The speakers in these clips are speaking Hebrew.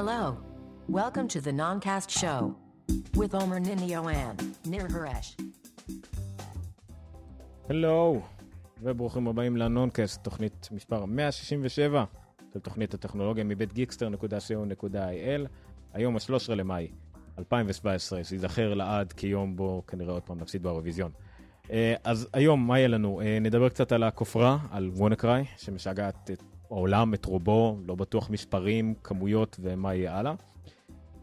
Hello. Welcome to the Noncast Show with Omer Ninio and Nir Haresh. הלו, וברוכים הבאים לנונקאסט, תוכנית מספר 167 של תוכנית הטכנולוגיה מבית גיקסטר.co.il. היום ה-13 למאי 2017, שייזכר לעד כיום בו כנראה עוד פעם נפסיד באירוויזיון. אה, אז היום, מה יהיה לנו? אה, נדבר קצת על הכופרה, על וונקריי, שמשגעת את העולם, את רובו, לא בטוח מספרים, כמויות ומה יהיה הלאה.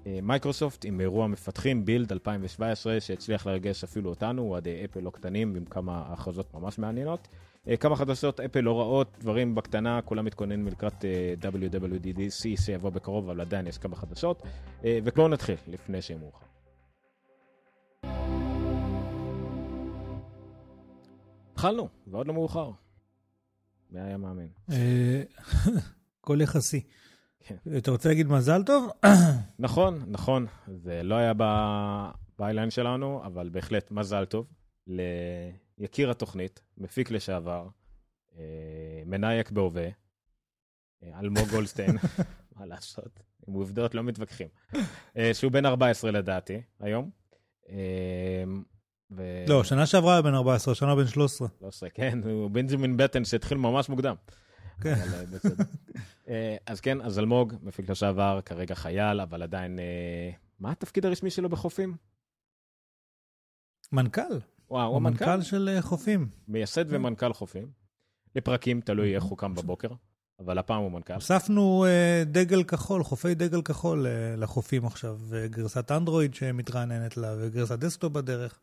אה, מייקרוסופט עם אירוע מפתחים, בילד 2017, שהצליח לרגש אפילו אותנו, אוהדי אפל לא קטנים, עם כמה הכרזות ממש מעניינות. אה, כמה חדשות אפל לא רעות, דברים בקטנה, כולם מתכוננים לקראת אה, WWDC שיבוא בקרוב, אבל עדיין יש כמה חדשות. וכבר נתחיל, לפני שיהיה מאוחר. התחלנו, ועוד לא מאוחר. מי היה מאמין? הכל יחסי. כן. אתה רוצה להגיד מזל טוב? נכון, נכון. זה לא היה by-line שלנו, אבל בהחלט מזל טוב ליקיר התוכנית, מפיק לשעבר, אה, מנאייק בהווה, אה, אלמוג גולדשטיין, מה לעשות, עם עובדות לא מתווכחים, אה, שהוא בן 14 לדעתי היום. ו... לא, שנה שעברה היה בן 14, שנה בן 13. 13, כן, הוא בנג'מין באטן שהתחיל ממש מוקדם. כן. אה, אז כן, אז אלמוג, מפיק לשעבר, כרגע חייל, אבל עדיין... אה, מה התפקיד הרשמי שלו בחופים? מנכ"ל. וואו, הוא המנכ"ל? מנכ"ל של אה, חופים. מייסד כן. ומנכ"ל חופים. לפרקים, תלוי איך הוא קם בבוקר, אבל הפעם הוא מנכ"ל. הוספנו דגל כחול, חופי דגל כחול לחופים עכשיו, וגרסת אנדרואיד שמתרעננת לה, וגרסת דסקטופ בדרך.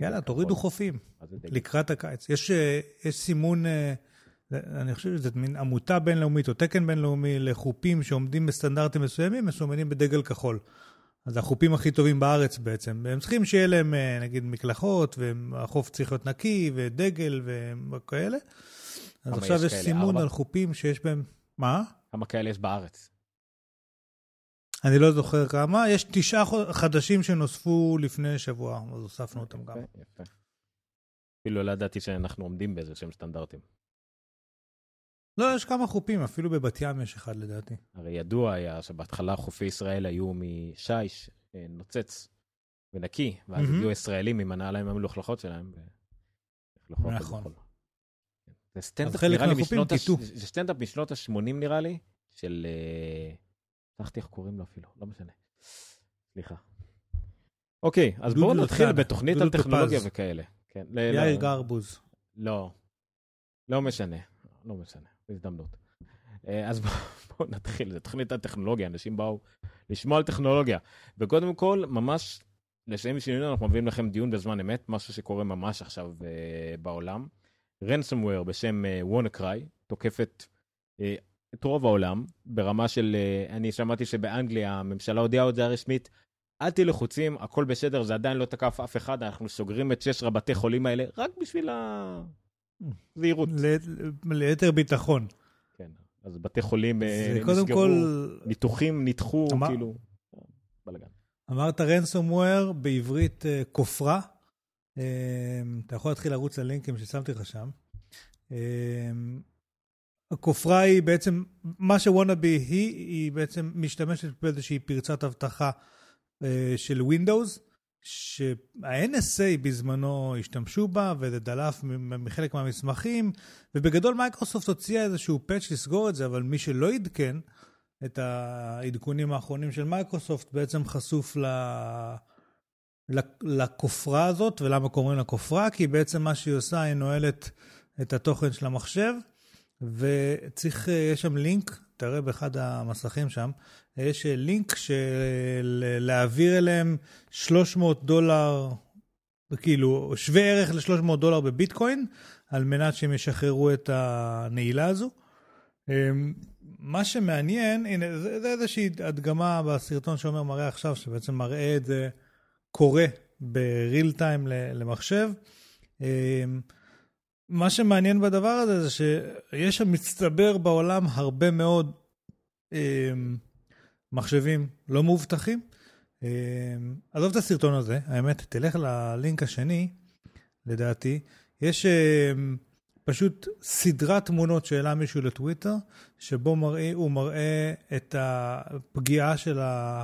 יאללה, תורידו חופים לקראת הקיץ. יש סימון... אני חושב שזאת מין עמותה בינלאומית או תקן בינלאומי לחופים שעומדים בסטנדרטים מסוימים, מסומנים בדגל כחול. אז החופים הכי טובים בארץ בעצם. והם צריכים שיהיה להם אה, נגיד מקלחות, והחוף צריך להיות נקי, ודגל וכאלה. אז עכשיו יש, יש סימון ארבע? על חופים שיש בהם... מה? כמה כאלה יש בארץ? אני לא זוכר כמה. יש תשעה חדשים שנוספו לפני שבוע, אז הוספנו אותם גם. יפה, יפה. אפילו לא ידעתי שאנחנו עומדים באיזה שהם סטנדרטים. לא, יש כמה חופים, אפילו בבת ים יש אחד לדעתי. הרי ידוע היה שבהתחלה חופי ישראל היו משיש, אה, נוצץ ונקי, ואז. הגיעו ישראלים עם הנעליים המלוכלכות שלהם. נכון. זה סטנדאפ נראה לי משנות, הש... זה סטנדאפ משנות ה-80 נראה לי, של... אה, שכחתי איך קוראים לו אפילו, לא משנה. סליחה. אוקיי, אז בואו נתחיל בתוכנית על טכנולוגיה וכאלה. כן, יאיר גרבוז. לא, לא משנה, לא משנה. הזדמנות. אה, אז בואו נתחיל, זו תוכנית הטכנולוגיה, אנשים באו לשמוע על טכנולוגיה. וקודם כל, ממש לשם שינוי אנחנו מביאים לכם דיון בזמן אמת, משהו שקורה ממש עכשיו uh, בעולם. רנסומוור בשם וונקריי, uh, תוקפת uh, את רוב העולם, ברמה של, uh, אני שמעתי שבאנגליה הממשלה הודיעה הודעה רשמית, אל תהיו לחוצים, הכל בסדר, זה עדיין לא תקף אף אחד, אנחנו סוגרים את שש רבתי חולים האלה רק בשביל ה... זהירות. ליתר ביטחון. כן, אז בתי חולים אה, נסגרו, כל... ניתוחים נדחו, אמר... כאילו, בלאגן. אמרת רנסומוור, בעברית אה, כופרה. אה, אתה יכול להתחיל לרוץ ללינקים ששמתי לך שם. הכופרה היא בעצם, מה שוואנאבי היא, היא בעצם משתמשת באיזושהי פרצת אבטחה של Windows, שה-NSA בזמנו השתמשו בה, וזה דלף מחלק מהמסמכים, ובגדול מייקרוסופט הוציאה איזשהו patch לסגור את זה, אבל מי שלא עדכן את העדכונים האחרונים של מייקרוסופט בעצם חשוף ל... לכופרה הזאת, ולמה קוראים לה כופרה? כי בעצם מה שהיא עושה, היא נועלת את התוכן של המחשב, וצריך, יש שם לינק, תראה באחד המסכים שם, יש לינק של להעביר אליהם 300 דולר, כאילו שווה ערך ל-300 דולר בביטקוין, על מנת שהם ישחררו את הנעילה הזו. אמ, מה שמעניין, הנה, זה, זה איזושהי הדגמה בסרטון שעומר מראה עכשיו, שבעצם מראה את זה קורה בריל טיים למחשב. מה שמעניין בדבר הזה זה שיש שם מצטבר בעולם הרבה מאוד אמ, מחשבים לא מאובטחים. אמ, עזוב את הסרטון הזה, האמת, תלך ללינק השני, לדעתי. יש אמ, פשוט סדרת תמונות שהעלה מישהו לטוויטר, שבו מראה, הוא מראה את הפגיעה של ה...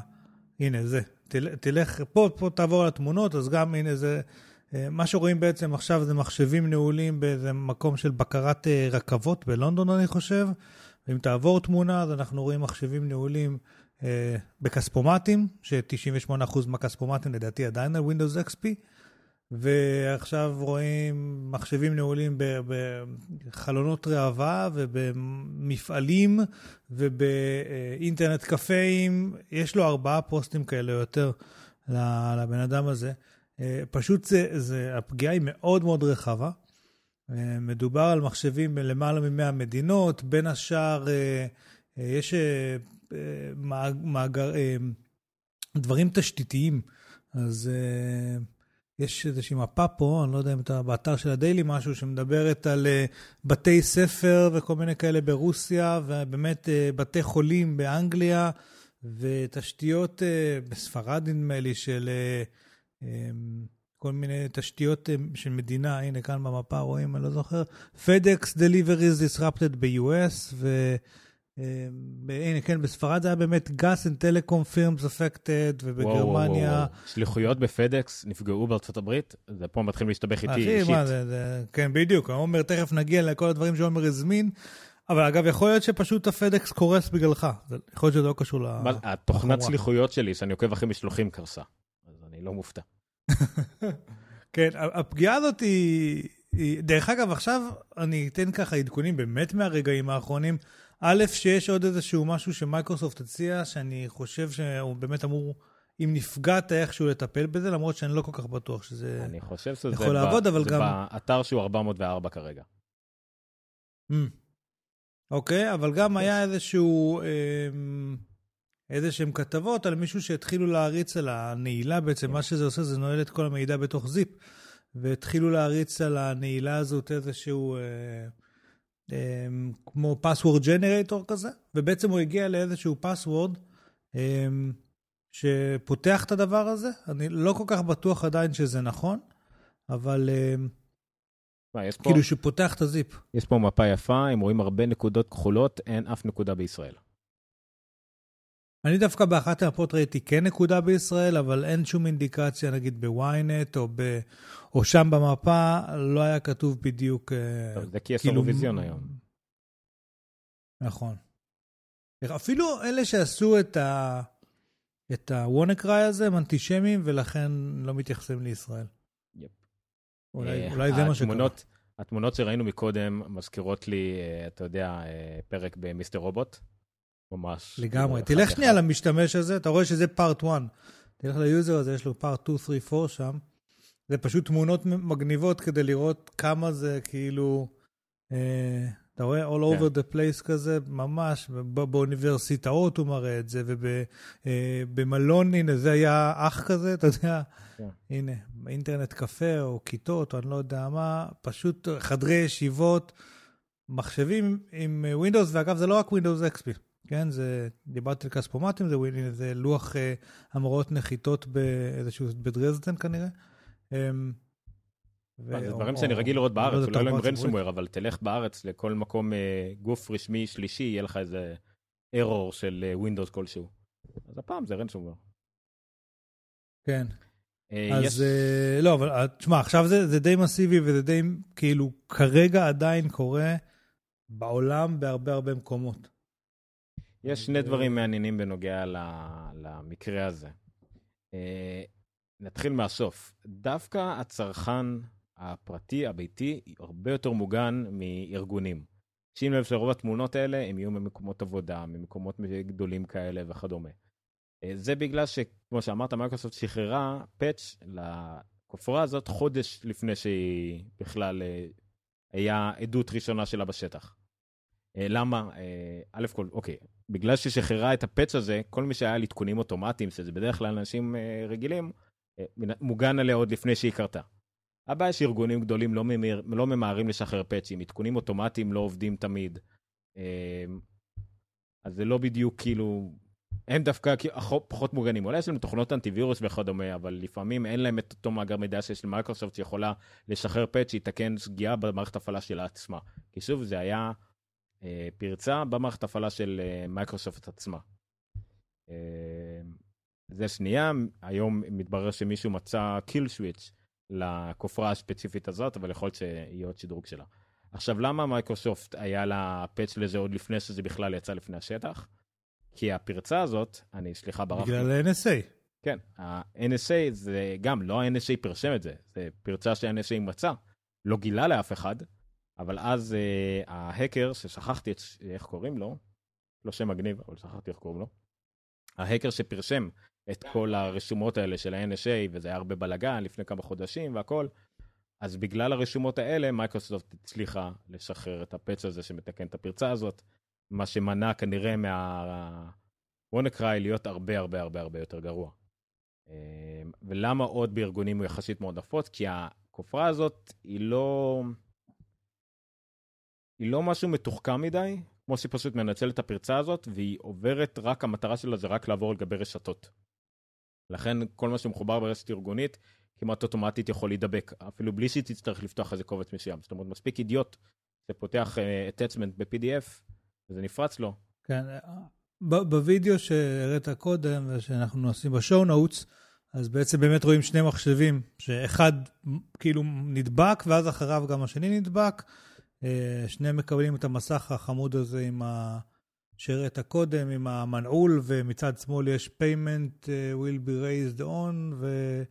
הנה, זה. תל, תלך, פה, פה תעבור על התמונות, אז גם הנה זה... אה, מה שרואים בעצם עכשיו זה מחשבים נעולים באיזה מקום של בקרת אה, רכבות בלונדון, אני חושב. ואם תעבור תמונה, אז אנחנו רואים מחשבים נעולים אה, בכספומטים, ש-98% מהכספומטים לדעתי עדיין על Windows XP. ועכשיו רואים מחשבים נעולים בחלונות ראווה ובמפעלים ובאינטרנט קפאים. יש לו ארבעה פוסטים כאלה יותר לבן אדם הזה. פשוט זה, זה, הפגיעה היא מאוד מאוד רחבה. מדובר על מחשבים בלמעלה מ-100 מדינות, בין השאר יש מאגר, דברים תשתיתיים. אז יש איזושהי מפה פה, אני לא יודע אם אתה באתר של הדיילי משהו, שמדברת על בתי ספר וכל מיני כאלה ברוסיה, ובאמת בתי חולים באנגליה, ותשתיות בספרד, נדמה לי, של כל מיני תשתיות uh, של מדינה, הנה כאן במפה רואים, אני לא זוכר, FedEx Deliveries Disrupted ב-US, ו... הנה, כן, בספרד זה היה באמת גס and טלקום פירמס אפקטד, ובגרמניה... שליחויות בפדקס נפגעו בארצות הברית, זה פה מתחיל להשתבח איתי אישית. אחי, מה זה, זה, כן, בדיוק, עומר, תכף נגיע לכל הדברים שעומר הזמין. אבל אגב, יכול להיות שפשוט הפדקס קורס בגללך, יכול להיות שזה לא קשור ל... התוכנת שליחויות שלי, שאני עוקב אחרי משלוחים, קרסה, אז אני לא מופתע. כן, הפגיעה הזאת היא... דרך אגב, עכשיו אני אתן ככה עדכונים באמת מהרגעים האחרונים. א', שיש עוד איזשהו משהו שמייקרוסופט הציע, שאני חושב שהוא באמת אמור, אם נפגעת איכשהו לטפל בזה, למרות שאני לא כל כך בטוח שזה אני חושב שזה יכול לעבוד, אבל זה גם... באתר שהוא 404 כרגע. Mm. אוקיי, אבל גם היה איזשהו... אמ, איזה שהם כתבות על מישהו שהתחילו להריץ על הנעילה בעצם, כן. מה שזה עושה זה נועל את כל המידע בתוך זיפ, והתחילו להריץ על הנעילה הזאת איזשהו... אה, אמ, כמו password generator כזה, ובעצם הוא הגיע לאיזשהו password אמ, שפותח את הדבר הזה. אני לא כל כך בטוח עדיין שזה נכון, אבל אמ, מה, יש פה, כאילו שפותח את הזיפ. יש פה מפה יפה, הם רואים הרבה נקודות כחולות, אין אף נקודה בישראל. אני דווקא באחת המפות ראיתי כן נקודה בישראל, אבל אין שום אינדיקציה, נגיד בוויינט או, ב... או שם במפה, לא היה כתוב בדיוק... אה, טוב, זה כי יש אירוויזיון כאילו... היום. נכון. אפילו אלה שעשו את ה... את ה WannaCry הזה הם אנטישמים, ולכן לא מתייחסים לישראל. Yep. אולי, אה, אולי זה מה שקרה. התמונות שראינו מקודם מזכירות לי, אה, אתה יודע, אה, פרק במיסטר רובוט. ממש. לגמרי. תלך שנייה למשתמש הזה, אתה רואה שזה part 1. תלך ליוזר הזה, יש לו part 2, 3, 4 שם. זה פשוט תמונות מגניבות כדי לראות כמה זה כאילו, אה, אתה רואה all over כן. the place כזה, ממש, באוניברסיטאות הוא מראה את זה, ובמלון, אה, הנה, זה היה אח כזה, אתה יודע, כן. הנה, אינטרנט קפה או כיתות, או אני לא יודע מה, פשוט חדרי ישיבות, מחשבים עם Windows, ואגב, זה לא רק Windows XP. כן, זה, דיברתי על כספומטים, זה, זה לוח אה, המראות נחיתות באיזשהו, בדרזדן כנראה. אה, ו... זה דברים שאני רגיל לראות בארץ, אולי לא עם רנסומוור, אבל תלך בארץ לכל מקום אה, גוף רשמי שלישי, יהיה לך איזה ארור של אה, Windows כלשהו. אז הפעם זה רנסומוור. כן. אה, אז יש... אה, לא, אבל אה, תשמע, עכשיו זה, זה די מסיבי וזה די, כאילו, כרגע עדיין קורה בעולם בהרבה הרבה מקומות. יש שני דברים מעניינים בנוגע למקרה הזה. אה, נתחיל מהסוף. דווקא הצרכן הפרטי, הביתי, הרבה יותר מוגן מארגונים. שים לב שלרוב התמונות האלה הם יהיו ממקומות עבודה, ממקומות גדולים כאלה וכדומה. אה, זה בגלל שכמו שאמרת, מייקרוסופט שחררה פאץ' לכופרה הזאת חודש לפני שהיא בכלל אה, היה עדות ראשונה שלה בשטח. למה? א' כל, אוקיי, בגלל ששחררה את הפאץ' הזה, כל מי שהיה על עדכונים אוטומטיים, שזה בדרך כלל אנשים אה, רגילים, אה, מוגן עליה עוד לפני שהיא קרתה. הבעיה שארגונים גדולים לא, ממהר, לא ממהרים לשחרר patch ים, עדכונים אוטומטיים לא עובדים תמיד. אה, אז זה לא בדיוק כאילו הם דווקא פחות מוגנים. אולי יש להם תוכנות אנטיווירוס וכדומה, אבל לפעמים אין להם את אותו מאגר מידע שיש למייקרוסופט שיכולה לשחרר patch שיתקן שגיאה במערכת הפעלה שלה עצמה. כי שוב, זה היה פרצה במערכת הפעלה של אה, מייקרוסופט עצמה. אה, זה שנייה, היום מתברר שמישהו מצא kill switch לכופרה הספציפית הזאת, אבל יכול להיות שיהיה עוד שדרוג שלה. עכשיו, למה מייקרוסופט היה לה patch לזה עוד לפני שזה בכלל יצא לפני השטח? כי הפרצה הזאת, אני סליחה ברחתי. בגלל ה-NSA. כן, ה-NSA זה גם, לא ה-NSA פרסם את זה, זה פרצה שה-NSA מצא, לא גילה לאף אחד, אבל אז אה, ההקר, ששכחתי את, איך קוראים לו, לא שם מגניב, אבל שכחתי איך קוראים לו, ההקר שפרשם את כל הרשומות האלה של ה-NSA, וזה היה הרבה בלאגן לפני כמה חודשים והכל, אז בגלל הרשומות האלה, מייקרוסופט הצליחה לשחרר את הפאץ' הזה שמתקן את הפרצה הזאת, מה שמנע כנראה מה... בוא נקרא להיות הרבה הרבה הרבה הרבה יותר גרוע. אה, ולמה עוד בארגונים הוא יחסית מאוד נפוץ? כי הכופרה הזאת היא לא... היא לא משהו מתוחכם מדי, כמו שהיא פשוט מנצלת את הפרצה הזאת, והיא עוברת רק, המטרה שלה זה רק לעבור על גבי רשתות. לכן כל מה שמחובר ברשת ארגונית, כמעט אוטומטית יכול להידבק, אפילו בלי שהיא תצטרך לפתוח איזה קובץ מסוים. זאת אומרת, מספיק אידיוט שפותח uh, attachment ב-PDF, וזה נפרץ לו, כן, ב- בווידאו שהראית קודם ושאנחנו נשים בשואו נוטס, אז בעצם באמת רואים שני מחשבים, שאחד כאילו נדבק ואז אחריו גם השני נדבק. אה, שניהם מקבלים את המסך החמוד הזה עם ה... שהראית קודם, עם המנעול, ומצד שמאל יש payment אה, will be raised on, ו...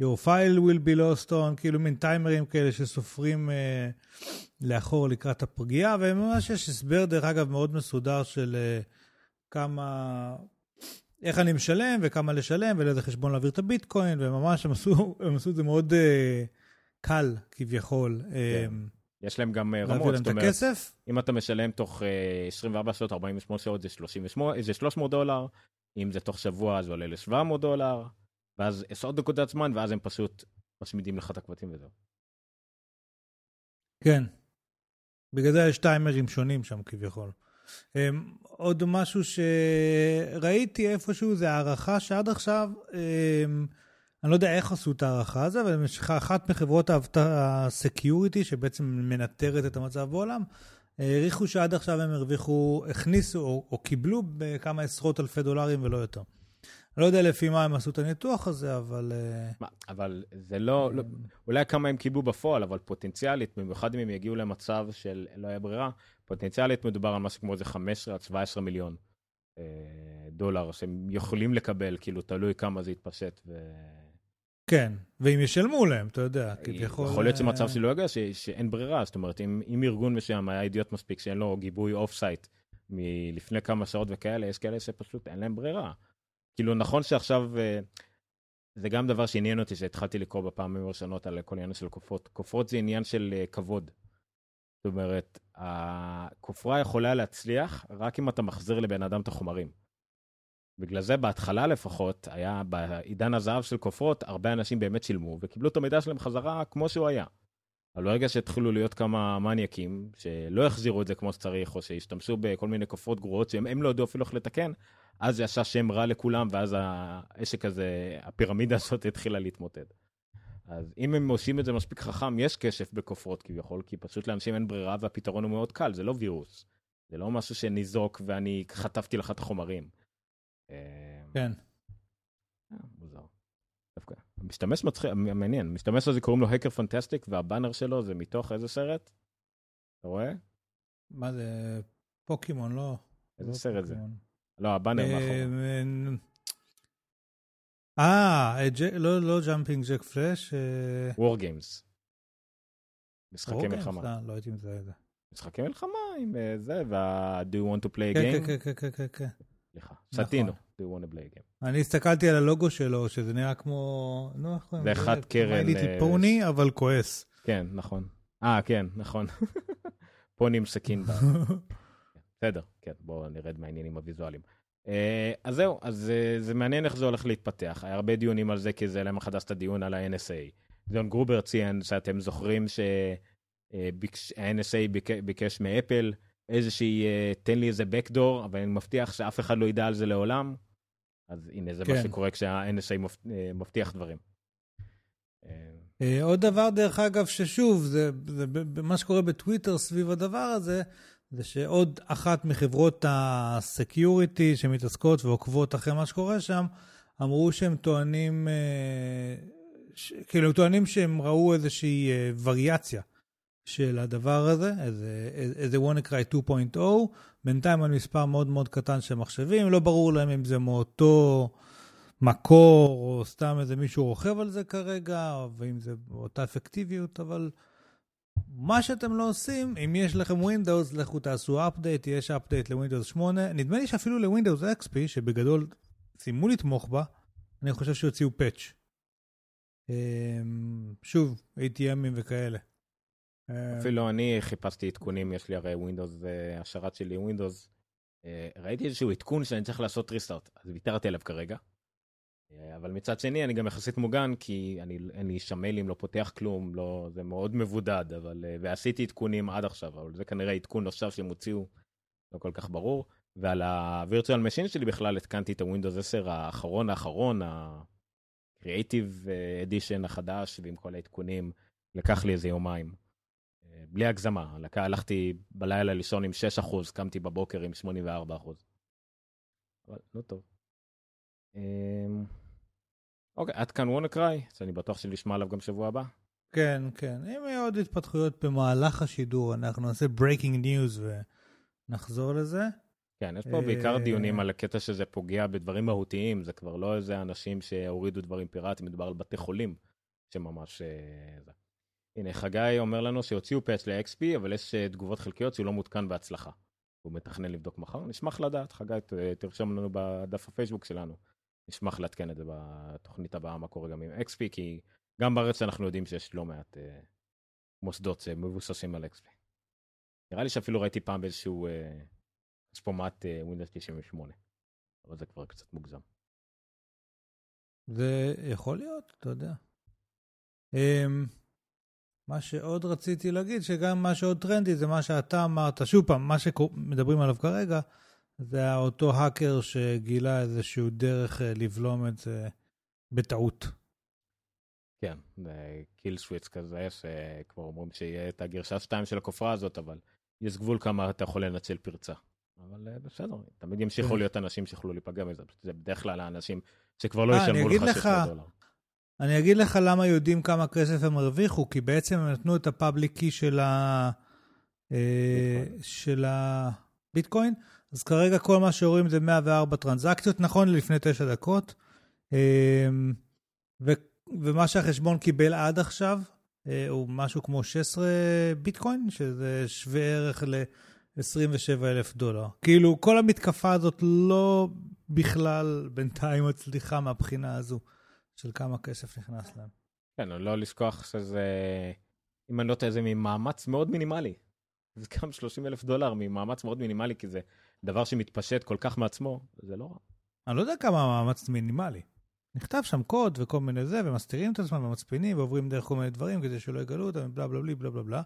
your file will be lost on, כאילו מין טיימרים כאלה שסופרים אה, לאחור לקראת הפגיעה, וממש יש הסבר, דרך אגב, מאוד מסודר של אה, כמה, איך אני משלם וכמה לשלם ולאיזה חשבון להעביר את הביטקוין, וממש הם עשו, הם עשו את זה מאוד אה, קל כביכול. אה, יש להם גם אה, רמות, זאת את אומרת, הכסף. אם אתה משלם תוך אה, 24 שעות, 48 שעות זה 38, זה 300 דולר, אם זה תוך שבוע זה עולה ל-700 דולר, ואז יש עוד נקודת זמן, ואז הם פשוט משמידים לך את הקבצים וזהו. כן. בגלל זה יש טיימרים שונים שם כביכול. Um, עוד משהו שראיתי איפשהו זה הערכה שעד עכשיו, um, אני לא יודע איך עשו את ההערכה הזו, אבל במשך אחת מחברות הסקיוריטי שבעצם מנטרת את המצב בעולם, העריכו שעד עכשיו הם הרוויחו, הכניסו או, או קיבלו בכמה עשרות אלפי דולרים ולא יותר. אני לא יודע לפי מה הם עשו את הניתוח הזה, אבל... אה, מה, אבל זה לא, לא, אולי כמה הם קיבלו בפועל, אבל פוטנציאלית, במיוחד אם הם יגיעו למצב של לא היה ברירה, פוטנציאלית מדובר על משהו כמו איזה 15 עד 17 מיליון אה, דולר שהם יכולים לקבל, כאילו תלוי כמה זה יתפשט. ו... כן, ואם ישלמו להם, אתה יודע, כביכול... יכול להיות אה, שמצב שלא יגיע, ש, שאין ברירה, זאת אומרת, אם, אם ארגון מסוים היה אידיוט מספיק שאין לו גיבוי off-site מלפני כמה שעות וכאלה, יש כאלה שפשוט אין להם ברירה. כאילו, נכון שעכשיו, אה, זה גם דבר שעניין אותי, שהתחלתי לקרוא בפעמים הראשונות על כל העניין של כופרות. כופרות זה עניין של אה, כבוד. זאת אומרת, הכופרה יכולה להצליח רק אם אתה מחזיר לבן אדם את החומרים. בגלל זה בהתחלה לפחות, היה בעידן הזהב של כופרות, הרבה אנשים באמת שילמו וקיבלו את המידע שלהם חזרה כמו שהוא היה. אבל ברגע שהתחילו להיות כמה מניאקים שלא החזירו את זה כמו שצריך, או שהשתמשו בכל מיני כופרות גרועות שהם הם לא ידעו אפילו איך לתקן, אז זה עשה שם רע לכולם, ואז העסק הזה, הפירמידה הזאת התחילה להתמוטט. אז אם הם עושים את זה מספיק חכם, יש כשף בכופרות כביכול, כי פשוט לאנשים אין ברירה והפתרון הוא מאוד קל, זה לא וירוס. זה לא משהו שניזוק ואני חטפתי לך את החומרים. אה, כן. אה, מוזר. דווקא. המשתמש מצחיק, מעניין, המשתמש הזה קוראים לו הקר פנטסטיק, והבאנר שלו זה מתוך איזה סרט? אתה רואה? מה זה? פוקימון, לא. איזה לא סרט זה? לא, הבאנר אה, מאחור. אה, אה, ג'- לא לא Jumping Jack Flash. אה, WarGames. משחקי? מלחמה. לא, לא הייתי מזהה את זה. משחקי מלחמה עם אה, זה, וה-Do you want to play a כן, game? כן, כן, כן, כן, כן. סליחה, נכון. סטינו, Do you want to play a game. אני הסתכלתי על הלוגו שלו, שזה נראה כמו... נו, איך קוראים זה לזה? חד קרן, Little אה, פוני, אבל כועס. כן, נכון. אה, כן, נכון. פוני עם סכין. בסדר, כן, בואו נרד מהעניינים הוויזואליים. אה, אז זהו, אז אה, זה מעניין איך זה הולך להתפתח. היה הרבה דיונים על זה, כי זה למה חדש את הדיון על ה-NSA. זון גרובר ציין שאתם זוכרים שה-NSA ביקש מאפל איזושהי, אה, תן לי איזה backdoor, אבל אני מבטיח שאף אחד לא ידע על זה לעולם. אז הנה, זה כן. מה שקורה כשה-NSA אה, מבטיח דברים. אה, עוד דבר, דרך אגב, ששוב, זה, זה מה שקורה בטוויטר סביב הדבר הזה, זה שעוד אחת מחברות הסקיוריטי שמתעסקות ועוקבות אחרי מה שקורה שם, אמרו שהם טוענים, ש, כאילו, הם טוענים שהם ראו איזושהי וריאציה של הדבר הזה, איזה, איזה WannaCry 2.0, בינתיים על מספר מאוד מאוד קטן של מחשבים, לא ברור להם אם זה מאותו... מקור, או סתם איזה מישהו רוכב על זה כרגע, ואם זה באותה אפקטיביות, אבל מה שאתם לא עושים, אם יש לכם Windows, לכו תעשו update, יש update ל-Windows 8. נדמה לי שאפילו ל-Windows XP, שבגדול סיימו לתמוך בה, אני חושב שהוציאו patch. אמ, שוב, ATMים וכאלה. אפילו אני חיפשתי עדכונים, יש לי הרי Windows, אה, השרת שלי Windows. אה, ראיתי איזשהו עדכון שאני צריך לעשות ריסטארט, אז ויתרתי עליו כרגע. אה, אבל מצד שני אני גם יחסית מוגן כי אני אין לי שם מיילים לא פותח כלום לא זה מאוד מבודד אבל ועשיתי עדכונים עד עכשיו אבל זה כנראה עדכון נוסף שהם הוציאו לא כל כך ברור ועל ה virtual machine שלי בכלל התקנתי את ה Windows 10 האחרון האחרון ה-Creative החדש ועם כל העדכונים לקח לי איזה יומיים. אה, בלי הגזמה הלכתי בלילה לישון עם 6% קמתי בבוקר עם 84%. אבל לא טוב. אמ, אוקיי, עד כאן WannaCry, שאני בטוח שנשמע עליו גם שבוע הבא. כן, כן. אם יהיו עוד התפתחויות במהלך השידור, אנחנו נעשה breaking news ונחזור לזה. כן, יש פה בעיקר אה, דיונים על הקטע שזה פוגע בדברים מהותיים, זה כבר לא איזה אנשים שהורידו דברים פיראטיים, מדובר על בתי חולים שממש... אה. הנה, חגי אומר לנו שהוציאו פאץ' ל-XP, אבל יש אה, תגובות חלקיות שהוא לא מותקן בהצלחה. הוא מתכנן לבדוק מחר, נשמח לדעת, חגי, ת- תרשום לנו בדף הפייסבוק שלנו. נשמח לעדכן את זה בתוכנית הבאה, מה קורה גם עם XP, כי גם בארץ אנחנו יודעים שיש לא מעט אה, מוסדות שמבוססים על XP. נראה לי שאפילו ראיתי פעם באיזשהו אה, כספומט אה, Windows 98, אבל זה כבר קצת מוגזם. זה יכול להיות, אתה יודע. Um, מה שעוד רציתי להגיד, שגם מה שעוד טרנדי זה מה שאתה אמרת, שוב פעם, מה שמדברים עליו כרגע, זה אותו האקר שגילה איזשהו דרך אה, לבלום את זה בטעות. כן, קיל שוויץ כזה, שכבר אומרים שיהיה את הגרשה 2 של הכופרה הזאת, אבל יש גבול כמה אתה יכול לנצל פרצה. אבל אה, בסדר, תמיד ימשיכו כן. להיות אנשים שיכולו להיפגע מזה, זה בדרך כלל האנשים שכבר לא אה, ישלמו לך, 600 דולר. אני אגיד לך למה יודעים כמה כסף הם הרוויחו, כי בעצם הם נתנו את הפאבליק קי של ה... אה. של הביטקוין, אז כרגע כל מה שרואים זה 104 טרנזקציות, נכון ללפני 9 דקות. אה, ו, ומה שהחשבון קיבל עד עכשיו אה, הוא משהו כמו 16 ביטקוין, שזה שווה ערך ל-27 אלף דולר. כאילו, כל המתקפה הזאת לא בכלל בינתיים מצליחה מהבחינה הזו של כמה כסף נכנס להם. כן, לא לשכוח שזה, אם אני לא טועה, זה ממאמץ מאוד מינימלי. זה גם 30 אלף דולר ממאמץ מאוד מינימלי, כי זה דבר שמתפשט כל כך מעצמו, זה לא רע. אני לא יודע כמה מאמץ מינימלי. נכתב שם קוד וכל מיני זה, ומסתירים את עצמם ומצפינים ועוברים דרך כל מיני דברים כדי שלא יגלו אותם, בלה בלה בלה בלה בלה בלה.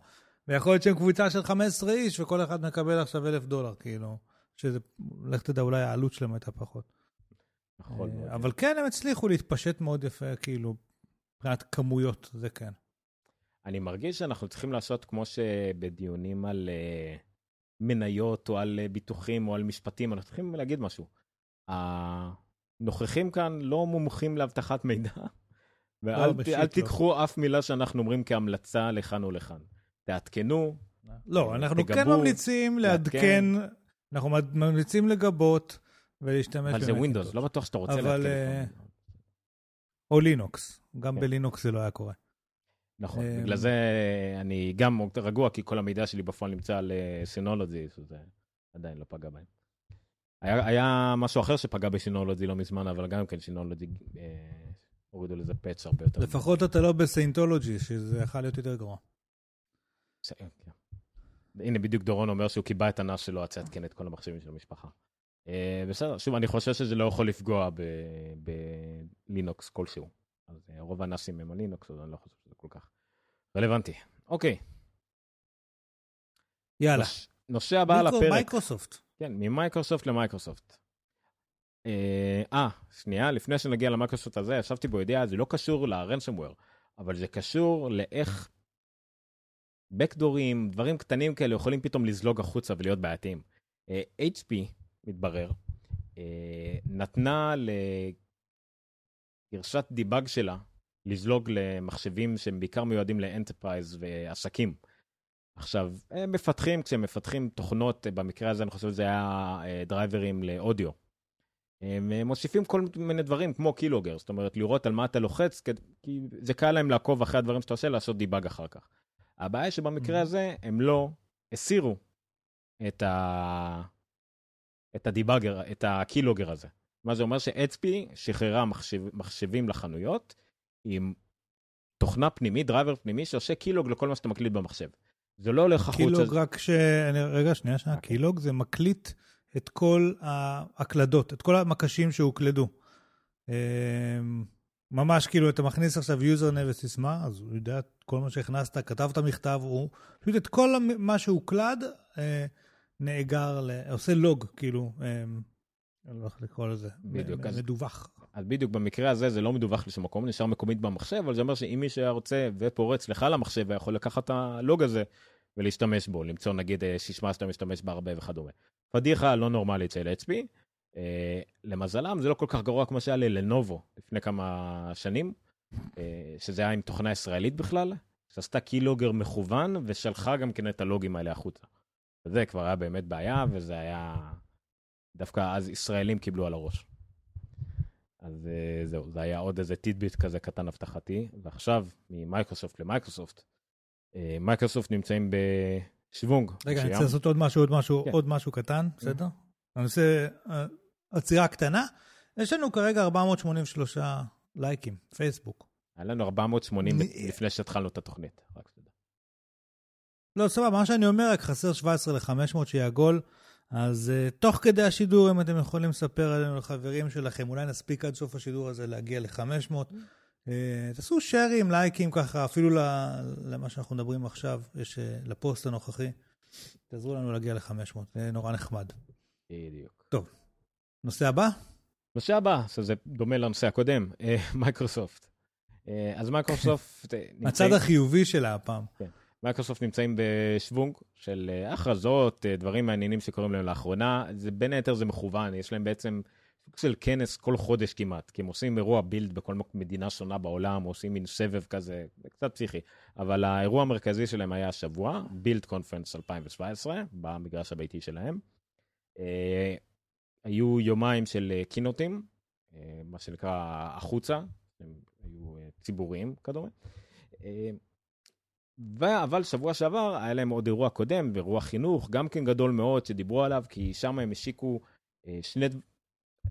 ויכול להיות שהם קבוצה של 15 איש וכל אחד מקבל עכשיו אלף דולר, כאילו. שזה, לך תדע, אולי העלות שלהם הייתה פחות. נכון. אה. אבל כן, הם הצליחו להתפשט מאוד יפה, כאילו, מבחינת כמויות, זה כן. אני מרגיש שאנחנו צריכים לעשות כמו שבדיונים על אה, מניות או על אה, ביטוחים או על משפטים, אנחנו צריכים להגיד משהו. הנוכחים כאן לא מומחים לאבטחת מידע, ואל ת- בשיט אל לא. תיקחו אף מילה שאנחנו אומרים כהמלצה לכאן או לכאן. תעדכנו, לא, אנחנו כן תגבו, ממליצים לעדכן, אנחנו ממליצים לגבות ולהשתמש אבל זה. ווינדוס, לא בטוח שאתה רוצה אבל, לעדכן. אה. או לינוקס, גם כן. בלינוקס זה לא היה קורה. נכון, אה, בגלל זה אני גם רגוע, כי כל המידע שלי בפועל נמצא על סינולוגי, שזה עדיין לא פגע בהם. היה, היה משהו אחר שפגע בסינולוגי לא מזמן, אבל גם כן סינולוגי אה, הורידו לזה פאץ' הרבה יותר. לפחות אתה לא בסיינטולוגי, שזה יכול להיות יותר גרוע. כן. הנה בדיוק דורון אומר שהוא קיבע את הנס שלו, רצה לעדכן את כל המחשבים של המשפחה. אה, בסדר, שוב, אני חושב שזה לא יכול לפגוע ב- בלינוקס כלשהו. אז אה, רוב ה-NASים הם על לינוקס, אז אני לא חושב שזה כל כך רלוונטי. אוקיי, יאללה. נוש- נושא הבא על הפרק. מייקרוסופט. כן, ממייקרוסופט למייקרוסופט. אה, אה, שנייה, לפני שנגיע למייקרוסופט הזה, שכחתי פה ידיעה, זה לא קשור ל-ransomware, אבל זה קשור לאיך בקדורים, דברים קטנים כאלה יכולים פתאום לזלוג החוצה ולהיות בעייתיים. HP, מתברר, אה, נתנה לגרסת debug שלה לזלוג למחשבים שהם בעיקר מיועדים ל-enterprise ועסקים. עכשיו, הם מפתחים, כשהם מפתחים תוכנות, במקרה הזה אני חושב שזה היה דרייברים לאודיו. הם מוסיפים כל מיני דברים כמו keylogger, זאת אומרת לראות על מה אתה לוחץ, כי זה קל להם לעקוב אחרי הדברים שאתה עושה, לעשות debug אחר כך. הבעיה שבמקרה mm-hmm. הזה הם לא הסירו את, ה... את ה-debugger, את ה-keylogger הזה. מה זה אומר ש-HP שחררה מחשב... מחשבים לחנויות עם תוכנה פנימית, driver פנימי שעושה keylog לכל מה שאתה מקליט במחשב. זה לא הולך החוצה. קילוג רק ש... רגע, שנייה, שנייה, okay. keylog זה מקליט את כל ההקלדות, את כל המקשים שהוקלדו. אמ, ממש כאילו אתה מכניס עכשיו username וסיסמה, אז הוא יודע כל מה שהכנסת, כתבת מכתב, הוא פשוט את כל מה שהוקלד אה, נאגר, עושה לוג, כאילו, אה, אני לא איך לקרוא לזה, בדיוק, מדווח. אז בדיוק במקרה הזה זה לא מדווח לשום מקום, נשאר מקומית במחשב, אבל זה אומר שאם מישהו היה רוצה ופורץ לך למחשב, יכול לקחת את הלוג הזה ולהשתמש בו, למצוא נגיד אה, שישמע שאתה משתמש בה הרבה וכדומה. פדיחה לא נורמלית של HP. אה, למזלם זה לא כל כך גרוע כמו שהיה ללנובו לפני כמה שנים, אה, שזה היה עם תוכנה ישראלית בכלל, שעשתה keylogger מכוון ושלחה גם כן את הלוגים האלה החוצה. וזה כבר היה באמת בעיה, וזה היה... דווקא אז ישראלים קיבלו על הראש. אז אה, זהו, זה היה עוד איזה tidbit כזה קטן הבטחתי, ועכשיו ממייקרוסופט למייקרוסופט. אה, מייקרוסופט נמצאים בשוונג. רגע, אני רוצה לעשות עוד משהו, עוד משהו, כן. עוד משהו קטן, בסדר? אני עושה אה, עצירה קטנה. יש לנו כרגע 483 לייקים, פייסבוק. היה לנו 480 לפני שהתחלנו את התוכנית, רק. לא, סבבה, מה שאני אומר, רק חסר 17 ל-500 שיהיה עגול. אז uh, תוך כדי השידור, אם אתם יכולים לספר עלינו לחברים שלכם, אולי נספיק עד סוף השידור הזה להגיע ל-500. Uh, תעשו שיירים, לייקים ככה, אפילו למה שאנחנו מדברים עכשיו, יש uh, לפוסט הנוכחי. תעזרו לנו להגיע ל-500, זה נורא נחמד. בדיוק. טוב, נושא הבא? נושא הבא, שזה דומה לנושא הקודם, מייקרוסופט. אז מייקרוסופט... הצד החיובי שלה הפעם. כן. מייקרוסופט נמצאים בשוונג של אה, הכרזות, אה, דברים מעניינים שקורים להם לאחרונה. זה בין היתר זה מכוון, יש להם בעצם סוג של כנס כל חודש כמעט, כי הם עושים אירוע Build בכל מדינה שונה בעולם, עושים מין סבב כזה, זה קצת פסיכי. אבל האירוע המרכזי שלהם היה השבוע, בילד קונפרנס 2017, במגרש הביתי שלהם. אה, היו יומיים של קינוטים, מה שנקרא החוצה, הם היו ציבוריים כדומה. ו... אבל שבוע שעבר היה להם עוד אירוע קודם, אירוע חינוך, גם כן גדול מאוד, שדיברו עליו, כי שם הם השיקו אה, שני,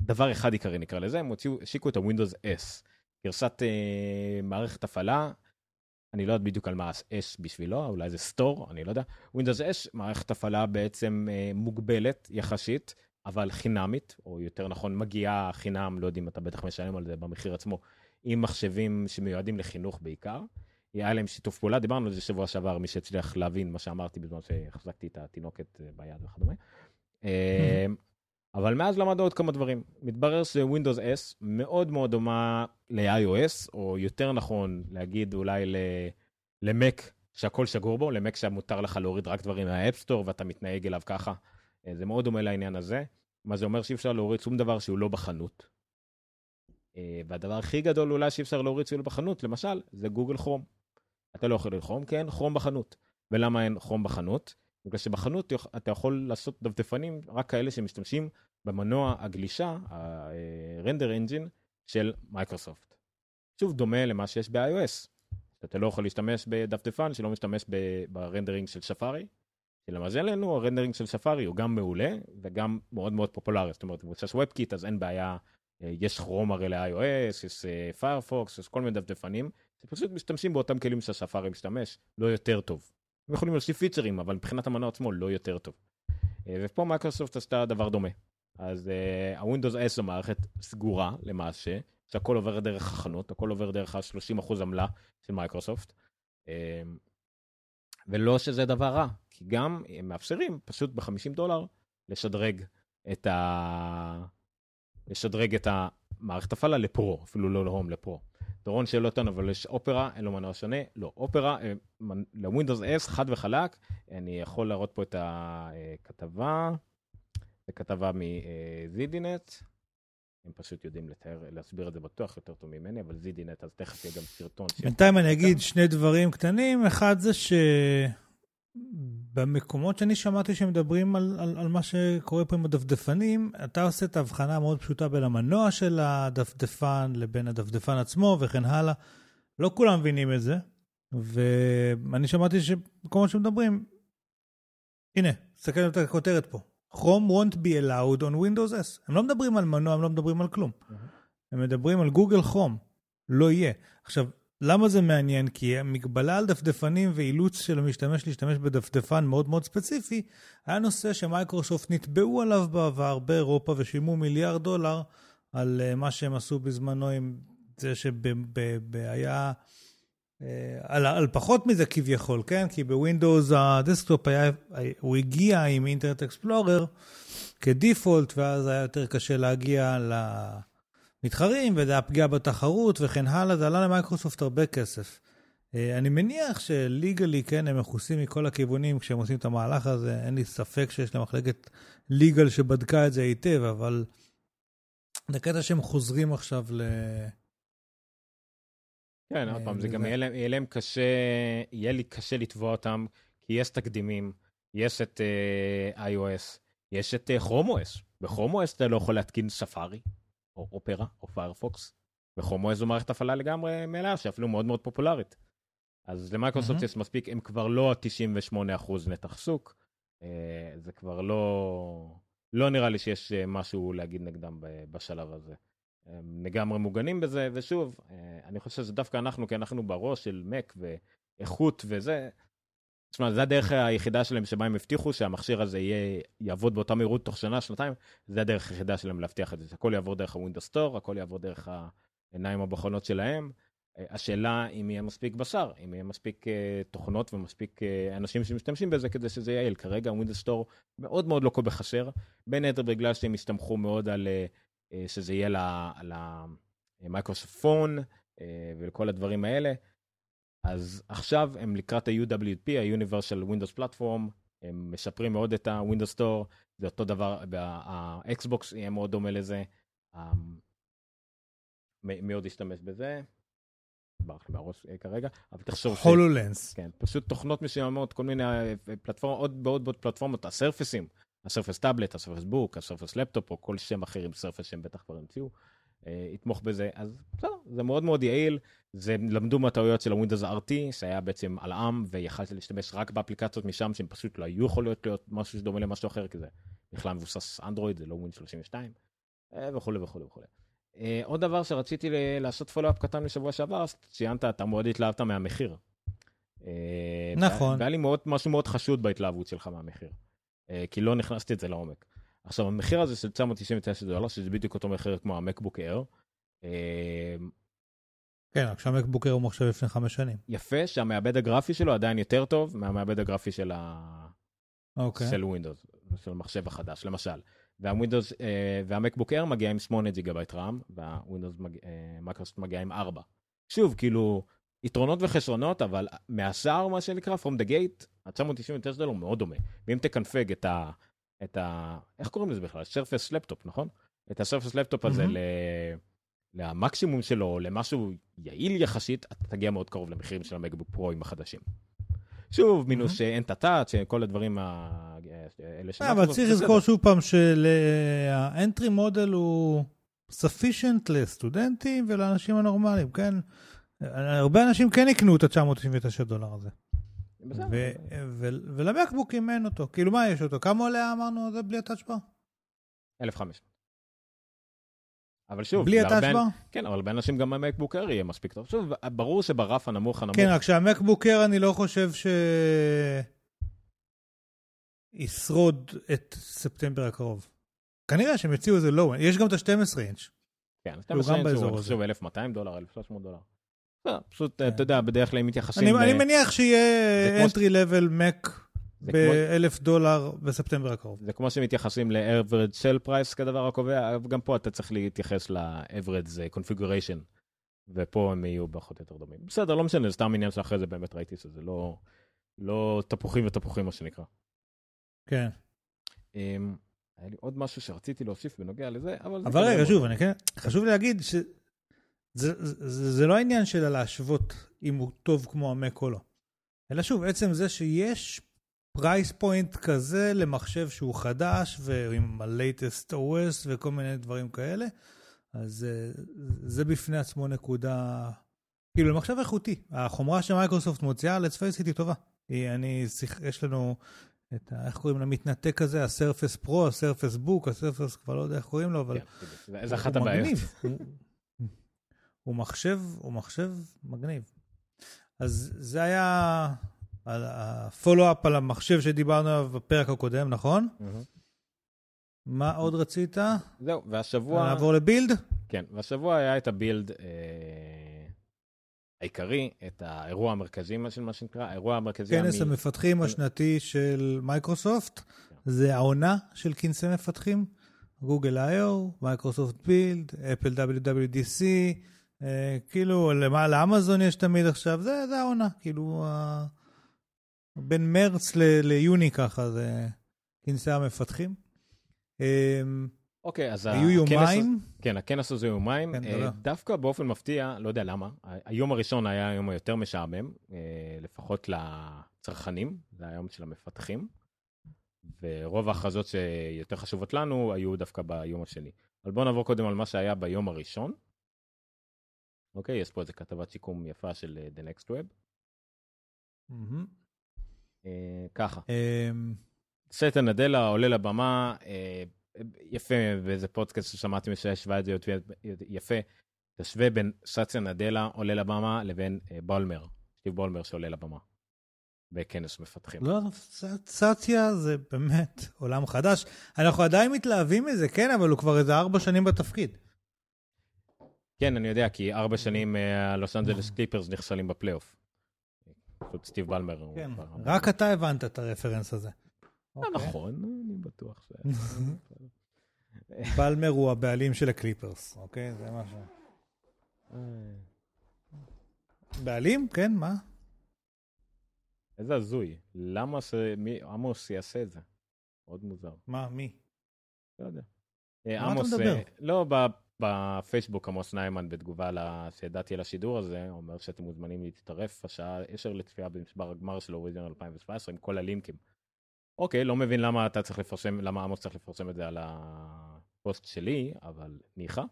דבר אחד עיקרי נקרא לזה, הם הוציאו, השיקו את ה-Windows S, גרסת אה, מערכת הפעלה, אני לא יודע בדיוק על מה S בשבילו, אולי זה סטור, אני לא יודע. Windows S, מערכת הפעלה בעצם אה, מוגבלת יחסית, אבל חינמית, או יותר נכון מגיעה חינם, לא יודע אם אתה בטח משלם על זה במחיר עצמו, עם מחשבים שמיועדים לחינוך בעיקר. היה להם שיתוף פעולה, דיברנו על זה שבוע שעבר, מי שהצליח להבין מה שאמרתי בזמן שהחזקתי את התינוקת אה, ביד וכדומה. אה, אבל מאז למדנו עוד כמה דברים. מתברר ש-Windows S מאוד מאוד דומה ל-iOS, או יותר נכון להגיד אולי ל-Mac שהכל שגור בו, ל-Mac שמותר לך להוריד רק דברים Store ואתה מתנהג אליו ככה. אה, זה מאוד דומה לעניין הזה. מה זה אומר שאי אפשר להוריד שום דבר שהוא לא בחנות. והדבר הכי גדול אולי שאי אפשר להוריד שהוא לא בחנות, למשל, זה גוגל כרום. אתה לא יכול ללחום, כי אין כרום בחנות. ולמה אין כרום בחנות? בגלל שבחנות אתה יכול לעשות דפדפנים רק כאלה שמשתמשים במנוע הגלישה, ה-render engine של מייקרוסופט. שוב, דומה למה שיש ב-iOS. אתה לא יכול להשתמש בדפדפן שלא משתמש ב-rendering של ספארי. שלמזלנו ה-rendering של ספארי הוא גם מעולה וגם מאוד מאוד פופולרי. זאת אומרת, מבוסס WebKit אז אין בעיה, אה, יש כרום הרי ל-iOS, יש פיירפוקס, אה, יש כל מיני דפדפנים שפשוט משתמשים באותם כלים שהספארי משתמש, לא יותר טוב. הם יכולים להוסיף פיצ'רים, אבל מבחינת המנוע עצמו לא יותר טוב. אה, ופה מייקרוסופט עשתה דבר דומה. אז uh, ה-Windows 10 מערכת סגורה למעשה, שהכל עובר דרך החנות, הכל עובר דרך ה-30% עמלה של מייקרוסופט. Uh, ולא שזה דבר רע, כי גם הם מאפשרים פשוט ב-50 דולר לשדרג את, ה... לשדרג את המערכת הפעלה ל-Pro, אפילו לא ל-Home, ל-Pro. דורון שואל אותנו, אבל יש אופרה, אין לו מנוע שונה? לא, אופרה, אה, לווינדוס S, חד וחלק, אני יכול להראות פה את הכתבה, זו כתבה מזידינט, הם פשוט יודעים לתאר, להסביר את זה בטוח יותר טוב ממני, אבל זידינט, אז תכף יהיה גם סרטון. בינתיים אני אגיד שני דברים קטנים. אחד זה שבמקומות שאני שמעתי שמדברים על, על, על מה שקורה פה עם הדפדפנים, אתה עושה את ההבחנה המאוד פשוטה בין המנוע של הדפדפן לבין הדפדפן עצמו וכן הלאה. לא כולם מבינים את זה, ואני שמעתי שמקומות שמדברים, הנה, תסתכל על הכותרת פה. Chrome won't be allowed on Windows S. הם לא מדברים על מנוע, הם לא מדברים על כלום. Mm-hmm. הם מדברים על גוגל כרום. לא יהיה. עכשיו, למה זה מעניין? כי המגבלה על דפדפנים ואילוץ של המשתמש להשתמש בדפדפן מאוד מאוד ספציפי, היה נושא שמייקרוסופט נתבעו עליו בעבר באירופה ושילמו מיליארד דולר על uh, מה שהם עשו בזמנו עם זה שהיה... אה, על, על פחות מזה כביכול, כן? כי בווינדוס הדסקטופ היה, הוא הגיע עם אינטרנט אקספלורר כ-default, ואז היה יותר קשה להגיע למתחרים, וזה היה פגיעה בתחרות וכן הלאה, זה עלה למייקרוסופט הרבה כסף. אה, אני מניח ש-legally, כן, הם מכוסים מכל הכיוונים כשהם עושים את המהלך הזה, אין לי ספק שיש להם מחלקת legal שבדקה את זה היטב, אבל זה קטע שהם חוזרים עכשיו ל... כן, עוד פעם, זה גם יהיה להם קשה, יהיה לי קשה לתבוע אותם, כי יש תקדימים, יש את uh, iOS, יש את uh, Chrome OS. ב-Chrome OS אתה לא יכול להתקין ספארי, או אופרה, או פיירפוקס. ו-Chrome OS זו מערכת הפעלה לגמרי מלאה, שאפילו מאוד מאוד פופולרית. אז למייקרוסופט mm-hmm. יש מספיק, הם כבר לא 98% נתח שוק, uh, זה כבר לא, לא נראה לי שיש משהו להגיד נגדם בשלב הזה. הם לגמרי מוגנים בזה, ושוב, אה, אני חושב שזה דווקא אנחנו, כי אנחנו בראש של מק ואיכות וזה. תשמע, זו הדרך היחידה שלהם שבה הם הבטיחו שהמכשיר הזה יהיה, יעבוד באותה מהירות תוך שנה, שנתיים, זה הדרך היחידה שלהם להבטיח את זה. הכל יעבור דרך הווינדוס סטור, הכל יעבור דרך העיניים הבוחנות שלהם. אה, השאלה אם יהיה מספיק בשר, אם יהיה מספיק uh, תוכנות ומספיק uh, אנשים שמשתמשים בזה כדי שזה יעיל. כרגע Windows Store מאוד מאוד לוקה בחסר, בין היתר בגלל שהם הסתמכו מאוד על uh, שזה יהיה למייקרוסופט Phone אה, ולכל הדברים האלה. אז עכשיו הם לקראת ה-UWP, ה-Universal Windows Platform, הם משפרים מאוד את ה-Windows Store, זה אותו דבר, ה-Xbox יהיה מאוד דומה לזה. אמ, מי עוד ישתמש בזה? ברח לי מהראש אה, כרגע, אבל תחשוב. הולולנס. כן, פשוט תוכנות מסוימות, כל מיני פלטפורמות, עוד ועוד פלטפורמות, הסרפסים, הסרפס טאבלט, ה-Surface Book, הסרפס לפטופ, או כל שם אחר עם סרפס שהם בטח כבר המציאו, אה, יתמוך בזה. אז בסדר, זה מאוד מאוד יעיל. זה למדו מהטעויות של הווינדוס RT, שהיה בעצם על ARM, ויכלתי להשתמש רק באפליקציות משם, שהם פשוט לא היו יכולות להיות משהו שדומה למשהו אחר, כי זה בכלל מבוסס אנדרואיד, זה לא ווינדוס 32, אה, וכולי וכולי וכולי. אה, עוד דבר שרציתי לעשות follow-up קטן משבוע שעבר, אז ציינת, אתה מאוד התלהבת מהמחיר. נכון. והיה לי מאוד, משהו מאוד חשוד בהתלהבות שלך מהמחיר. אה, כי לא נכנסתי לזה לעומק. עכשיו, המחיר הזה של 999 דולר, שזה בדיוק אותו מחיר כמו המקבוק אייר. אה, כן, רק שהמקבוק אייר הוא מחשב לפני חמש שנים. יפה, שהמעבד הגרפי שלו עדיין יותר טוב מהמעבד הגרפי של ה... אוקיי. של Windows, של המחשב החדש, למשל. וה Windows, אה, וה MacBook Air מגיע עם 8 ג'יגאבייט רם, וה Windows, מייקרוסופט מגיע עם 4. שוב, כאילו, יתרונות וחסרונות, אבל מהשאר, מה שנקרא, from the gate, ה-999 דולר מאוד דומה. ואם תקנפג את ה... את ה... איך קוראים לזה בכלל? Surface Laptop, נכון? את ה Surface Laptop הזה ל... למקסימום שלו, למשהו יעיל יחסית, אתה תגיע מאוד קרוב למחירים של ה MacBook Pro-ים החדשים. שוב, מינוס שאין את הטאט, שכל הדברים האלה ש... אבל צריך לזכור שוב פעם שהאנטרי מודל הוא sufficient לסטודנטים ולאנשים הנורמליים, כן? הרבה אנשים כן יקנו את ה-999 דולר הזה. ולמקבוקים אין אותו. כאילו, מה יש אותו? כמה עולה אמרנו זה בלי הטאצ'בר? 1,500. אבל שוב, בלי הטאצ'בר? כן, אבל הרבה אנשים גם המקבוק אר יהיה מספיק טוב. שוב, ברור שברף הנמוך הנמוך... כן, רק שהמקבוק אר אני לא חושב ש... ישרוד את ספטמבר הקרוב. כנראה שהם יציעו איזה לואו, יש גם את ה-12 אינץ'. כן, 12 אינץ' הוא חושב 1,200 דולר, 1,300 דולר. לא, פשוט, אתה יודע, בדרך כלל הם מתייחסים... אני מניח שיהיה entry level Mac זה כמו- באלף דולר בספטמבר הקרוב. זה כמו שמתייחסים ל-average sell price כדבר הקובע, גם פה אתה צריך להתייחס ל-average configuration, ופה הם יהיו פחות יותר דומים. בסדר, לא משנה, זה סתם עניין שאחרי זה באמת ראיתי שזה לא, לא תפוחים ותפוחים, מה שנקרא. כן. אמ, היה לי עוד משהו שרציתי להוסיף בנוגע לזה, אבל... אבל רגע, שוב, אני כן, חשוב להגיד זה, זה, זה לא העניין של להשוות אם הוא טוב כמו המק או לא. אלא שוב, עצם זה שיש price point כזה למחשב שהוא חדש ועם ה-latest OS וכל מיני דברים כאלה, אז אה, זה בפני עצמו נקודה, כאילו למחשב איכותי. החומרה שמייקרוסופט מוציאה, let's face it, היא טובה. היא, אני, יש לנו את ה... איך קוראים למתנתק הזה? הסרפס פרו, הסרפס בוק, הסרפס, כבר לא יודע איך קוראים לו, אבל... כן. זה- זה אחת הבעיות. הוא- מחשב, הוא מחשב מגניב. אז זה היה הפולו-אפ על המחשב שדיברנו עליו בפרק הקודם, נכון? מהמם. מה עוד רצית? זהו, והשבוע... נעבור ל Build? כן, והשבוע היה את ה Build אה, העיקרי, את האירוע המרכזי, מה שנקרא, האירוע המרכזי... כנס המ- המפתחים השנתי של מייקרוסופט. זה העונה של כנסי מפתחים. גוגל I/O, מייקרוסופט Build, אפל WWDC, כאילו, למה- לאמזון יש תמיד עכשיו, זה, זה העונה, כאילו, אה, בין מרץ ל- ליוני ככה, זה כנסי המפתחים. אה, אוקיי, אז היו הכנס- יומיים, כן, הכנס הזה יומיים. כן, אה. דווקא באופן מפתיע, לא יודע למה, היום הראשון היה היום היותר משעמם, אה, לפחות לצרכנים, זה היום של המפתחים. ורוב ההכרזות שיותר חשובות לנו היו דווקא ביום השני. אבל בואו נעבור קודם על מה שהיה ביום הראשון. אוקיי, יש פה איזה כתבת שיקום יפה של אה, The Next Web. מהמם. אה, ככה, אה, סטה נדלה עולה לבמה, אה, יפה באיזה פודקאסט ששמעתי שהשווה את זה יפה, תשווה בין סטיה נדלה עולה לבמה לבין אה, בולמר, סטיב בולמר שעולה לבמה. בכנס מפתחים. לא, ס- סאטיה זה באמת עולם חדש. אנחנו עדיין מתלהבים מזה, כן, אבל הוא כבר איזה ארבע שנים בתפקיד. כן, אני יודע, כי ארבע שנים אה, הלוס אנג'לס קליפרס נכשלים בפלייאוף. פשוט סטיב בלמר. כן, רק אתה הבנת את הרפרנס הזה. אה, אוקיי. נכון, אני בטוח ש... בלמר הוא הבעלים של הקליפרס, אוקיי? זה מה ש... בעלים? כן, מה? איזה הזוי. למה ש- עמוס יעשה את זה? מאוד מוזר. מה, מי? לא יודע. מה אה, אתה עמוס, מדבר? אה, לא, בפייסבוק עמוס ניימן בתגובה שידעתי על השידור הזה, אומר שאתם מוזמנים להצטרף השעה 10 לצפייה במשבר הגמר של אוריזיון 2017 עם כל הלינקים. אוקיי, לא מבין למה אתה צריך לפרסם, למה עמוס צריך לפרסם את זה על הפוסט שלי, אבל ניחא.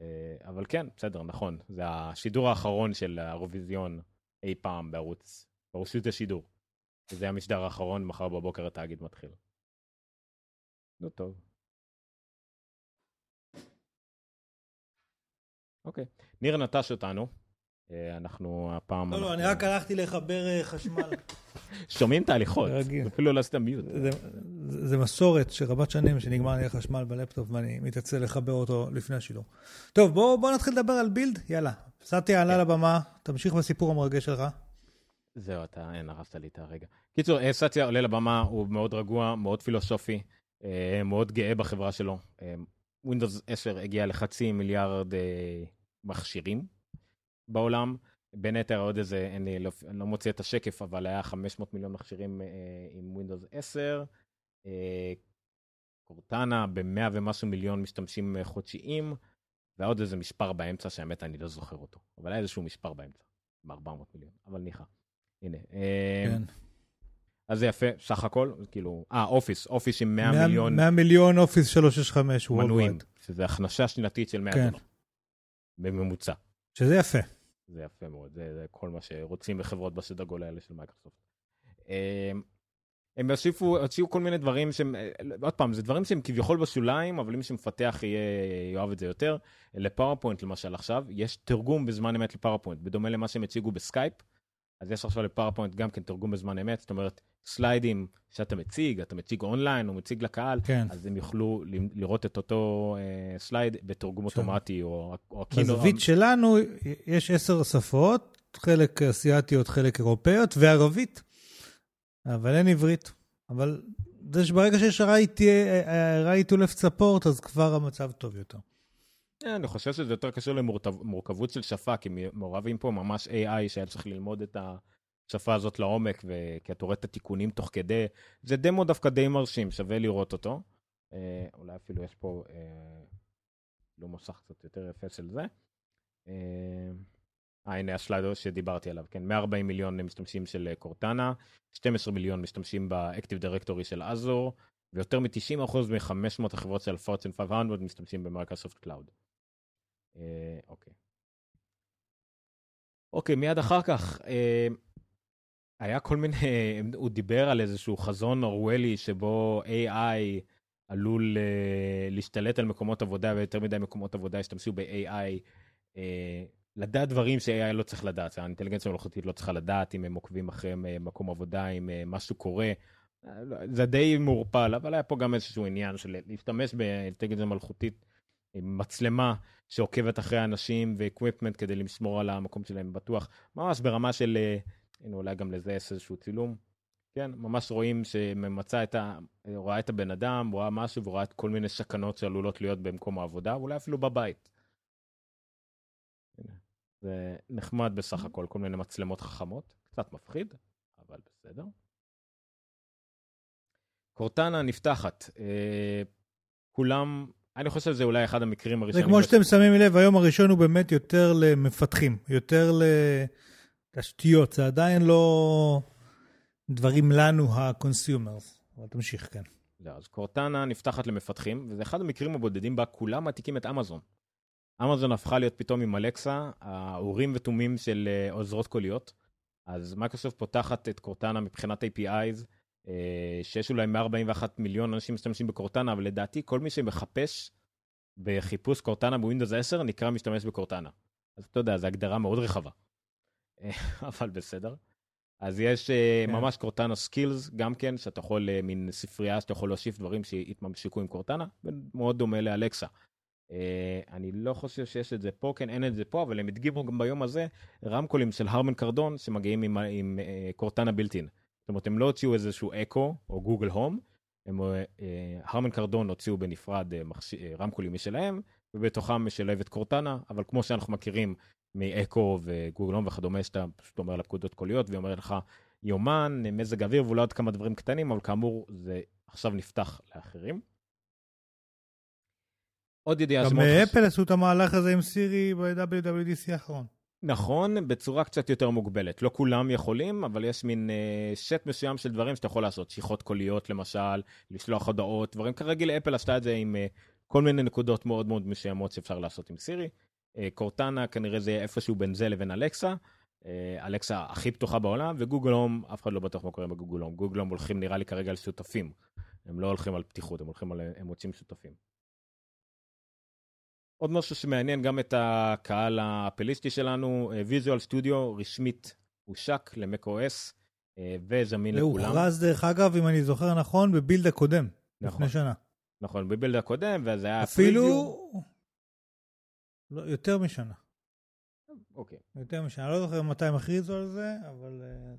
אה, אבל כן, בסדר, נכון, זה השידור האחרון של האירוויזיון אי פעם בערוץ, ברשות השידור. זה המשדר האחרון, מחר בבוקר התאגיד מתחיל. נו טוב. אוקיי. ניר נטש אותנו. אה, אנחנו הפעם... לא, לא, אני רק הלכתי לחבר אה, חשמל. שומעים. רגיל. אפילו לא עשית מיוט. זה- מסורת שרבת שנים שנגמר לי החשמל בלפטופ ואני מתעצל לחבר אותו לפני השידור. טוב, בואו בוא נתחיל לדבר על בילד, יאללה. סטיה עלה כן. לבמה, תמשיך בסיפור המרגש שלך. זהו, אתה, אין, הרסת לי את הרגע. קיצור, אה, סטיה עולה לבמה, הוא מאוד רגוע, מאוד פילוסופי, מאוד גאה בחברה שלו. Windows 10 הגיע לחצי מיליארד אה, מכשירים בעולם. בין היתר עוד איזה, לי, לא, אני לא מוציא את השקף, אבל היה 500 מיליון מכשירים אה, עם Windows 10. אה, קורטנה ב-100 ומשהו מיליון משתמשים אה, חודשיים, ועוד איזה מספר באמצע, שהאמת אני לא זוכר אותו. אבל היה איזשהו מספר באמצע, ב-400 מיליון, אבל ניחא. הנה. אה, כן. אז זה יפה, סך הכל, כאילו, אה, Office, Office עם 100 מיליון 100 מיליון Office 365 הוא מנויים. שזה הכנסה שנתית של 100 כן. דולר. בממוצע. שזה יפה. זה יפה מאוד, זה, זה כל מה שרוצים בחברות בסדר גודל האלה של מייקרוסופט. אה, הם יוסיפו, הוציאו כל מיני דברים שהם, אה, עוד פעם, זה דברים שהם כביכול בשוליים, אבל מי שמפתח יהיה, יאהב את זה יותר. ל PowerPoint למשל עכשיו, יש תרגום בזמן אמת ל PowerPoint, בדומה למה שהם הציגו בסקייפ. אז יש עכשיו ל PowerPoint גם כן תרגום בזמן אמת, זאת אומרת, slide-ים שאתה מציג, אתה מציג אונליין או מציג לקהל, כן. אז הם יוכלו ל- לראות את אותו אה, slide בתרגום עכשיו, אוטומטי, או, או ה keyno- בזווית שלנו יש עשר שפות, חלק אסיאתיות, חלק אירופאיות, וערבית. אבל אין עברית. אבל זה שברגע שיש right to left support, אז כבר המצב טוב יותר. אה, אני חושב שזה יותר קשור למורכבות של שפה, כי מעורבים פה ממש AI שהיה צריך ללמוד את השפה הזאת לעומק, כי אתה רואה את התיקונים תוך כדי. זה דמו דווקא די מרשים, שווה לראות אותו. אה, אולי אפילו יש פה אה, לא מסך קצת יותר יפה של זה. אה, הנה השליידר שדיברתי עליו, כן, 140 מיליון משתמשים של קורטנה, 12 מיליון משתמשים ב Active Directory של Azure, ויותר מ-90% מ-500 החברות של Fortune 500 משתמשים במייקרוסופט Cloud. אה, אוקיי. אוקיי, מיד אחר כך, אה, היה כל מיני, הוא דיבר על איזשהו חזון אורוולי שבו AI עלול אה, להשתלט על מקומות עבודה ויותר מדי מקומות עבודה ישתמשו ב-AI. לדעת דברים ש-AI לא צריך לדעת, האינטליגנציה המלאכותית לא צריכה לדעת אם הם עוקבים אחרי מקום עבודה, אם משהו קורה. זה די מעורפל, אבל היה פה גם איזשהו עניין של להשתמש באינטליגנציה מלאכותית מצלמה שעוקבת אחרי אנשים ו equipment כדי לשמור על המקום שלהם בטוח, ממש ברמה של, אה, הנה אולי גם לזה יש איזשהו צילום. כן, ממש רואים שממצה את ה... רואה את הבן אדם, רואה משהו ורואה את כל מיני סכנות שעלולות להיות במקום העבודה, אולי אפילו בבית. זה נחמד בסך הכל, כל מיני מצלמות חכמות, קצת מפחיד, אבל בסדר. קורטנה נפתחת, אה, כולם אני חושב שזה אולי אחד המקרים הראשונים. זה כמו שאתם שמים לב, היום הראשון הוא באמת יותר למפתחים, יותר לתשתיות, זה עדיין לא דברים לנו, ה-consumers. אבל תמשיך, כן. לא, אז קורטנה נפתחת למפתחים, וזה אחד המקרים הבודדים בה כולם מעתיקים את אמזון. אמזון הפכה להיות פתאום עם אלקסה, האורים ותומים של אה, עוזרות קוליות. אז מייקרוסופט פותחת את קורטנה מבחינת APIs, שיש אולי 141 מיליון אנשים משתמשים בקורטנה, אבל לדעתי כל מי שמחפש בחיפוש קורטנה ב Windows 10 נקרא משתמש בקורטנה. אז אתה יודע, זו הגדרה מאוד רחבה. אה, אבל בסדר. אז יש אה, כן. ממש קורטנה skills גם כן, שאתה יכול, מין ספרייה שאתה יכול להוסיף דברים שיתממשקו עם קורטנה, מאוד דומה לאלקסה. אני לא חושב שיש את זה פה, כן, אין את זה פה, אבל הם הדגימו גם ביום הזה רמקולים של הרמן קרדון שמגיעים עם, עם קורטנה בילטין. זאת אומרת, הם לא הוציאו איזשהו אקו או גוגל הום, הם, אה, הרמן קרדון הוציאו בנפרד אה. אה, רמקולים משלהם, ובתוכם משלבת קורטנה, אבל כמו שאנחנו מכירים מאקו וגוגל הום וכדומה, שאתה פשוט אומר לפקודות קוליות, והיא אומרת לך יומן, מזג אוויר ואולי עוד כמה דברים קטנים, אבל כאמור זה עכשיו נפתח לאחרים. עוד ידיעה שמאוד... גם אפל עשו את המהלך הזה עם סירי ב-WWDC האחרון. נכון, בצורה קצת יותר מוגבלת. לא כולם יכולים, אבל יש מין אה, שט מסוים של דברים שאתה יכול לעשות. שיחות קוליות למשל, לשלוח הודעות, דברים כרגיל אפל עשתה את זה עם אה, כל מיני נקודות מאוד מאוד מסוימות שאפשר לעשות עם סירי. אה, קורטנה כנראה זה איפשהו בין זה לבין אלקסה. אה, אלקסה הכי פתוחה בעולם, וגוגל הום, אף אחד לא בטוח מה קורה בגוגל הום. גוגל הום הולכים נראה לי כרגע על שותפים. הם לא הולכים על פתיחות, הם הולכים על, הם מוצאים שותפים. עוד משהו שמעניין גם את הקהל האפליסטי שלנו, ויזואל סטודיו רשמית הושק למקו-אס אה, וזמין לכולם. הוא הוכרז דרך אגב, אם אני זוכר נכון, בבילד הקודם, נכון, לפני שנה. נכון, בבילד הקודם, וזה היה אפילו... לא, יותר משנה. אוקיי. יותר משנה, לא זוכר מתי הם הכריזו על זה, אבל... אה,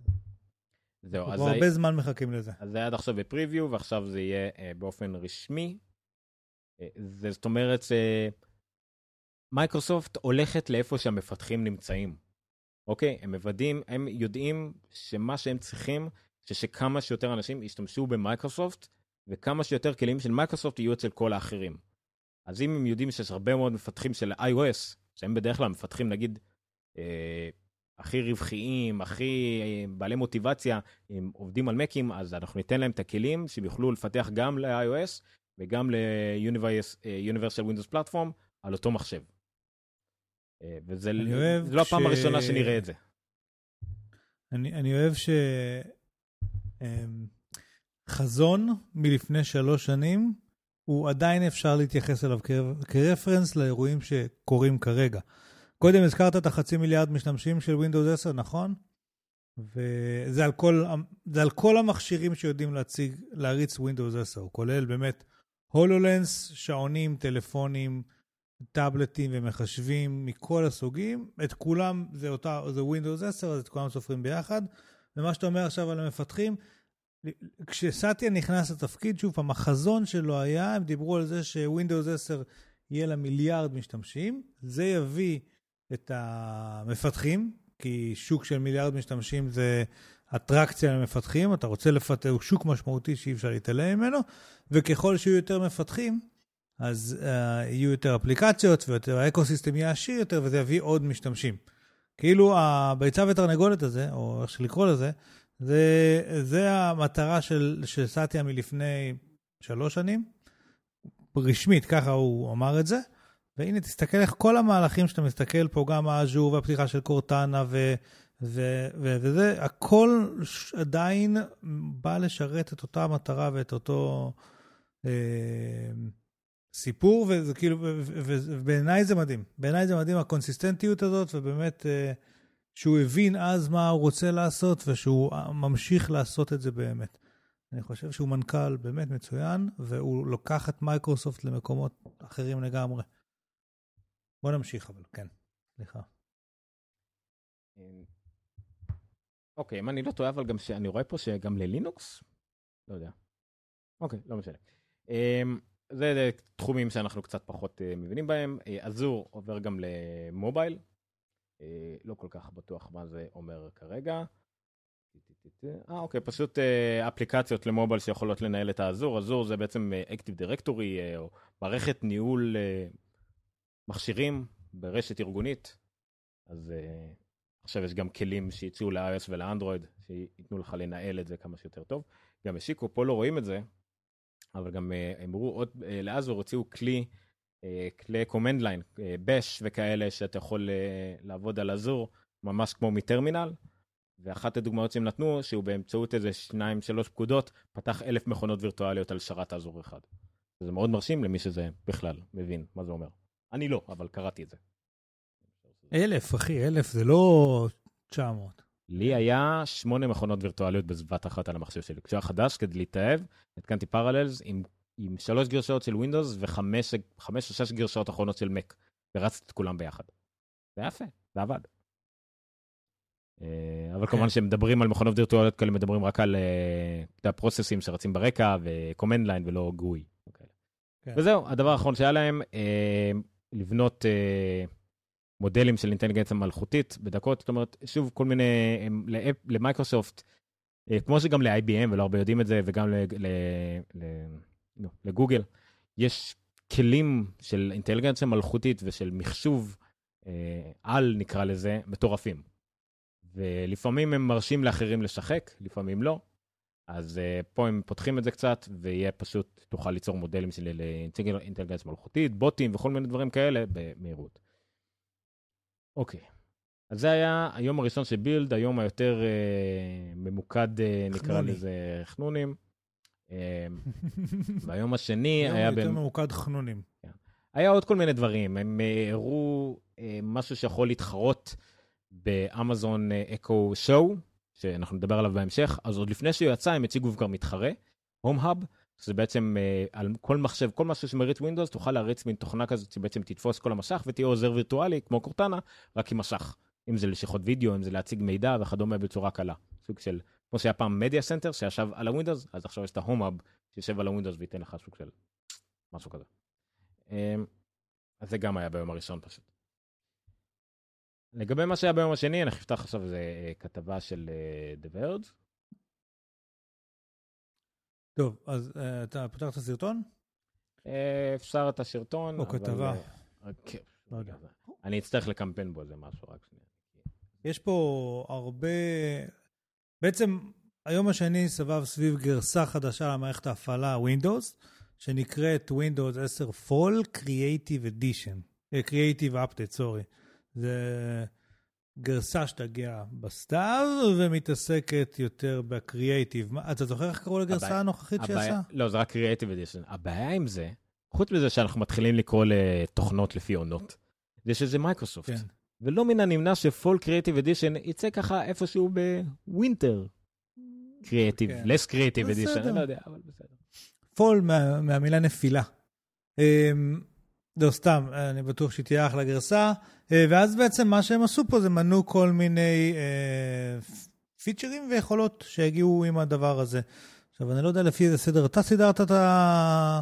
זהו, אז... כבר הרבה זמן מחכים לזה. אז זה היה עד עכשיו ב preview, ועכשיו זה יהיה אה, באופן רשמי. אה, זאת אומרת, אה, מייקרוסופט הולכת לאיפה שהמפתחים נמצאים. אוקיי? הם מוודאים, הם יודעים שמה שהם צריכים, זה שכמה שיותר אנשים ישתמשו במייקרוסופט, וכמה שיותר כלים של מייקרוסופט יהיו אצל כל האחרים. אז אם הם יודעים שיש הרבה מאוד מפתחים של iOS, שהם בדרך כלל מפתחים נגיד אה, הכי רווחיים, הכי אה, בעלי מוטיבציה, הם עובדים על מקים, אז אנחנו ניתן להם את הכלים שהם יוכלו לפתח גם ל-iOS וגם ל-Universal Windows Platform על אותו מחשב. אה, וזה לא הפעם ש... הראשונה שנראה את זה. אני, אני אוהב שחזון אמ, מלפני שלוש שנים, הוא עדיין אפשר להתייחס אליו כרפרנס לאירועים שקורים כרגע. קודם הזכרת את החצי מיליארד משתמשים של Windows 10, נכון? וזה על כל, על כל המכשירים שיודעים להציג, להריץ Windows 10, כולל באמת הולולנס, שעונים, טלפונים, טאבלטים ומחשבים מכל הסוגים, את כולם, זה אותה, זה Windows 10, אז את כולם סופרים ביחד. ומה שאתה אומר עכשיו על המפתחים, כשסאטיה נכנס לתפקיד, שוב פעם, החזון שלו היה, הם דיברו על זה שווינדוס 10 יהיה לה מיליארד משתמשים, זה יביא את המפתחים, כי שוק של מיליארד משתמשים זה אטרקציה למפתחים, אתה רוצה לפתח, הוא שוק משמעותי שאי אפשר להתעלם ממנו, וככל שיהיו יותר מפתחים, אז uh, יהיו יותר אפליקציות ויותר האקוסיסטם יהיה עשיר יותר וזה יביא עוד משתמשים. כאילו הביצה ותרנגולת הזה, או איך שלקרוא לזה, זה, זה המטרה של, של סאטיה מלפני שלוש שנים. רשמית, ככה הוא אמר את זה. והנה, תסתכל איך כל המהלכים שאתה מסתכל פה, גם האז'ור והפתיחה של קורטנה ו, ו, ו, וזה, הכל עדיין בא לשרת את אותה מטרה ואת אותו אה, סיפור, וזה כאילו, ובעיניי זה מדהים. בעיניי זה מדהים הקונסיסטנטיות הזאת, ובאמת... אה, שהוא הבין אז מה הוא רוצה לעשות ושהוא ממשיך לעשות את זה באמת. אני חושב שהוא מנכ"ל באמת מצוין, והוא לוקח את מייקרוסופט למקומות אחרים לגמרי. בוא נמשיך אבל, כן, סליחה. אוקיי, אם אני לא טועה, אבל גם שאני רואה פה שגם ללינוקס? לא יודע. אוקיי, לא משנה. אמ, זה תחומים שאנחנו קצת פחות אה, מבינים בהם. אזור אה, עובר גם למובייל, אה, לא כל כך בטוח מה זה אומר כרגע. אה אוקיי, פשוט אה, אפליקציות למובייל שיכולות לנהל את האזור. אזור זה בעצם Active Directory או מערכת ניהול מכשירים ברשת ארגונית. אז עכשיו יש גם כלים שיצאו ל-iOS ול-Android שייתנו לך לנהל את זה כמה שיותר טוב. גם השיקו, פה לא רואים את זה, אבל גם אמרו עוד, לאזור הוציאו כלי אה, כלי קומנד ליין, בש וכאלה שאתה יכול אה, לעבוד על אזור ממש כמו מטרמינל. ואחת הדוגמאות שהם נתנו שהוא באמצעות איזה שניים שלוש פקודות פתח אלף מכונות וירטואליות על שרת אזור אחד. זה מאוד מרשים למי שזה בכלל מבין מה זה אומר. אני לא, אבל קראתי את זה. אלף, אחי, אלף זה לא 900. לי היה שמונה מכונות וירטואליות בבת אחת על המחשב שלי. כשהיה חדש, כדי להתאהב, התקנתי פרללס עם עם שלוש גרשאות של ווינדוס וחמש או שש גרשאות אחרונות של מק, ורצתי את כולם ביחד. זה היה יפה, זה עבד. אה, אבל כמובן כן. שמדברים על מכונות וירטואליות כאלה, מדברים רק על הפרוססים אה, שרצים ברקע ו-command line ולא גוי. כן. וזהו, הדבר האחרון שהיה להם, אה, לבנות מודלים של אינטליגנציה מלכותית בדקות, זאת אומרת, שוב, כל מיני, למייקרוסופט, כמו שגם ל-IBM, ולא הרבה יודעים את זה, וגם לא, לגוגל, יש כלים של אינטליגנציה מלכותית ושל מחשוב אה, על, נקרא לזה, מטורפים. ולפעמים הם מרשים לאחרים לשחק, לפעמים לא. אז uh, פה הם פותחים את זה קצת, ויהיה פשוט, תוכל ליצור מודלים של אינטליגנציה מלכותית, בוטים וכל מיני דברים כאלה במהירות. אוקיי, אז זה היה היום הראשון של בילד, היום היותר uh, ממוקד, uh, נקרא לזה חנונים. אמ, והיום השני היה... יותר ממוקד חנונים. כן. היה עוד כל מיני דברים, הם אה, הראו אה, משהו שיכול להתחרות באמזון אקו שואו, שאנחנו נדבר עליו בהמשך, אז עוד לפני שהוא יצא הם הציגו כבר מתחרה, הום האב, שזה בעצם אה, על כל מחשב, כל משהו שמריץ ווינדוס, תוכל להריץ מין תוכנה כזאת שבעצם תתפוס כל המשך ותהיה עוזר וירטואלי כמו קורטנה, רק עם משך. אם זה לשיחות וידאו, אם זה להציג מידע וכדומה בצורה קלה. סוג של כמו שהיה פעם Media Center שישב על ה Windows, אז עכשיו יש את ה Home Hub שיושב על ה Windows וייתן לך סוג של משהו כזה. אמ, אז זה גם היה ביום הראשון פשוט. לגבי מה שהיה ביום השני, אני אפתח עכשיו איזה כתבה של אה, The Verge. טוב, אז אה, אתה פותח את הסרטון? אפשר את השרטון. או כתבה. כן, לא יודע. אני אצטרך לקמפיין בו איזה משהו, רק שנייה. יש פה הרבה בעצם היום השני סבב סביב גרסה חדשה למערכת ההפעלה Windows, שנקראת Windows 10 Fall Creative Edition, uh, Creative Update, סורי. זה גרסה שתגיע בסתיו ומתעסקת יותר בקריאייטיב. אתה זוכר איך קראו לגרסה הבא... הנוכחית הבא... שיצאה? לא, זה רק קריאייטיב אדישן. הבעיה עם זה, חוץ מזה שאנחנו מתחילים לקרוא לתוכנות לפי עונות, זה שזה מייקרוסופט. כן. ולא מן הנמנע ש Fall Creative Edition יצא ככה איפשהו ב Winter Creative, less creative edition, אני לא יודע, אבל בסדר. Fall מה, מהמילה נפילה. לא, סתם, אני בטוח שהיא תהיה אחלה גרסה. אה, ואז בעצם מה שהם עשו פה זה מנו כל מיני פיצ'רים ויכולות שיגיעו עם הדבר הזה. עכשיו, אני לא יודע לפי איזה סדר אתה סידרת את ה...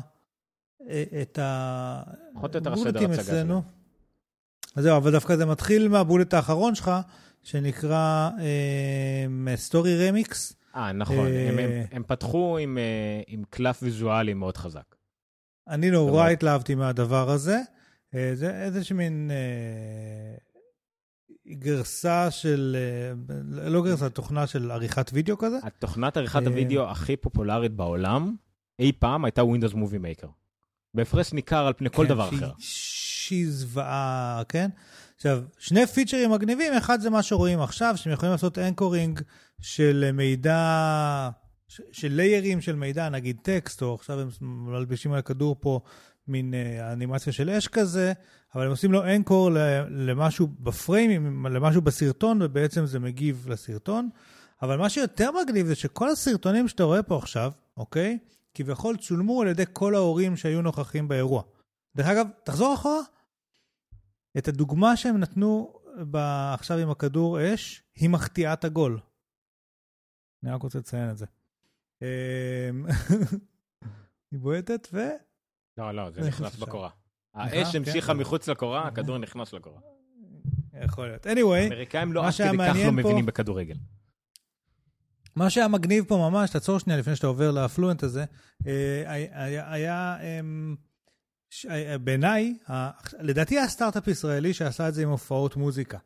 את ה... פחות או יותר הסדר הצגה שלו. אז זהו, אבל דווקא זה מתחיל מהבולט האחרון שלך, שנקרא סטורי uh, רמיקס. אה, נכון, uh, הם, הם, הם פתחו עם, uh, עם קלף ויזואלי מאוד חזק. אני נורא התלהבתי מהדבר הזה. Uh, זה איזושהי מין uh, גרסה של, uh, לא גרסה, תוכנה של עריכת וידאו כזה. התוכנת עריכת הוידאו הכי פופולרית בעולם אי פעם הייתה Windows Movie Maker. בהפרש ניכר על פני כל כן, דבר אחר. שהיא זוועה, כן? עכשיו, שני פיצ'רים מגניבים, אחד זה מה שרואים עכשיו, שהם יכולים לעשות אנקורינג של מידע, של ליירים של מידע, נגיד טקסט, או עכשיו הם מלבישים על הכדור פה מין אה, אנימציה של אש כזה, אבל הם עושים לו אנקור למשהו בפריימים, למשהו בסרטון, ובעצם זה מגיב לסרטון. אבל מה שיותר מגניב זה שכל הסרטונים שאתה רואה פה עכשיו, אוקיי? כביכול צולמו על ידי כל ההורים שהיו נוכחים באירוע. דרך אגב, תחזור אחורה. את הדוגמה שהם נתנו עכשיו עם הכדור אש, היא מחטיאה את הגול. אני רק רוצה לציין את זה. אמ, היא בועטת ו... לא, לא, זה נכנס בקורה. האש המשיכה כן. מחוץ לקורה, הכדור נכנס לקורה. יכול להיות. anyway, האמריקאים לא עד כדי כך לא מבינים בכדורגל. מה שהיה מגניב פה ממש, תעצור שנייה לפני שאתה עובר לפלואנט הזה, אה, היה, אמ, אה, בעיניי, לדעתי היה סטארט-אפ ישראלי שעשה את זה עם הופעות מוזיקה.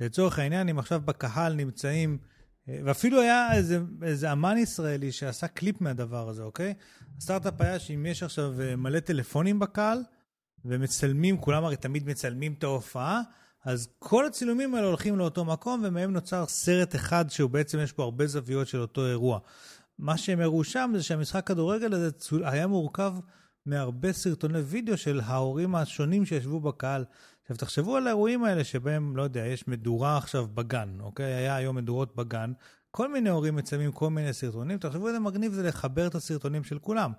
לצורך העניין, אם עכשיו בקהל נמצאים, אה, ואפילו היה איזה, איזה אמן ישראלי שעשה קליפ מהדבר הזה, אוקיי? הסטארט-אפ היה שאם יש עכשיו מלא טלפונים בקהל, ומצלמים, כולם הרי תמיד מצלמים את ההופעה, אז כל הצילומים האלה הולכים לאותו מקום, ומהם נוצר סרט אחד שהוא בעצם, יש פה הרבה זוויות של אותו אירוע. מה שהם הראו שם זה שהמשחק כדורגל הזה היה מורכב מהרבה סרטוני וידאו של ההורים השונים שישבו בקהל. עכשיו, תחשבו על האירועים האלה שבהם, לא יודע, יש מדורה עכשיו בגן, אוקיי? היה היום מדורות בגן. כל מיני הורים מצלמים כל מיני סרטונים. תחשבו איזה מגניב זה לחבר את הסרטונים של כולם.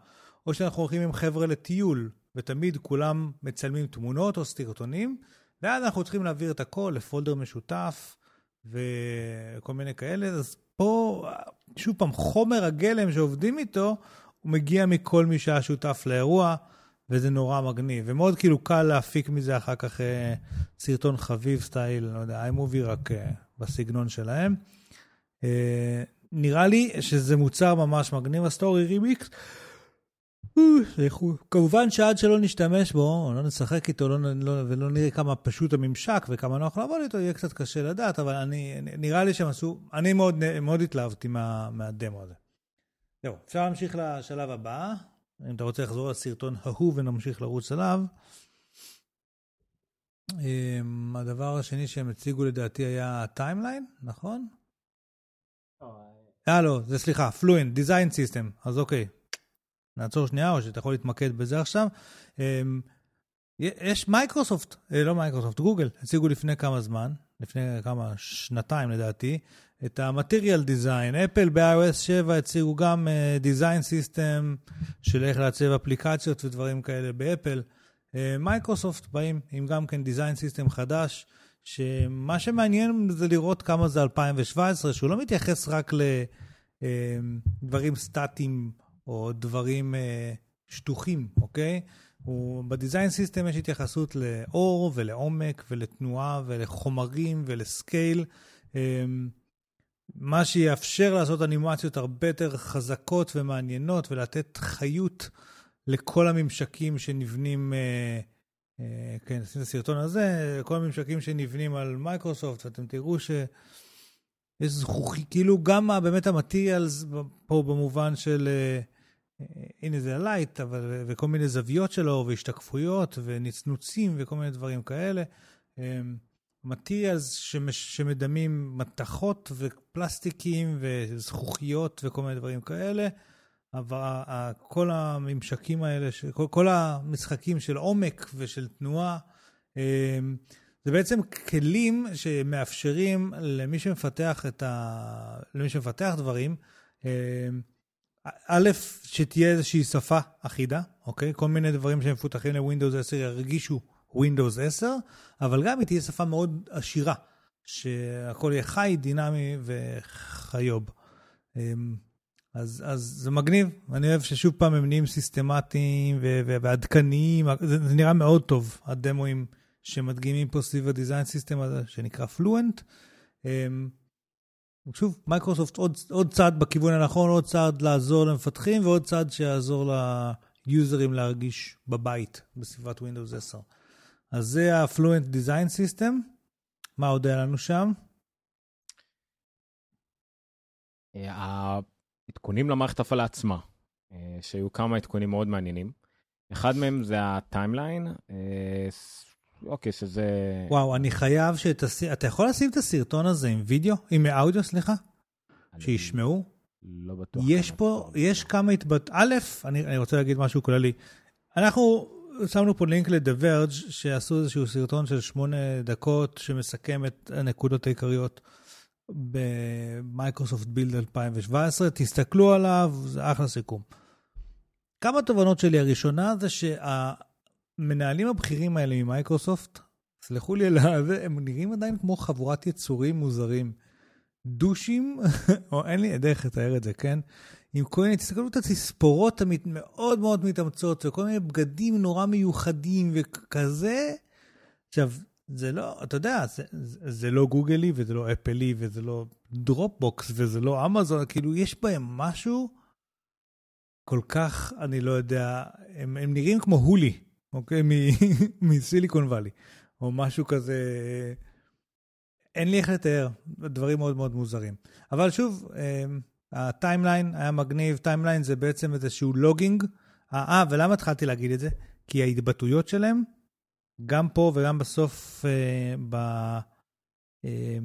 או שאנחנו הולכים עם חבר'ה לטיול, ותמיד כולם מצלמים תמונות או סרטונים, ואז אנחנו צריכים להעביר את הכל לפולדר משותף וכל מיני כאלה. אז פה, שוב פעם, חומר הגלם שעובדים איתו, הוא מגיע מכל מי שהיה שותף לאירוע, וזה נורא מגניב. ומאוד כאילו קל להפיק מזה אחר כך אה, סרטון חביב סטייל, לא יודע, iMovie, רק אה, בסגנון שלהם. אה, נראה לי שזה מוצר ממש מגניב, הסטורי רימיקס. כמובן שעד שלא נשתמש בו, לא נשחק איתו לא, לא, ולא נראה כמה פשוט הממשק וכמה נוח לעבוד איתו, יהיה קצת קשה לדעת, אבל אני, נראה לי שהם עשו, אני מאוד, מאוד התלהבתי מה, מה-demo הזה. זהו, אפשר להמשיך לשלב הבא. אם אתה רוצה לחזור לסרטון ההוא ונמשיך לרוץ עליו. אמ, הדבר השני שהם הציגו לדעתי היה Timeline, נכון? אה, לא, זה סליחה, Fluent, Design System, אז אוקיי. נעצור שנייה, או שאתה יכול להתמקד בזה עכשיו. אמ, יש מייקרוסופט, אה, לא מייקרוסופט, גוגל, הציגו לפני כמה זמן, לפני כמה שנתיים לדעתי, את ה-Material Design. אפל ב-iOS 7 הציגו גם uh, Design System של איך לעצב אפליקציות ודברים כאלה באפל. מייקרוסופט uh, באים עם גם כן Design System חדש, שמה שמעניין זה לראות כמה זה 2017, שהוא לא מתייחס רק לדברים אה, סטטיים או דברים uh, שטוחים, אוקיי? הוא, בדיזיין סיסטם יש התייחסות לאור ולעומק ולתנועה ולחומרים ולסקייל. Um, מה שיאפשר לעשות אנימציות הרבה יותר חזקות ומעניינות ולתת חיות לכל הממשקים שנבנים, אה, אה, כן, נשים את הסרטון הזה, כל הממשקים שנבנים על מייקרוסופט, ואתם תראו ש... יש זכוכי, כאילו גם באמת ה-materials פה במובן של, אה, אה, הנה זה ה-light, אבל, וכל מיני זוויות שלו, והשתקפויות, ונצנוצים, וכל מיני דברים כאלה. materials שמדמים מתכות ופלסטיקים וזכוכיות וכל מיני דברים כאלה. אבל כל הממשקים האלה, כל, כל המשחקים של עומק ושל תנועה, אמ, זה בעצם כלים שמאפשרים למי שמפתח, את ה... למי שמפתח דברים, אמ, א', שתהיה איזושהי שפה אחידה, אוקיי? כל מיני דברים שמפותחים לווינדוס 10 ירגישו Windows 10, אבל גם היא תהיה שפה מאוד עשירה. שהכל יהיה חי, דינמי וחיוב. אמ, אז, אז זה מגניב, אני אוהב ששוב פעם הם נהיים סיסטמטיים ועדכניים, זה, זה נראה מאוד טוב, ה-demo-ים שמדגימים פה סביב הדיזיין סיסטם הזה, שנקרא Fluent. אמ, שוב, מייקרוסופט עוד, עוד צעד בכיוון הנכון, עוד צעד לעזור למפתחים ועוד צעד שיעזור ל-user-ים להרגיש בבית בסביבת Windows 10. אז זה ה-Fluent Design System. מה עוד היה לנו שם? העדכונים למערכת הפעלה עצמה, אה, שהיו כמה עדכונים מאוד מעניינים. אחד מהם זה ה-Timeline, אה, אוקיי, שזה... וואו, אני חייב שתשים, אתה יכול לשים את הסרטון הזה עם וידאו? עם אודיו, סליחה? שישמעו? לא בטוח. יש פה, יש כמה התבט... א', אני, אני רוצה להגיד משהו כללי. אנחנו שמנו פה לינק ל-Verge, שעשו איזשהו סרטון של שמונה דקות, שמסכם את הנקודות העיקריות במייקרוסופט Build 2017. תסתכלו עליו, זה אחלה סיכום. כמה תובנות שלי, הראשונה זה שהמנהלים הבכירים האלה ממייקרוסופט, סלחו לי על זה, הם נראים עדיין כמו חבורת יצורים מוזרים. douche-ים, או אין לי דרך לתאר את זה, כן? עם כל מיני, תסתכלו את התספורות המאוד מאוד מתאמצות, וכל מיני בגדים נורא מיוחדים וכזה. עכשיו, זה לא, אתה יודע, זה, זה לא גוגלי וזה לא אפלי וזה לא דרופבוקס וזה לא אמזון, כאילו יש בהם משהו כל כך, אני לא יודע, הם, הם נראים כמו הולי, אוקיי? מסיליקון וואלי, או משהו כזה, אין לי איך לתאר, דברים מאוד מאוד מוזרים. אבל שוב, אמ, ה-Timeline היה מגניב, Timeline זה בעצם איזשהו logging. אה, ולמה התחלתי להגיד את זה? כי ההתבטאויות שלהם, גם פה וגם בסוף, אה, ב... אה,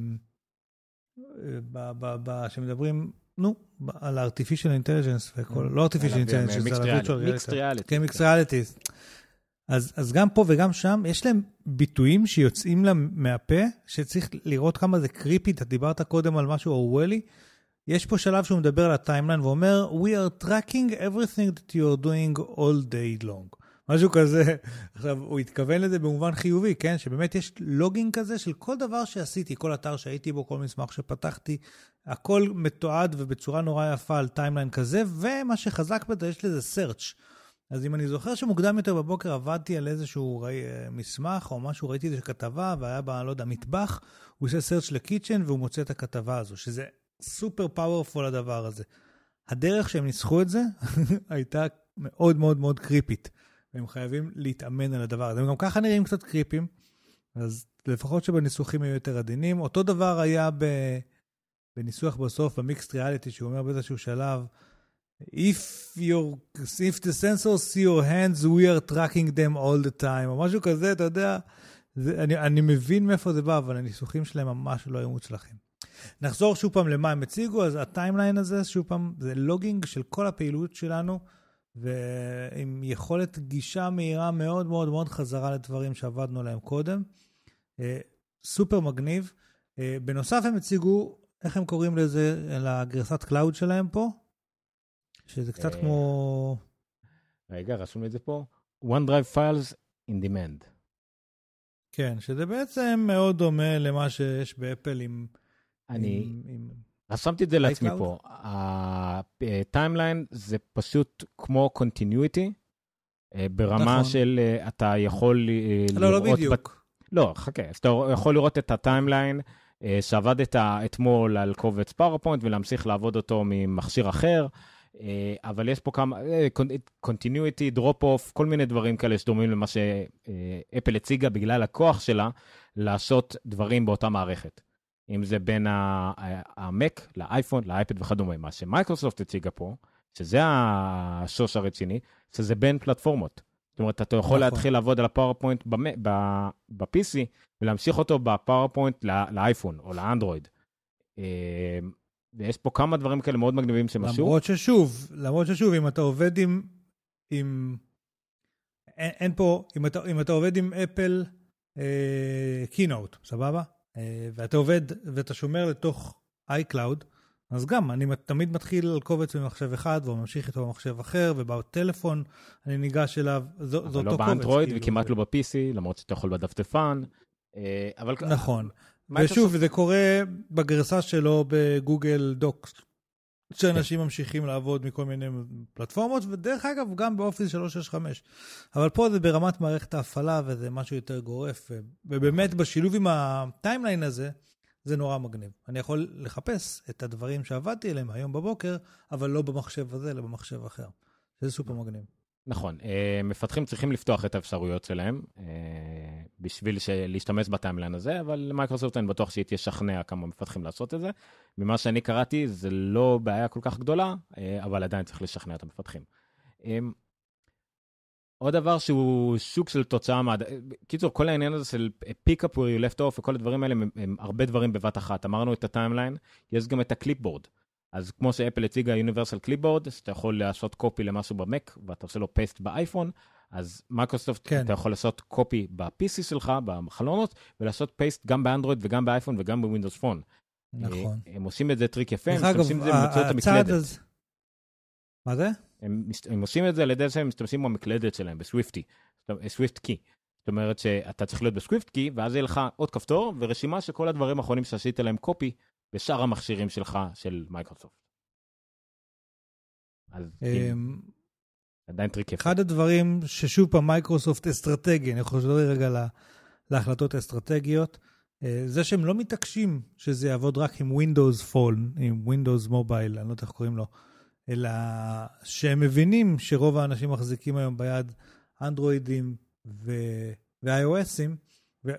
שמדברים, נו, על artificial intelligence וכל, לא artificial intelligence, זה על virtual reality. כן, mixed reality. אז, אז גם פה וגם שם, יש להם ביטויים שיוצאים להם מהפה, שצריך לראות כמה זה קריפי. אתה דיברת קודם על משהו אורוולי. יש פה שלב שהוא מדבר על הטיימליין ואומר, We are tracking everything that you are doing all day long. משהו כזה. עכשיו, הוא התכוון לזה במובן חיובי, כן? שבאמת יש לוגינג כזה של כל דבר שעשיתי, כל אתר שהייתי בו, כל מסמך שפתחתי, הכל מתועד ובצורה נורא יפה על timeline כזה, ומה שחזק בזה, יש לזה search. אז אם אני זוכר שמוקדם יותר בבוקר עבדתי על איזשהו ראי, מסמך או משהו, ראיתי איזו כתבה והיה בה, לא יודע, מטבח, הוא עושה search ל-kitchen והוא מוצא את הכתבה הזו, שזה super powerful הדבר הזה. הדרך שהם ניסחו את זה הייתה מאוד מאוד מאוד creepy-ת, והם חייבים להתאמן על הדבר הזה. הם גם ככה נראים קצת creepy-ם, אז לפחות שבניסוחים יהיו יותר עדינים. אותו דבר היה ב... בניסוח בסוף, במיקסט ריאליטי, שהוא אומר באיזשהו שלב, If, your, if the sensors see your hands, we are tracking them all the time, או משהו כזה, אתה יודע, זה, אני, אני מבין מאיפה זה בא, אבל הניסוחים שלהם ממש לא היו מוצלחים. נחזור שוב פעם למה הם הציגו, אז הטיימליין הזה, שוב פעם, זה לוגינג של כל הפעילות שלנו, ועם יכולת גישה מהירה מאוד מאוד מאוד חזרה לדברים שעבדנו עליהם קודם. אה, סופר מגניב. אה, בנוסף הם הציגו, איך הם קוראים לזה, לגרסת cloud שלהם פה? שזה קצת אה, כמו... רגע, רשום את זה פה. OneDrive Files on Demand. כן, שזה בעצם מאוד דומה למה שיש באפל עם... אני רשמתי את זה לעצמי פה. ה-Timeline זה פשוט כמו Continuity, ברמה נכון. של אה, אתה יכול אה, לא, לא לראות... בדיוק. לא, חכה, אז אתה יכול לראות את ה-Timeline אה, שעבדת אתמול על קובץ PowerPoint ולהמשיך לעבוד אותו ממכשיר אחר, אבל יש פה כמה, Continuity, drop off, כל מיני דברים כאלה שדומים למה שאפל הציגה בגלל הכוח שלה לעשות דברים באותה מערכת. אם זה בין המק לאייפון, לאייפד וכדומה. מה שמייקרוסופט הציגה פה, שזה השוס הרציני, שזה בין פלטפורמות. זאת אומרת, אתה יכול נכון. להתחיל לעבוד על ה-PowerPoint ב-PC ולהמשיך אותו ב-PowerPoint לאייפון או לאנדרואיד. אה, ויש פה כמה דברים כאלה מאוד מגניבים שמשהו. למרות ששוב, למרות ששוב, אם אתה עובד עם... עם... אין, אין פה, אם אתה, אם אתה עובד עם אפל Keynote, אה, סבבה? אה, ואתה עובד ואתה שומר לתוך iCloud, אז גם, אני תמיד מתחיל על קובץ במחשב אחד, וממשיך איתו במחשב אחר, ובטלפון אני ניגש אליו, זה אותו לא קובץ. אבל לא באנדרואיד כאילו, וכמעט לא ב-PC, למרות שאתה יכול בדפדפן. אה, אבל... נכון. ושוב, זה קורה בגרסה שלו בגוגל דוקס, שאנשים ממשיכים לעבוד מכל מיני פלטפורמות, ודרך אגב, גם באופיס 365. אבל פה זה ברמת מערכת ההפעלה, וזה משהו יותר גורף, ובאמת בשילוב עם ה-Timeline הזה, זה נורא מגניב. אני יכול לחפש את הדברים שעבדתי עליהם היום בבוקר, אבל לא במחשב הזה, אלא במחשב אחר. זה סופר מגניב. נכון, אה, מפתחים צריכים לפתוח את האפשרויות שלהם אה, בשביל להשתמש ב-Timeline הזה, אבל מייקרוסופט אני בטוח שהיא תשכנע כמה מפתחים לעשות את זה. ממה שאני קראתי, זה לא בעיה כל כך גדולה, אה, אבל עדיין צריך לשכנע את המפתחים. עוד דבר שהוא שוק של תוצאה, מה... קיצור, כל העניין הזה של pick up where you left off וכל הדברים האלה הם, הם הרבה דברים בבת אחת. אמרנו את ה Timeline, יש גם את ה clipboard. אז כמו שאפל הציגה Universal Clipboard, שאתה יכול לעשות copy למשהו במק ואתה עושה לו paste באייפון, אז מייקרוסופט, כן. אתה יכול לעשות copy ב-PC שלך, בחלונות, ולעשות paste גם באנדרואיד וגם באייפון וגם ב Windows Phone. נכון. הם עושים את זה טריק יפה, הם משתמשים בזה באמצעות המקלדת. אז... מה זה? הם, הם עושים את זה על ידי שהם משתמשים במקלדת שלהם, ב SwiftKey, SwiftKey. זאת אומרת שאתה צריך להיות ב SwiftKey, ואז יהיה לך עוד כפתור ורשימה של כל הדברים האחרונים שעשית להם copy בשאר המכשירים שלך של מייקרוסופט. אז אמ, עדיין טריק יפה. אחד הדברים ששוב פעם מייקרוסופט אסטרטגי, אני חושב רגע להחלטות אסטרטגיות, אה, זה שהם לא מתעקשים שזה יעבוד רק עם Windows Phone, עם Windows Mobile, אני לא יודע איך קוראים לו, אלא שהם מבינים שרוב האנשים מחזיקים היום ביד אנדרואידים ו-iOSים,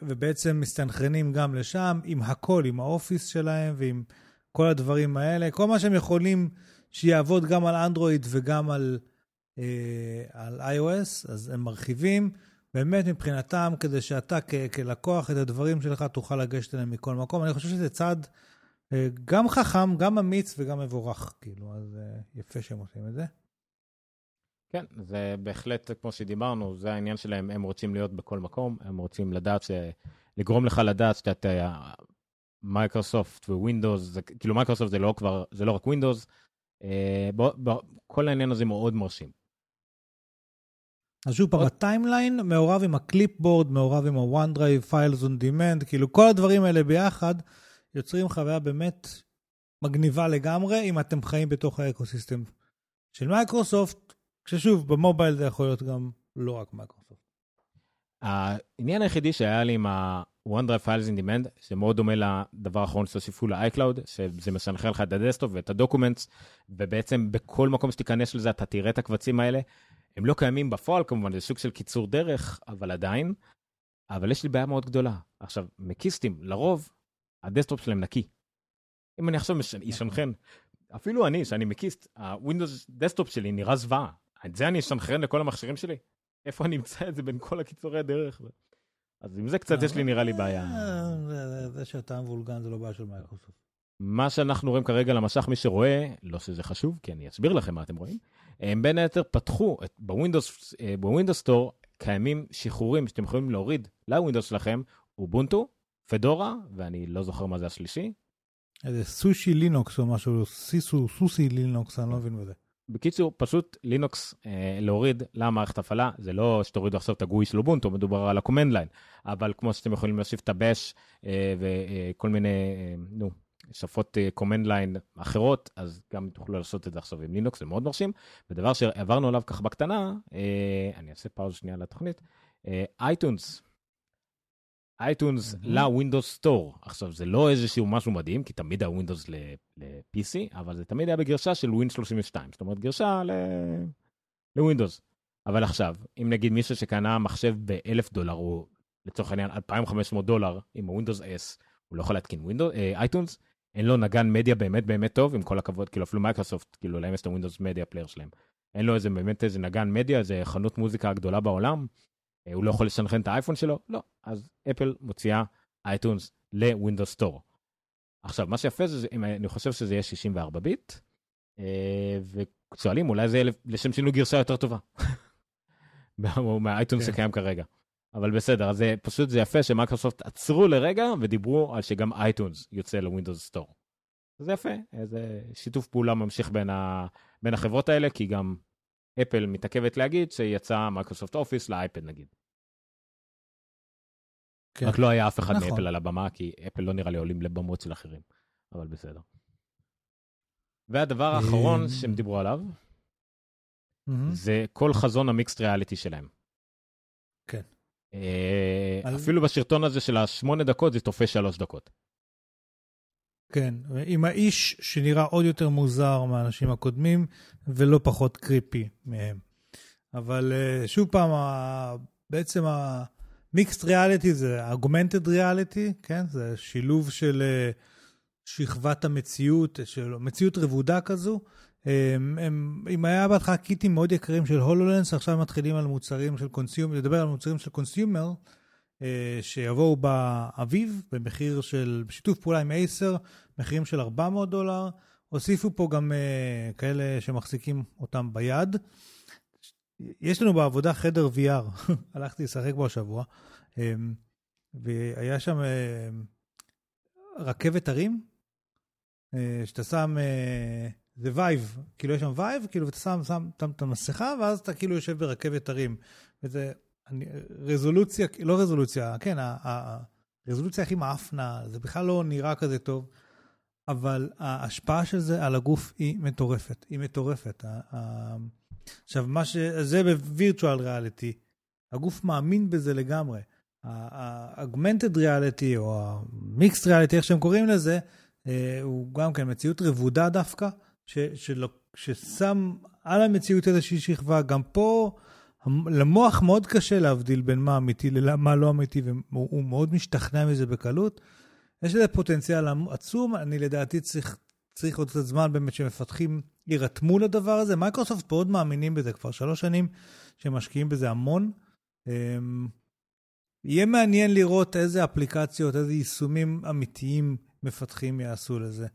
ובעצם מסתנכרנים גם לשם עם הכל, עם האופיס שלהם ועם כל הדברים האלה. כל מה שהם יכולים שיעבוד גם על אנדרואיד וגם על, אה, על iOS, אז הם מרחיבים. באמת מבחינתם, כדי שאתה כ- כלקוח את הדברים שלך תוכל לגשת אליהם מכל מקום. אני חושב שזה צעד אה, גם חכם, גם אמיץ וגם מבורך, כאילו, אז אה, יפה שהם עושים את זה. כן, זה בהחלט, כמו שדיברנו, זה העניין שלהם, הם רוצים להיות בכל מקום, הם רוצים לדעת, ש... לגרום לך לדעת שאתה, מייקרוסופט ווינדוס, כאילו מייקרוסופט זה לא כבר, זה לא רק ווינדוס, אה, כל העניין הזה מאוד מרשים. אז שוב פעם, ה Timeline מעורב עם ה clipboard, מעורב עם ה-OneDrive, Files on Demand, כאילו כל הדברים האלה ביחד יוצרים חוויה באמת מגניבה לגמרי, אם אתם חיים בתוך ה ecosystem של מייקרוסופט, כששוב, ב mobile זה יכול להיות גם לא רק מייקרוסופט. העניין היחידי שהיה לי עם ה-OneDrive Files in Demand, שמאוד דומה לדבר האחרון שהוסיפו ל-iCloud, שזה מסנכרן לך את ה desktop ואת ה documents, ובעצם בכל מקום שתיכנס לזה אתה תראה את הקבצים האלה. הם לא קיימים בפועל כמובן, זה סוג של קיצור דרך, אבל עדיין. אבל יש לי בעיה מאוד גדולה. עכשיו, מקיסטים, לרוב, ה desktop שלהם נקי. אם אני עכשיו אסנכרן, אפילו אני, שאני מקיסט, ה Windows desktop שלי נראה זוועה. את זה אני אסנכרן לכל המכשירים שלי? איפה אני אמצא את זה בין כל הקיצורי הדרך? אז עם זה קצת יש לי נראה לי בעיה. אה, זה שאתה מבולגן זה לא בעיה של מייקרוסופט. מה שאנחנו רואים כרגע למסך, מי שרואה, לא שזה חשוב, כי אני אסביר לכם מה אתם רואים, הם בין היתר פתחו בווינדוס, אה, ב Windows Store קיימים שחרורים שאתם יכולים להוריד לווינדוס שלכם, אובונטו, פדורה, ואני לא זוכר מה זה השלישי. איזה SUSE Linux או משהו, SUSE, SUSE Linux, אני לא מבין בזה. בקיצור, פשוט לינוקס אה, להוריד למערכת הפעלה, זה לא שתורידו עכשיו את ה GUI של אובונטו, מדובר על ה-command line, אבל כמו שאתם יכולים להוסיף את ה Bash אה, וכל אה, מיני, אה, נו, שפות אה, command line אחרות, אז גם תוכלו לעשות את זה עכשיו עם לינוקס, זה מאוד מרשים. ודבר שעברנו עליו ככה בקטנה, אה, אני אעשה pause שנייה לתוכנית, iTunes. אה, iTunes ל Windows Store. עכשיו, זה לא איזשהו משהו מדהים, כי תמיד היה ווינדוס ל-PC, אבל זה תמיד היה בגרסה של ווינד 32, זאת אומרת, גרסה לווינדוס. אבל עכשיו, אם נגיד מישהו שקנה מחשב ב-1,000 דולר, או לצורך העניין 2,500 דולר עם הווינדוס S, הוא לא יכול להתקין ווינדוס, iTunes, אין לו נגן מדיה באמת באמת טוב, עם כל הכבוד, כאילו אפילו מייקרוסופט, כאילו להם יש את ה Windows Media Player שלהם. אין לו איזה באמת איזה נגן מדיה, איזה חנות מוזיקה הגדולה בעולם, אה, הוא לא יכול לסנכרן את האייפון שלו? לא. אז אפל מוציאה iTunes ל Windows Store. עכשיו, מה שיפה זה, אני חושב שזה יהיה 64 ביט, אה, ושואלים, אולי זה יהיה לשם שינוי גרסה יותר טובה. מה iTunes כן. שקיים כרגע. אבל בסדר, אז זה פשוט זה יפה שמייקרוסופט עצרו לרגע ודיברו על שגם iTunes יוצא ל Windows Store. זה יפה, איזה שיתוף פעולה ממשיך בין, ה... בין החברות האלה, כי גם אפל מתעכבת להגיד שיצא Microsoft Office לאייפד נגיד. כן. רק לא היה אף אחד נכון. מאפל על הבמה, כי אפל לא נראה לי עולים לבמות של אחרים, אבל בסדר. והדבר האחרון אה, שהם דיברו עליו, זה כל חזון ה mixed reality שלהם. כן. אה, אפילו בסרטון הזה של השמונה דקות זה תופס שלוש דקות. כן, עם האיש שנראה עוד יותר מוזר מהאנשים הקודמים, ולא פחות creepy מהם. אבל אה, שוב פעם, בעצם ה mixed reality זה augmented reality, כן? זה שילוב של אה, שכבת המציאות, של מציאות רבודה כזו. הם, הם, אם היה בהתחלה קיטים מאוד יקרים של HoloLens, עכשיו מתחילים על מוצרים של consumer, לדבר על מוצרים של consumer, אה, שיבואו באביב, במחיר של, בשיתוף פעולה עם Acer, מחירים של 400 דולר. הוסיפו פה גם אה, כאלה שמחזיקים אותם ביד. יש לנו בעבודה חדר VR, הלכתי לשחק בו השבוע, אמ, והיה שם רכבת הרים, שאתה שם, זה Vive, כאילו יש שם Vive, כאילו ואתה שם, שם, שם את המסכה, ואז אתה כאילו יושב ברכבת הרים. וזה אני, רזולוציה, לא רזולוציה, כן, הרזולוציה הכי מאפנה, זה בכלל לא נראה כזה טוב. אבל ההשפעה של זה על הגוף היא מטורפת, היא מטורפת. עכשיו, מה ש... זה בווירטואל ריאליטי, הגוף מאמין בזה לגמרי. ה-augmented reality או ה-mixed reality, איך שהם קוראים לזה, אה, הוא גם כן מציאות רבודה דווקא, ש, שלא, ששם על המציאות איזושהי שכבה. גם פה למוח מאוד קשה להבדיל בין מה אמיתי למה לא אמיתי, והוא מאוד משתכנע מזה בקלות. יש לזה פוטנציאל עצום, אני לדעתי צריך, צריך עוד קצת זמן באמת שמפתחים יירתמו לדבר הזה. מייקרוסופט מאוד מאמינים בזה כבר שלוש שנים שמשקיעים בזה המון. אמ, יהיה מעניין לראות איזה אפליקציות, איזה יישומים אמיתיים מפתחים יעשו לזה.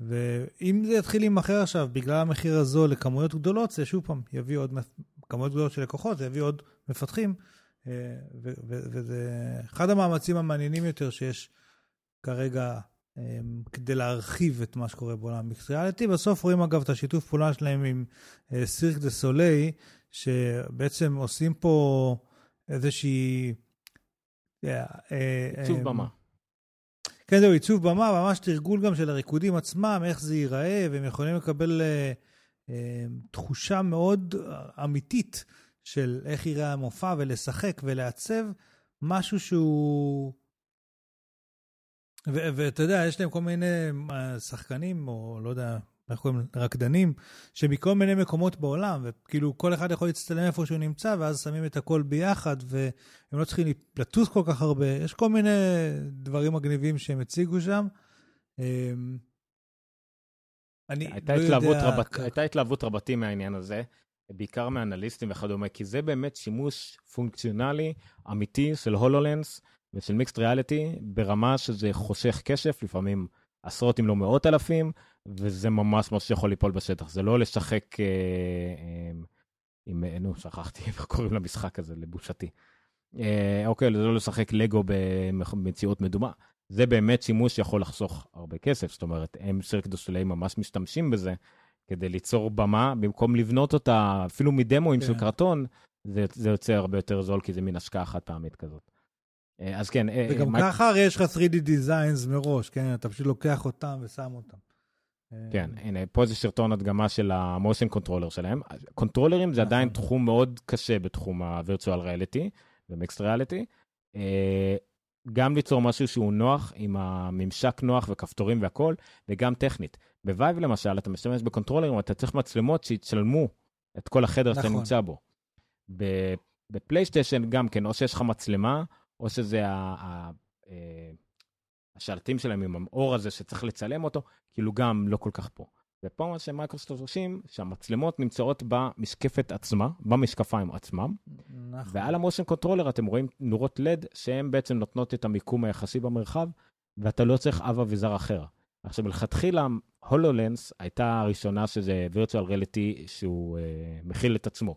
ואם זה יתחיל להימכר עכשיו בגלל המחיר הזול לכמויות גדולות, זה שוב פעם יביא עוד כמויות גדולות של לקוחות, זה יביא עוד מפתחים. אה, וזה אחד המאמצים המעניינים יותר שיש כרגע אמ, כדי להרחיב את מה שקורה בעולם המקסריאליטי. בסוף רואים אגב את השיתוף פעולה שלהם עם סירק דה סוליי, שבעצם עושים פה איזושהי... אה, אה, עיצוב במה. כן, זהו, עיצוב במה, ממש תרגול גם של הריקודים עצמם, איך זה ייראה, והם יכולים לקבל אה, אה, תחושה מאוד אמיתית של איך ייראה המופע, ולשחק ולעצב משהו שהוא ואתה יודע, יש להם כל מיני אה, שחקנים, או לא יודע, איך קוראים להם, רקדנים, שמכל מיני מקומות בעולם, וכאילו כל אחד יכול להצטלם איפה שהוא נמצא, ואז שמים את הכל ביחד, והם לא צריכים לטוס כל כך הרבה. יש כל מיני דברים מגניבים שהם הציגו שם. אני הייתה לא יודע... רבת, הייתה התלהבות רבתי מהעניין הזה, בעיקר מאנליסטים וכדומה, כי זה באמת שימוש פונקציונלי אמיתי של הולולנס. ושל מיקסט ריאליטי ברמה שזה חושך כסף, לפעמים עשרות אם לא מאות אלפים, וזה ממש מה שיכול ליפול בשטח. זה לא לשחק אה, אה, עם, נו, שכחתי איך קוראים למשחק הזה, לבושתי. אה, אוקיי, זה לא לשחק לגו במציאות מדומה. זה באמת שימוש שיכול לחסוך הרבה כסף. זאת אומרת, הם סירק דו ממש משתמשים בזה כדי ליצור במה, במקום לבנות אותה אפילו מדמוים כן. של קרטון, זה, זה יוצא הרבה יותר זול, כי זה מין השקעה חד פעמית כזאת. אה, אז כן. אה, וגם מייק... ככה הרי יש לך 3D designs מראש, כן? אתה פשוט לוקח אותם ושם אותם. כן, הנה, פה זה סרטון הדגמה של ה motion controller שלהם. קונטרולרים זה נכון. עדיין תחום מאוד קשה בתחום ה-virtual reality ו-mixed reality. גם ליצור משהו שהוא נוח, עם הממשק נוח וכפתורים והכול, וגם טכנית. ב Vive למשל, אתה משתמש בקונטרולרים, אתה צריך מצלמות שיצלמו את כל החדר נכון. שאתה נמצא בו. בפלייסטיישן גם כן, או שיש לך מצלמה, או שזה אה, השלטים שלהם עם האור הזה שצריך לצלם אותו, כאילו גם לא כל כך פה. ופה מה שמייקרוסופט עושים, שהמצלמות נמצאות במשקפת עצמה, במשקפיים עצמם, נכון. ועל ה motion controller אתם רואים נורות לד שהן בעצם נותנות את המיקום היחסי במרחב, ואתה לא צריך אב אביזר אחר. עכשיו, מלכתחילה, HoloLens הייתה הראשונה שזה virtual reality שהוא אה, מכיל את עצמו.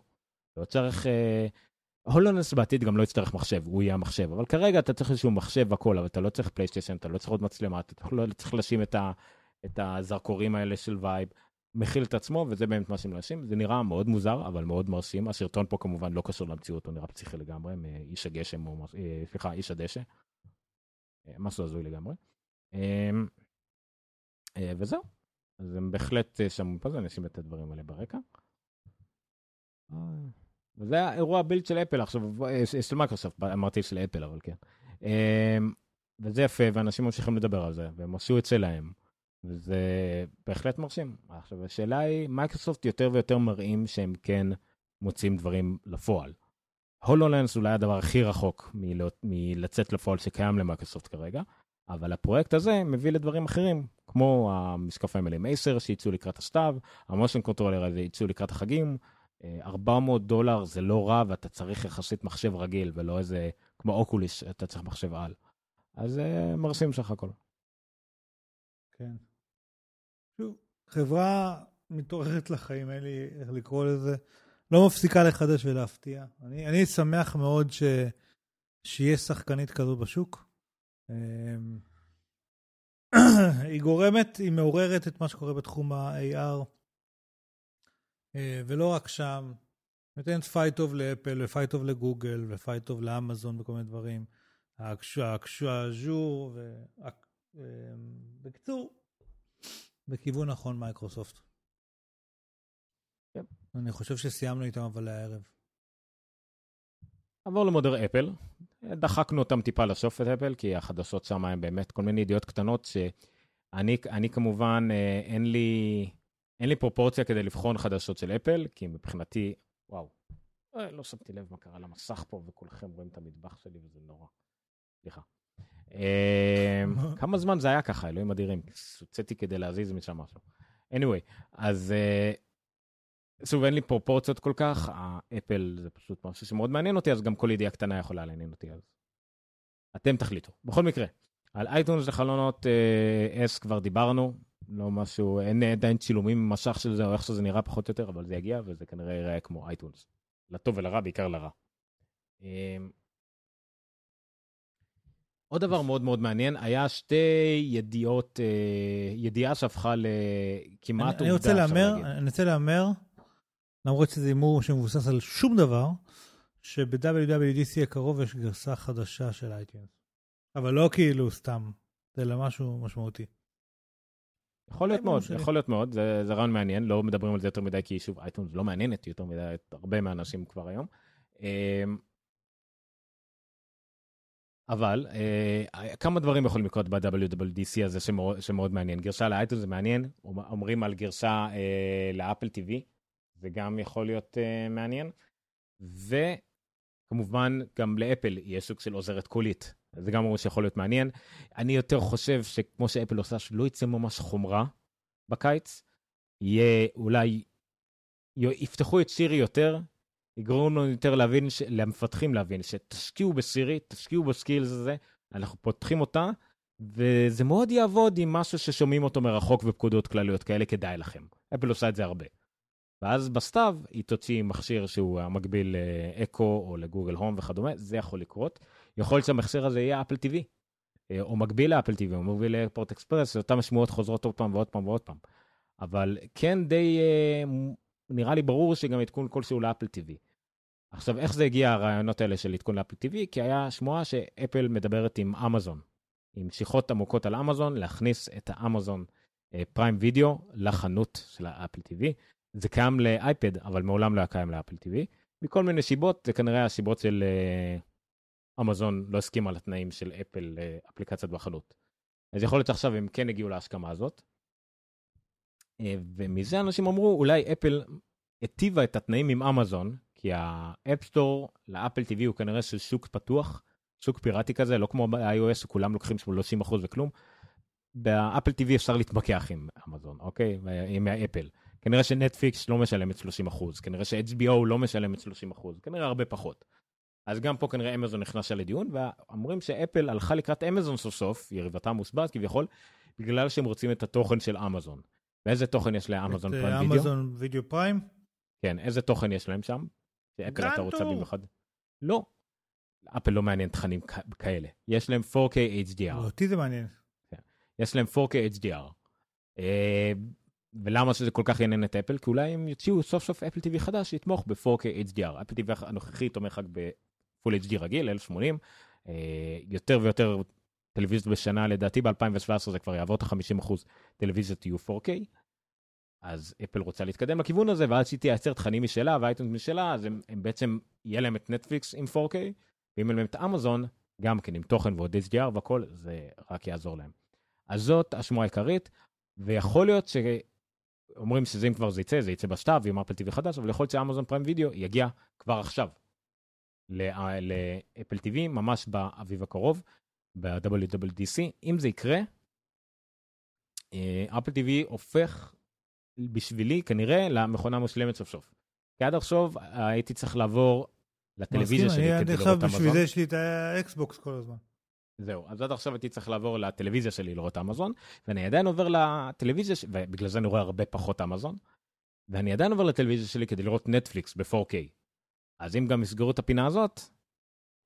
לא צריך אה, HoloLens בעתיד גם לא יצטרך מחשב, הוא יהיה המחשב, אבל כרגע אתה צריך איזשהו מחשב והכל, אבל אתה לא צריך פלייסטיישן, אתה לא צריך עוד מצלמה, אתה לא צריך לשים את, ה, את הזרקורים האלה של Vive, מכיל את עצמו, וזה באמת מה שהם מנסים. זה נראה מאוד מוזר, אבל מאוד מרשים. הסרטון פה כמובן לא קשור למציאות, הוא נראה פסיכי לגמרי, מאיש הגשם, או אה, סליחה, איש הדשא. אה, משהו הזוי לגמרי. אה, אה, וזהו. אז הם בהחלט שמעו פה, אז אני אשים את הדברים האלה ברקע. וזה היה אירוע Build של אפל עכשיו, של מייקרוסופט, אמרתי של אפל, אבל כן. אה, וזה יפה, ואנשים ממשיכים לדבר על זה, והם עשו את שלהם, וזה בהחלט מרשים. עכשיו, השאלה היא, מייקרוסופט יותר ויותר מראים שהם כן מוציאים דברים לפועל. HoloLens אולי הדבר הכי רחוק מלצאת לפועל שקיים למייקרוסופט כרגע, אבל הפרויקט הזה מביא לדברים אחרים, כמו המשקפיים האלה עם 10 שיצאו לקראת הסתיו, ה motion controller הזה יצאו לקראת החגים, אה, 400 דולר זה לא רע ואתה צריך יחסית מחשב רגיל ולא איזה, כמו אוקוליס, אתה צריך מחשב על. אז אה, מרשים סך הכל. כן. שוב, חברה מתעוררת לחיים, אין לי איך לקרוא לזה. לא מפסיקה לחדש ולהפתיע. אני, אני שמח מאוד ש, שיהיה שחקנית כזו בשוק. אמ, היא גורמת, היא מעוררת את מה שקורה בתחום ה-AR, אה, ולא רק שם. נותנת פייט טוב לאפל, ופייט טוב לגוגל, ופייט טוב לאמזון וכל מיני דברים. ה Azure, ו... אמ, בקיצור, בכיוון נכון מייקרוסופט. כן. אני חושב שסיימנו איתם אבל לערב. עבור למדור אפל, דחקנו אותם טיפה לסוף את אפל, כי החדשות שם הם באמת כל מיני ידיעות קטנות שאני אני כמובן, אה, אין לי, אין לי פרופורציה כדי לבחון חדשות של אפל, כי מבחינתי, וואו, אה, לא שמתי לב מה קרה למסך פה, וכולכם רואים את המטבח שלי וזה נורא. סליחה. אה, כמה זמן זה היה ככה, אלוהים אדירים, הוצאתי כדי להזיז משם משהו. anyway, אז אה, שוב, אין לי פרופורציות כל כך, האפל זה פשוט משהו שמאוד מעניין אותי, אז גם כל ידיעה קטנה יכולה לעניין אותי, אז אתם תחליטו. בכל מקרה, על אייטונס לחלונות אה, S כבר דיברנו, לא משהו, אין עדיין צילומי מסך של זה, או איך שזה נראה פחות או יותר, אבל זה יגיע, וזה כנראה ייראה כמו iTunes. לטוב ולרע, בעיקר לרע. אה, עוד דבר מאוד מאוד מעניין, היה שתי ידיעות, אה, ידיעה שהפכה לכמעט אני, אני רוצה עובדה, להמר. אני רוצה להמר, למרות שזה הימור שמבוסס על שום דבר, שב-WWDC הקרוב יש גרסה חדשה של iTunes. אבל לא כאילו סתם, אלא משהו משמעותי. יכול להיות ההימור מאוד, שלי. יכול להיות מאוד, זה, זה רעיון מעניין, לא מדברים על זה יותר מדי, כי שוב, אייטונס לא מעניינת יותר מדי הרבה מהאנשים כבר היום. אבל אה, כמה דברים יכולים לקרות ב-WWDC הזה שמאוד, שמאוד מעניין. גרשה לאייטונס זה מעניין, אומרים על גרשה אה, לאפל TV, זה גם יכול להיות אה, מעניין. וכמובן, גם לאפל יהיה סוג של עוזרת קולית. זה גם אומר שיכול להיות מעניין. אני יותר חושב שכמו שאפל עושה, שלא יצא ממש חומרה בקיץ, יהיה אולי, יפתחו את שירי יותר, יגרמו לנו יותר להבין, ש... למפתחים להבין, שתשקיעו בסירי, תשקיעו בסקילס הזה, אנחנו פותחים אותה, וזה מאוד יעבוד עם משהו ששומעים אותו מרחוק ופקודות כלליות כאלה, כדאי לכם. אפל עושה את זה הרבה. ואז בסתיו היא תוציא מכשיר שהוא המקביל לאקו או לגוגל הום וכדומה, זה יכול לקרות. יכול להיות שהמכשיר הזה יהיה אפל TV, אה, או מקביל לאפל TV, או מקביל לפורט אקספרס, אותן השמועות חוזרות עוד פעם ועוד פעם ועוד פעם. אבל כן די אה, נראה לי ברור שגם עדכון כלשהו לאפל TV. עכשיו, איך זה הגיע הרעיונות האלה של עדכון לאפל TV? כי היה שמועה שאפל מדברת עם אמזון, עם שיחות עמוקות על אמזון, להכניס את האמזון Prime Video לחנות של האפל TV. זה קיים לאייפד, אבל מעולם לא היה קיים לאפל TV. מכל מיני סיבות, זה כנראה הסיבות של אה, אמזון לא הסכימה לתנאים של אפל אה, אפליקציה בחנות. אז יכול להיות שעכשיו הם כן הגיעו להסכמה הזאת. אה, ומזה אנשים אמרו, אולי אפל היטיבה את התנאים עם אמזון, כי ה App Store לאפל TV הוא כנראה של שוק פתוח, שוק פיראטי כזה, לא כמו ב-iOS שכולם לוקחים 30% וכלום. באפל TV אפשר להתמקח עם אמזון, אוקיי? עם אפל. כנראה שנטפליקס לא משלמת 30%, כנראה ש-HBO לא משלמת 30%, כנראה הרבה פחות. אז גם פה כנראה אמזון נכנס שם לדיון, ואומרים שאפל הלכה לקראת אמזון סוף סוף, יריבתה המושבעת כביכול, בגלל שהם רוצים את התוכן של אמזון. ואיזה תוכן יש לאמזון את, Prime Video? אמזון Video Prime? כן, איזה תוכן יש להם שם? שאפל הייתה רוצה. במיוחד. לא. אפל לא מעניין תכנים כאלה. יש להם 4K HDR. אותי זה מעניין. יש להם 4K HDR. אה, ולמה שזה כל כך יעניין את אפל? כי אולי הם יוציאו סוף סוף אפל TV חדש שיתמוך ב-4K HDR. אפל TV הנוכחי תומך רק ב-Full HD רגיל, 1080. אה, יותר ויותר טלוויזיות בשנה, לדעתי ב-2017 זה כבר יעבור את ה-50% טלוויזיות יהיו 4K. אז אפל רוצה להתקדם לכיוון הזה, ואז שהיא תייצר תכנים משלה ואייטונס משלה, אז הם, הם בעצם, יהיה להם את נטפליקס עם 4K, ואם יהיה להם את אמזון, גם כן עם תוכן ועוד SDR והכל, זה רק יעזור להם. אז זאת השמועה העיקרית, ויכול להיות שאומרים שזה אם כבר זה יצא, זה יצא בשתיו ועם אפל TV חדש, אבל יכול להיות שאמזון פריים וידאו יגיע כבר עכשיו לאפל TV, ממש באביב הקרוב, ב-WWDC. אם זה יקרה, אפל TV הופך בשבילי כנראה למכונה מושלמת סוף סוף. כי עד עכשיו הייתי צריך לעבור לטלוויזיה שלי כדי לראות אמזון. בשביל זה יש לי את ה Xbox כל הזמן. זהו, אז עד עכשיו הייתי צריך לעבור לטלוויזיה שלי לראות אמזון, ואני עדיין עובר לטלוויזיה, ובגלל זה אני רואה הרבה פחות אמזון, ואני עדיין עובר לטלוויזיה שלי כדי לראות נטפליקס ב-4K. אז אם גם יסגרו את הפינה הזאת,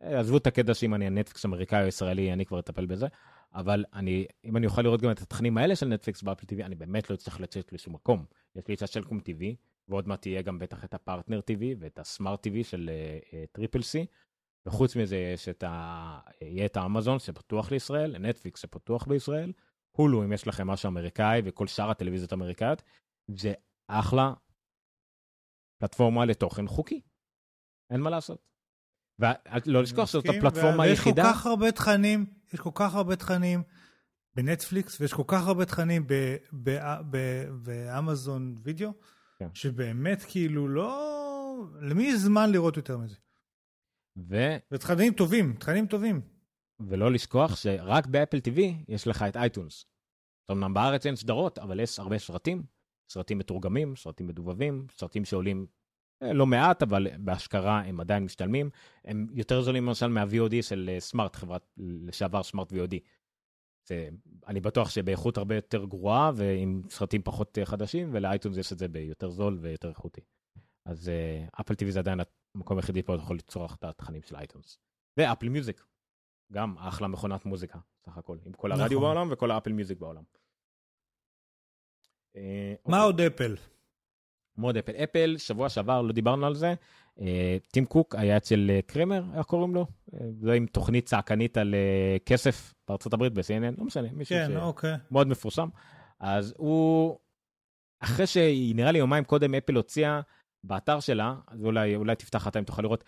אה, עזבו את הקטע שאם אני הנטפליקס אמריקאי או ישראלי, אני כבר אטפל בזה, אבל אני, אם אני אוכל לראות גם את התכנים האלה של נטפליקס באפל TV, אני באמת לא אצטרך לצאת לשום מקום. יש לי את הסלקום TV, ועוד מעט תהיה גם בטח את הפרטנר TV ואת ה Smart TV של Triple אה, C. וחוץ מזה יש את ה... יהיה את האמזון שפתוח לישראל, נטפליקס שפתוח בישראל, הולו אם יש לכם משהו אמריקאי וכל שאר הטלוויזיות האמריקאיות, זה אחלה פלטפורמה לתוכן חוקי. אין מה לעשות. ולא לשכוח שזאת הפלטפורמה היחידה. ויש כל כך הרבה תכנים, יש כל כך הרבה תכנים בנטפליקס, ויש כל כך הרבה תכנים באמזון וידאו, כן. שבאמת כאילו לא... למי יש זמן לראות יותר מזה? ו... ותכנים טובים, תכנים טובים. ולא לשכוח שרק באפל TV יש לך את אייטונס. אמנם בארץ אין סדרות, אבל יש הרבה סרטים, סרטים מתורגמים, סרטים מדובבים, סרטים שעולים לא מעט, אבל בהשכרה הם עדיין משתלמים. הם יותר זולים למשל מה-VOD של סמארט, אה, חברת לשעבר סמארט VOD. זה, אני בטוח שבאיכות הרבה יותר גרועה ועם סרטים פחות אה, חדשים, ולאייטונס יש את זה ביותר זול ויותר איכותי. אז אפל TV זה עדיין המקום היחידי פה יכול לצרוך את התכנים של אייטונס. ואפל מיוזיק, גם אחלה מכונת מוזיקה, סך הכל, עם כל הרדיו נכון. בעולם וכל האפל מיוזיק בעולם. מה אוקיי. עוד אפל? מאוד אפל. אפל, שבוע שעבר לא דיברנו על זה. טים קוק היה אצל אה, קרמר, איך קוראים לו? אה, זה עם תוכנית צעקנית על אה, כסף בארצות הברית ב-CNN, לא משנה, מישהו כן, אוקיי. מאוד מפורסם. אז הוא, אחרי שהיא נראה לי יומיים קודם אפל הוציאה באתר שלה, אז אולי, אולי תפתח אתה אם תוכל לראות,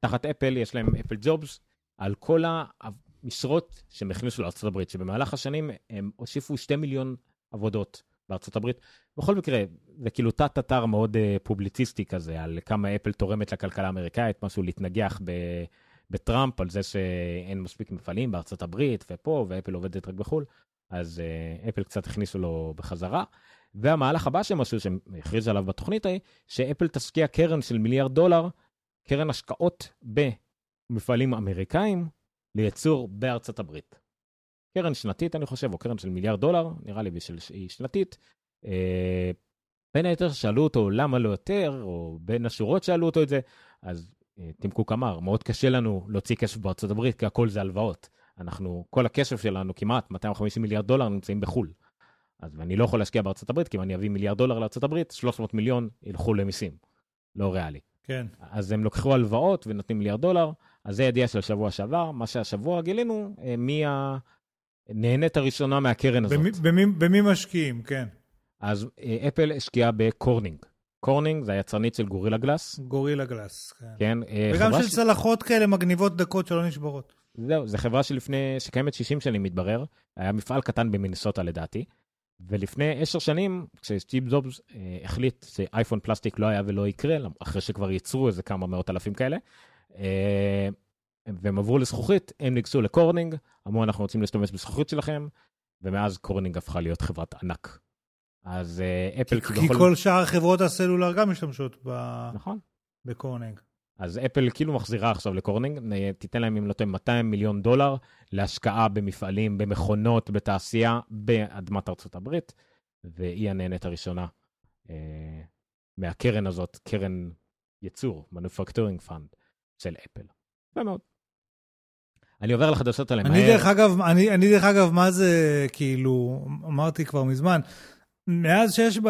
תחת אפל יש להם אפל ג'ובס, על כל המשרות שהם הכניסו לארצות הברית, שבמהלך השנים הם הוסיפו 2 מיליון עבודות. בארצות הברית. בכל מקרה, זה כאילו תת-אתר מאוד uh, פובליציסטי כזה, על כמה אפל תורמת לכלכלה האמריקאית, משהו להתנגח בטראמפ, על זה שאין מספיק מפעלים בארצות הברית ופה, ואפל עובדת רק בחו"ל, אז uh, אפל קצת הכניסו לו בחזרה. והמהלך הבא שהם עשו, שהם הכריזו עליו בתוכנית ההיא, שאפל תשקיע קרן של מיליארד דולר, קרן השקעות במפעלים אמריקאים לייצור בארצות הברית. קרן שנתית, אני חושב, או קרן של מיליארד דולר, נראה לי שהיא שנתית. אה, בין היתר שאלו אותו למה לא יותר, או בין השורות שאלו אותו את זה, אז אה, טים קוק אמר, מאוד קשה לנו להוציא כסף בארצות הברית, כי הכל זה הלוואות. אנחנו, כל הכסף שלנו, כמעט 250 מיליארד דולר, נמצאים בחו"ל. אז אני לא יכול להשקיע בארצות הברית, כי אם אני אביא מיליארד דולר לארצות הברית, 300 מיליון ילכו למיסים. לא ריאלי. כן. אז הם לקחו הלוואות ונותנים מיליארד דולר, אז זה ידיעה של השבוע שעבר. מה שהשבוע גילינו, אה, מי ה... נהנית הראשונה מהקרן הזאת. במי, במי, במי משקיעים, כן. אז אה, אפל השקיעה בקורנינג. קורנינג זה היצרנית של Gorilla Glass. Gorilla Glass, כן. כן אה, וגם של ש... צלחות כאלה מגניבות דקות שלא נשברות. זהו, זו חברה שלפני, שקיימת 60 שנים מתברר, היה מפעל קטן במינסוטה לדעתי, ולפני 10 שנים, כשסטיב ג'ובס אה, החליט שאייפון פלסטיק לא היה ולא יקרה, אחרי שכבר ייצרו איזה כמה מאות אלפים כאלה, אה, והם עברו לזכוכית, הם ניגשו לקורנינג, אמרו אנחנו רוצים להשתמש בזכוכית שלכם, ומאז קורנינג הפכה להיות חברת ענק. אז אפל כי, כי כל שאר חברות הסלולר גם משתמשות ב... נכון. בקורנינג. אז אפל כאילו מחזירה עכשיו לקורנינג, תיתן להם אם לא טועה 200 מיליון דולר להשקעה במפעלים, במכונות, בתעשייה, באדמת ארצות הברית, והיא הנהנית הראשונה אה, מהקרן הזאת, קרן ייצור, Manufacturing Fund של אפל. יפה מאוד. אני עובר לחדשות עליהם. אני דרך אגב, אני, אני דרך אגב, מה זה, כאילו, אמרתי כבר מזמן, מאז שיש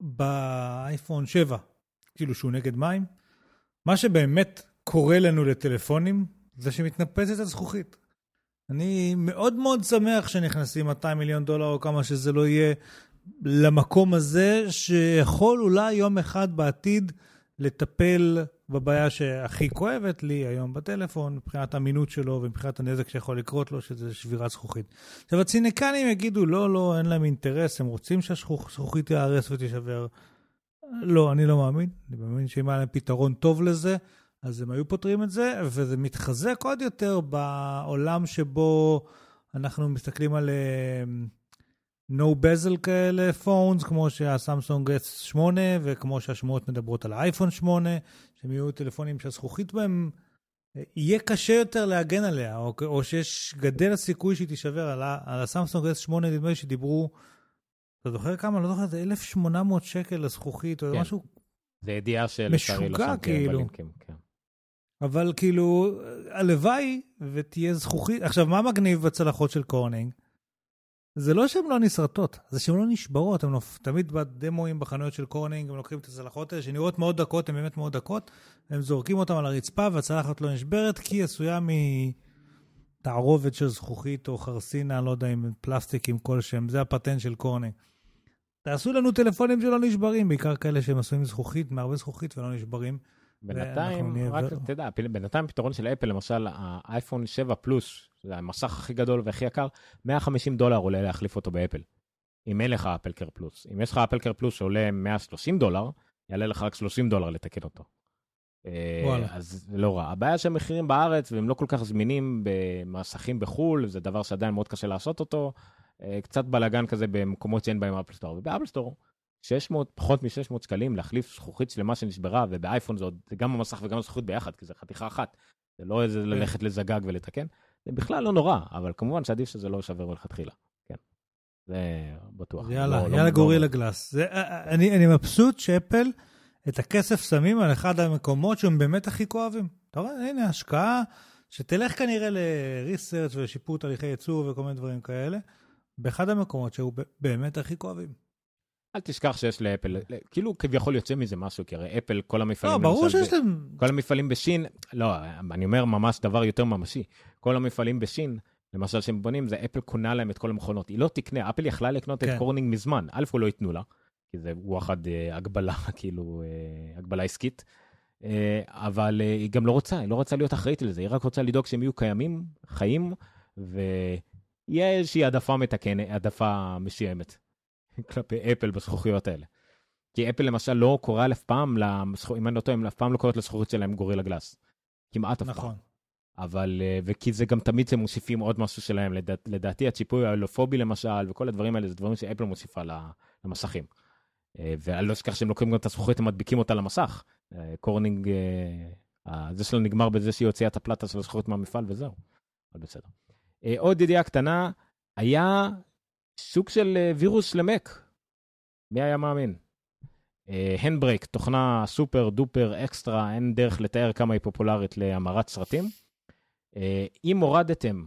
באייפון 7, כאילו שהוא נגד מים, מה שבאמת קורה לנו לטלפונים, זה שמתנפצת הזכוכית. אני מאוד מאוד שמח שנכנסים 200 מיליון דולר או כמה שזה לא יהיה למקום הזה, שיכול אולי יום אחד בעתיד לטפל בבעיה שהכי כואבת לי היום בטלפון, מבחינת האמינות שלו ומבחינת הנזק שיכול לקרות לו, שזה שבירת זכוכית. עכשיו, הציניקנים יגידו, לא, לא, אין להם אינטרס, הם רוצים שהזכוכית תיהרס ותישבר. לא, אני לא מאמין. אני מאמין שאם היה להם פתרון טוב לזה, אז הם היו פותרים את זה, וזה מתחזק עוד יותר בעולם שבו אנחנו מסתכלים על uh, no bezel כאלה פונס, כמו שהסמסונג S8, וכמו שהשמועות מדברות על האייפון 8, שהם יהיו טלפונים שהזכוכית בהם, אה, יהיה קשה יותר להגן עליה, או, או שיש גדל הסיכוי שהיא תישבר. על, על הסמסונג S8 נדמה לי שדיברו, אתה זוכר כמה? לא זוכר, זה 1,800 שקל לזכוכית, או כן. משהו... זה ידיעה של... משוגע, כאילו. בלינקים, כן. אבל כאילו, הלוואי ותהיה זכוכית. עכשיו, מה מגניב בצלחות של קורנינג? זה לא שהן לא נסרטות, זה שהן לא נשברות. הם לא, תמיד בדמואים בחנויות של קורנינג, הם לוקחים את הצלחות האלה, שנראות מאוד דקות, הן באמת מאוד דקות, הם זורקים אותן על הרצפה והצלחת לא נשברת, כי היא עשויה מתערובת של זכוכית או חרסינה, לא יודע, עם פלסטיק עם כלשהם, זה הפטנט של קורנינג. תעשו לנו טלפונים שלא נשברים, בעיקר כאלה שהם עשויים מזכוכית, מהרבה זכוכית ולא נשברים. בינתיים, רק תדע, בינתיים פתרון של אפל, למשל האייפון 7 פלוס, זה המסך הכי גדול והכי יקר, 150 דולר עולה להחליף אותו באפל. אם אין לך אפל קר פלוס. אם יש לך אפל קר פלוס שעולה 130 דולר, יעלה לך רק 30 דולר לתקן אותו. אה, וואלה. אז זה לא רע. הבעיה שהמחירים בארץ, והם לא כל כך זמינים במסכים בחו"ל, זה דבר שעדיין מאוד קשה לעשות אותו. אה, קצת בלאגן כזה במקומות שאין בהם Apple Store. וב Apple Store 600, פחות מ-600 שקלים להחליף זכוכית שלמה שנשברה, ובאייפון זה, עוד, זה גם המסך וגם הזכוכית ביחד, כי זה חתיכה אחת. זה לא איזה כן. ללכת לזגג ולתקן. זה בכלל לא נורא, אבל כמובן שעדיף שזה לא יישבר מלכתחילה. כן. זה בטוח. יאללה, לא, לא יאללה לא, גורילה לא... Glass. זה, אה, אה, אני, אני מבסוט שאפל את הכסף שמים על אחד המקומות שהם באמת הכי כואבים. אתה רואה, הנה, השקעה שתלך כנראה ל research ושיפור תהליכי ייצור וכל מיני דברים כאלה, באחד המקומות שהיו באמת הכי כואבים. אל תשכח שיש לאפל, כאילו כביכול יוצא מזה משהו, כי הרי אפל, כל המפעלים... לא, ברור שיש להם... כל המפעלים בסין, לא, אני אומר ממש דבר יותר ממשי. כל המפעלים בסין, למשל שהם בונים, זה אפל קונה להם את כל המכונות. היא לא תקנה, אפל יכלה לקנות כן. את קורנינג מזמן. א', הוא לא ייתנו לה, כי זה וואחד אה, הגבלה, כאילו, אה, הגבלה עסקית. אה, אבל אה, היא גם לא רוצה, היא לא רוצה להיות אחראית לזה, היא רק רוצה לדאוג שהם יהיו קיימים, חיים, ויהיה איזושהי העדפה מתקנת, העדפה מסוימת. כלפי אפל בזכוכיות האלה. כי אפל למשל לא קורא אף פעם, אם אני לא טועה, אף פעם לא קוראת לזכוכית שלהם גורילה גלאס. כמעט אף נכון. פעם. אבל, אה, וכי זה גם תמיד הם מוסיפים עוד משהו שלהם, לדע, לדעתי הציפוי האלופובי למשל, וכל הדברים האלה זה דברים שאפל מוסיפה למסכים. אה, ואני לא אשכח שהם לוקחים גם את הזכוכית, הם מדביקים אותה למסך. אה, קורנינג, זה שלו נגמר בזה שהיא הוציאה את הפלטה של הזכוכית מהמפעל וזהו. אבל בסדר. עוד ידיעה קטנה, היה סוג של וירוס למק. מי היה מאמין? הנדברייק, תוכנה סופר דופר אקסטרה, אין דרך לתאר כמה היא פופולרית להמרת סרטים. Uh, אם הורדתם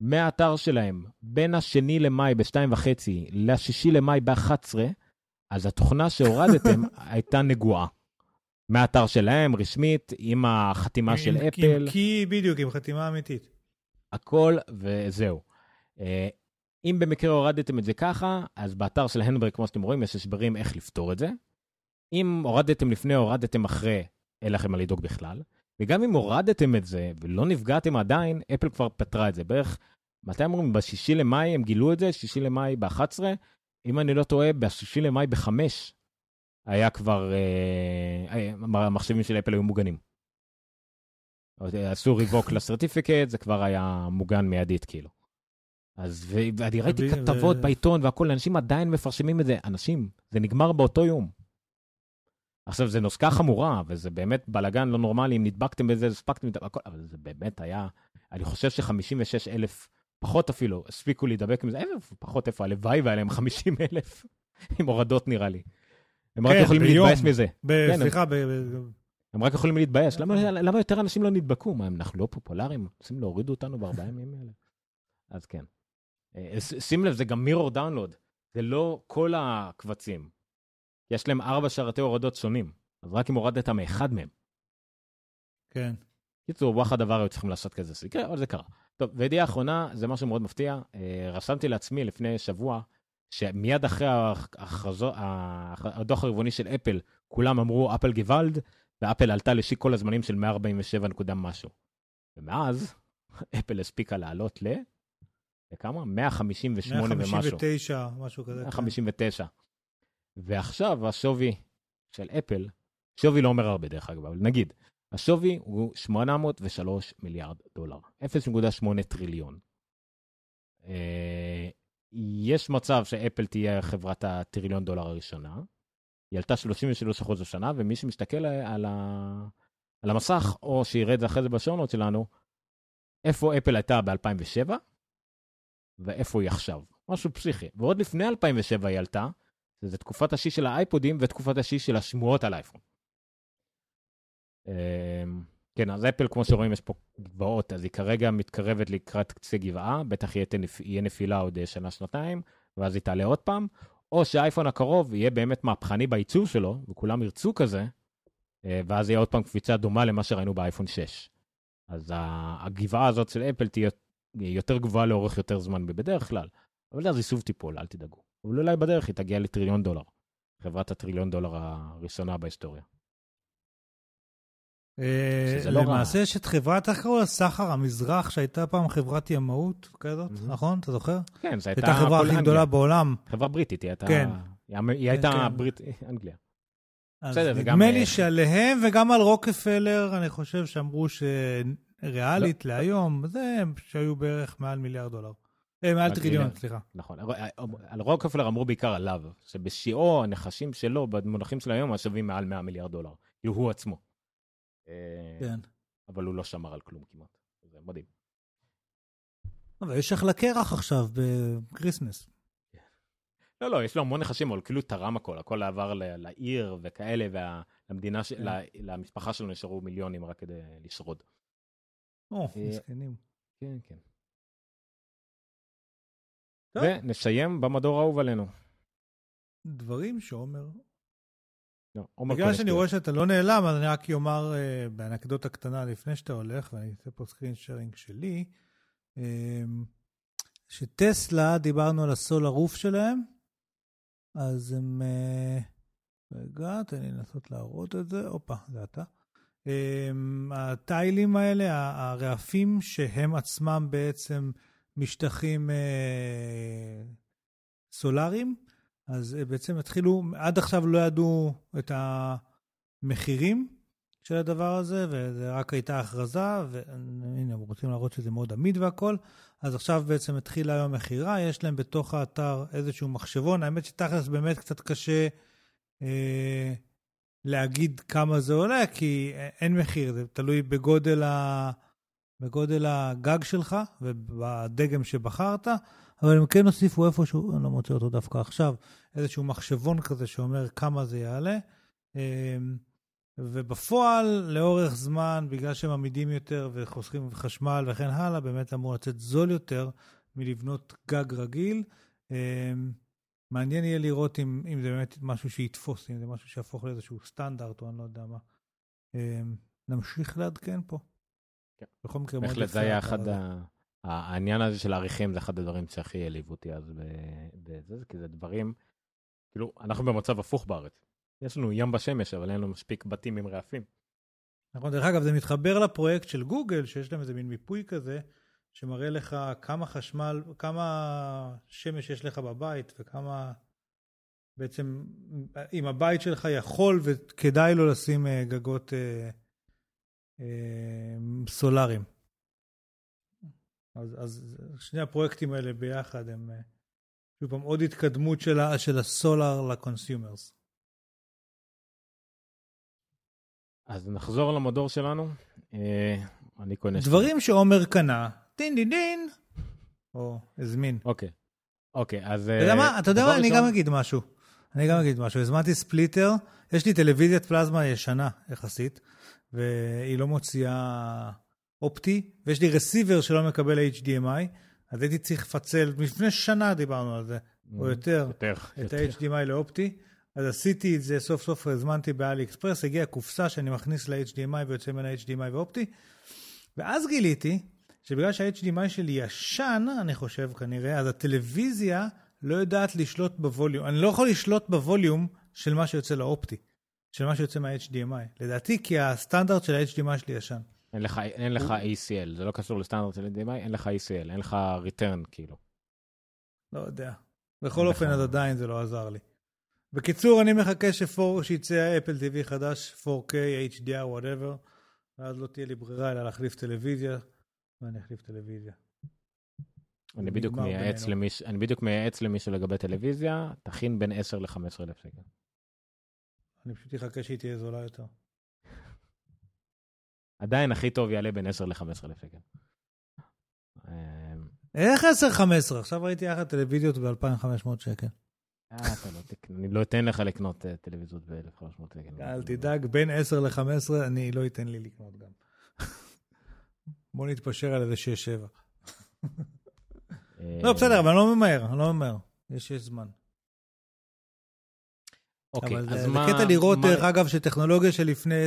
מהאתר שלהם בין השני למאי ב-2.5 לשישי למאי ב-11, אז התוכנה שהורדתם הייתה נגועה. מהאתר שלהם, רשמית, עם החתימה עם, של עם, אפל. עם קי, בדיוק, עם חתימה אמיתית. הכל, וזהו. Uh, אם במקרה הורדתם את זה ככה, אז באתר של הנדברג, כמו שאתם רואים, יש הסברים איך לפתור את זה. אם הורדתם לפני, הורדתם אחרי, אין לכם מה לדאוג בכלל. וגם אם הורדתם את זה ולא נפגעתם עדיין, אפל כבר פתרה את זה. בערך, מתי אומרים? בשישי למאי הם גילו את זה, שישי למאי ב-11. אם אני לא טועה, בשישי למאי ב-5 היה כבר, אה, אה, המחשבים של אפל היו מוגנים. עשו ריבוק לסרטיפיקט, זה כבר היה מוגן מיידית כאילו. אז ואני ראיתי כתבות בעיתון והכול, אנשים עדיין מפרשמים את זה. אנשים, זה נגמר באותו יום. עכשיו, זה נוסקה חמורה, וזה באמת בלאגן לא נורמלי, אם נדבקתם בזה, הספקתם את הכל, אבל זה באמת היה, אני חושב ש-56 אלף, פחות אפילו, הספיקו להידבק עם זה, איפה, פחות איפה, הלוואי והיה להם 50 אלף, עם הורדות נראה לי. הם רק כן, יכולים להתבאס מזה. כן, סליחה, ב... הם רק יכולים להתבייש. למה יותר אנשים לא נדבקו? מה, אנחנו לא פופולריים? רוצים להוריד אותנו בארבעה ימים האלה? אז כן. אה, שים לב, זה גם מירור דאונלוד, זה לא כל הקבצים. יש להם ארבע שרתי הורדות שונים, אז רק אם הורדת מאחד מהם. כן. קיצור, וואחד דבר היו צריכים לעשות כזה, זה יקרה, אבל זה קרה. טוב, וידיעה אחרונה, זה משהו מאוד מפתיע. אה, רשמתי לעצמי לפני שבוע, שמיד אחרי ההכרזו, הדוח הרבעוני של אפל, כולם אמרו אפל גוואלד, ואפל עלתה לשיא כל הזמנים של 147 נקודה משהו. ומאז, אפל הספיקה לעלות ל... לכמה? 158 ומשהו. 159, משהו כזה. 159. ועכשיו השווי של אפל, שווי לא אומר הרבה דרך אגב, אבל נגיד, השווי הוא 803 מיליארד דולר, 0.8 טריליון. אה, יש מצב שאפל תהיה חברת הטריליון דולר הראשונה. היא עלתה 33% השנה, ומי שמסתכל על, ה... על המסך, או שיראה את זה אחרי זה בשונות שלנו, איפה אפל הייתה ב-2007, ואיפה היא עכשיו. משהו פסיכי. ועוד לפני 2007 היא עלתה, שזה תקופת השיא של האייפודים ותקופת השיא של השמועות על אייפון. אמ, כן, אז אפל, כמו שרואים, יש פה גבעות, אז היא כרגע מתקרבת לקראת קצה גבעה, בטח יהיה, תנפ... יהיה נפילה עוד אה, שנה-שנתיים, ואז היא תעלה עוד פעם, או שהאייפון הקרוב יהיה באמת מהפכני בייצור שלו, וכולם ירצו כזה, אה, ואז יהיה עוד פעם קפיצה דומה למה שראינו באייפון 6. אז הגבעה הזאת של אפל תהיה יותר גבוהה לאורך יותר זמן בדרך כלל, אבל אז איסוף טיפול, אל תדאגו. אבל אולי בדרך היא תגיע לטריליון דולר. חברת הטריליון דולר הראשונה בהיסטוריה. אה, לא למעשה יש את חברת, איך קראו לה? סחר המזרח, שהייתה פעם חברת ימאות כזאת, נכון? אתה זוכר? כן, זו הייתה... החברה הכי גדולה בעולם. חברה בריטית, היא הייתה... כן. היא הייתה כן. ברית... אנגליה. בסדר, וגם... נדמה לי אה, שעליהם וגם על רוקפלר, אני חושב שאמרו שריאלית לא. להיום, זה שהיו בערך מעל מיליארד דולר. אה, מעל טריליון, סליחה. נכון. על רוקפלר אמרו בעיקר עליו, שבשיאו הנחשים שלו, במונחים של היום, שווים מעל 100 מיליארד דולר. כאילו הוא עצמו. אה, כן. אבל הוא לא שמר על כלום כמעט. זה מדהים. אבל יש אחלה קרח עכשיו ב Christmas. לא, לא, יש לו המון נחשים, אבל כאילו תרם הכל, הכל עבר לעיר וכאלה, ולמדינה, כן. למשפחה שלו נשארו מיליונים רק כדי לשרוד. או, אה, מסכנים. כן, כן. ונסיים במדור האהוב עלינו. דברים שעומר... לא, בגלל שאני רואה שאתה לא נעלם, אז אני רק אומר uh, באנקדוטה קטנה לפני שאתה הולך, ואני אעשה פה screen sharing שלי, uh, שטסלה, דיברנו על הסולר רוף שלהם, אז הם... Uh, רגע, תן לי לנסות להראות את זה. הופה, זה אתה. Um, הטיילים האלה, הרעפים שהם עצמם בעצם משטחים uh, סולאריים, אז בעצם התחילו, עד עכשיו לא ידעו את המחירים של הדבר הזה, וזה רק הייתה הכרזה, והנה, הם רוצים להראות שזה מאוד עמיד והכל, אז עכשיו בעצם התחילה היום מכירה, יש להם בתוך האתר איזשהו מחשבון, האמת שתכלס באמת קצת קשה אה, להגיד כמה זה עולה, כי אין מחיר, זה תלוי בגודל, ה, בגודל הגג שלך ובדגם שבחרת. אבל הם כן הוסיפו איפשהו, אני לא מוצא אותו דווקא עכשיו, איזשהו מחשבון כזה שאומר כמה זה יעלה. אמ, ובפועל, לאורך זמן, בגלל שהם עמידים יותר וחוסכים חשמל וכן הלאה, באמת אמור לצאת זול יותר מלבנות גג רגיל. אמ, מעניין יהיה לראות אם, אם זה באמת משהו שיתפוס, אם זה משהו שיהפוך לאיזשהו סטנדרט או אני לא יודע מה. אמ, נמשיך לעדכן פה. כן. בכל מקרה, בהחלט זה היה אחד ה... העניין הזה של העריכים זה אחד הדברים שהכי העליב אותי אז בזה, כי זה דברים, כאילו, אנחנו במצב הפוך בארץ. יש לנו ים בשמש, אבל אין לנו מספיק בתים עם רעפים. נכון, דרך אגב, זה מתחבר לפרויקט של גוגל, שיש להם איזה מין מיפוי כזה, שמראה לך כמה חשמל, כמה שמש יש לך בבית, וכמה בעצם, אם הבית שלך יכול וכדאי לו לשים אה, גגות אה, סולאריים. אז, אז שני הפרויקטים האלה ביחד הם אה, שוב פעם עוד התקדמות של, של ה solar ל consumers. אז נחזור למדור שלנו. אה, אני קונה... דברים שעומר קנה, דין דין דין, או הזמין. אוקיי. אוקיי, אז... אתה יודע מה, אתה יודע מה, אני גם אגיד משהו. אני גם אגיד משהו. הזמנתי splitter, יש לי טלוויזיית פלזמה ישנה יחסית, והיא לא מוציאה אופטי, ויש לי רסיבר שלא מקבל HDMI, אז הייתי צריך לפצל, לפני שנה דיברנו על זה, או mm, יותר, יותר את ה-HDMI לאופטי. אז עשיתי את זה, סוף סוף הזמנתי באלי אקספרס, הגיעה קופסה שאני מכניס ל-HDMI ויוצא ממנה HDMI ואופטי, ואז גיליתי שבגלל שה-HDMI שלי ישן, אני חושב כנראה, אז הטלוויזיה לא יודעת לשלוט בווליום. אני לא יכול לשלוט בווליום של מה שיוצא לאופטי, של מה שיוצא מה-HDMI. לדעתי, כי הסטנדרט של ה-HDMI שלי ישן. אין לך, אין לך ACL, זה לא קשור לסטנדרט של HDMI, אין לך ACL, אין לך return כאילו. לא יודע. בכל אופן, אז עדיין זה לא עזר לי. בקיצור, אני מחכה שיצא אפל TV חדש, 4K, HDR, whatever, ואז לא תהיה לי ברירה אלא להחליף טלוויזיה, ואני אחליף טלוויזיה. אני בדיוק מייעץ למישהו, אני בדיוק מייעץ למישהו לגבי טלוויזיה, תכין בין 10 ל-15 אלף שקל. אני פשוט אחכה שהיא תהיה זולה יותר. עדיין הכי טוב יעלה בין 10 ל-15 אלף שקל. איך 10-15? עכשיו ראיתי יחד טלוויזיות ב-2,500 שקל. אה, לא אני לא אתן לך לקנות אה, טלוויזיות ב-1,500 שקל. אל תדאג, בין 10 ל-15 אני לא אתן לי לקנות גם. בוא נתפשר על איזה 6-7. לא, בסדר, אבל אני לא ממהר, אני לא ממהר. יש זמן. אוקיי, אז מה... זה קטע לראות, דרך אגב, שטכנולוגיה של לפני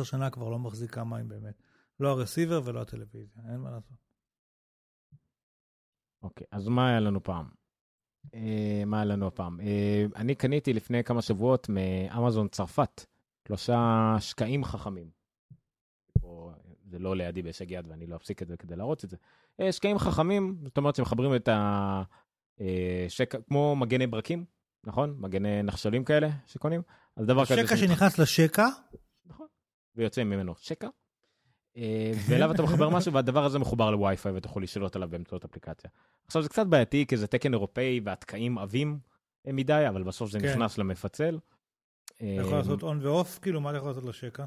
10-15 שנה כבר לא מחזיקה מים באמת. לא הרסיבר ולא הטלוויזיה, אין מה לעשות. אוקיי, אז מה היה לנו פעם? אה, מה היה לנו הפעם? אה, אני קניתי לפני כמה שבועות מאמזון צרפת שלושה שקעים חכמים. זה לא לידי בהישג יד ואני לא אפסיק את זה כדי להראות את זה. אה, שקעים חכמים, זאת אומרת שמחברים את השקע, אה, כמו מגני ברקים, נכון? מגני נחשלים כאלה שקונים. אז דבר כזה... שקע שנכנס לשקע? נכון. ויוצא ממנו שקע. אה, ואליו אתה מחבר משהו והדבר הזה מחובר לווי-פיי ואתה יכול לשאול עליו באמצעות אפליקציה. עכשיו זה קצת בעייתי כי זה תקן אירופאי והתקעים עבים מדי אבל בסוף זה כן. נכנס למפצל. אתה יכול לעשות און ואוף כאילו מה אתה יכול לעשות לשקע?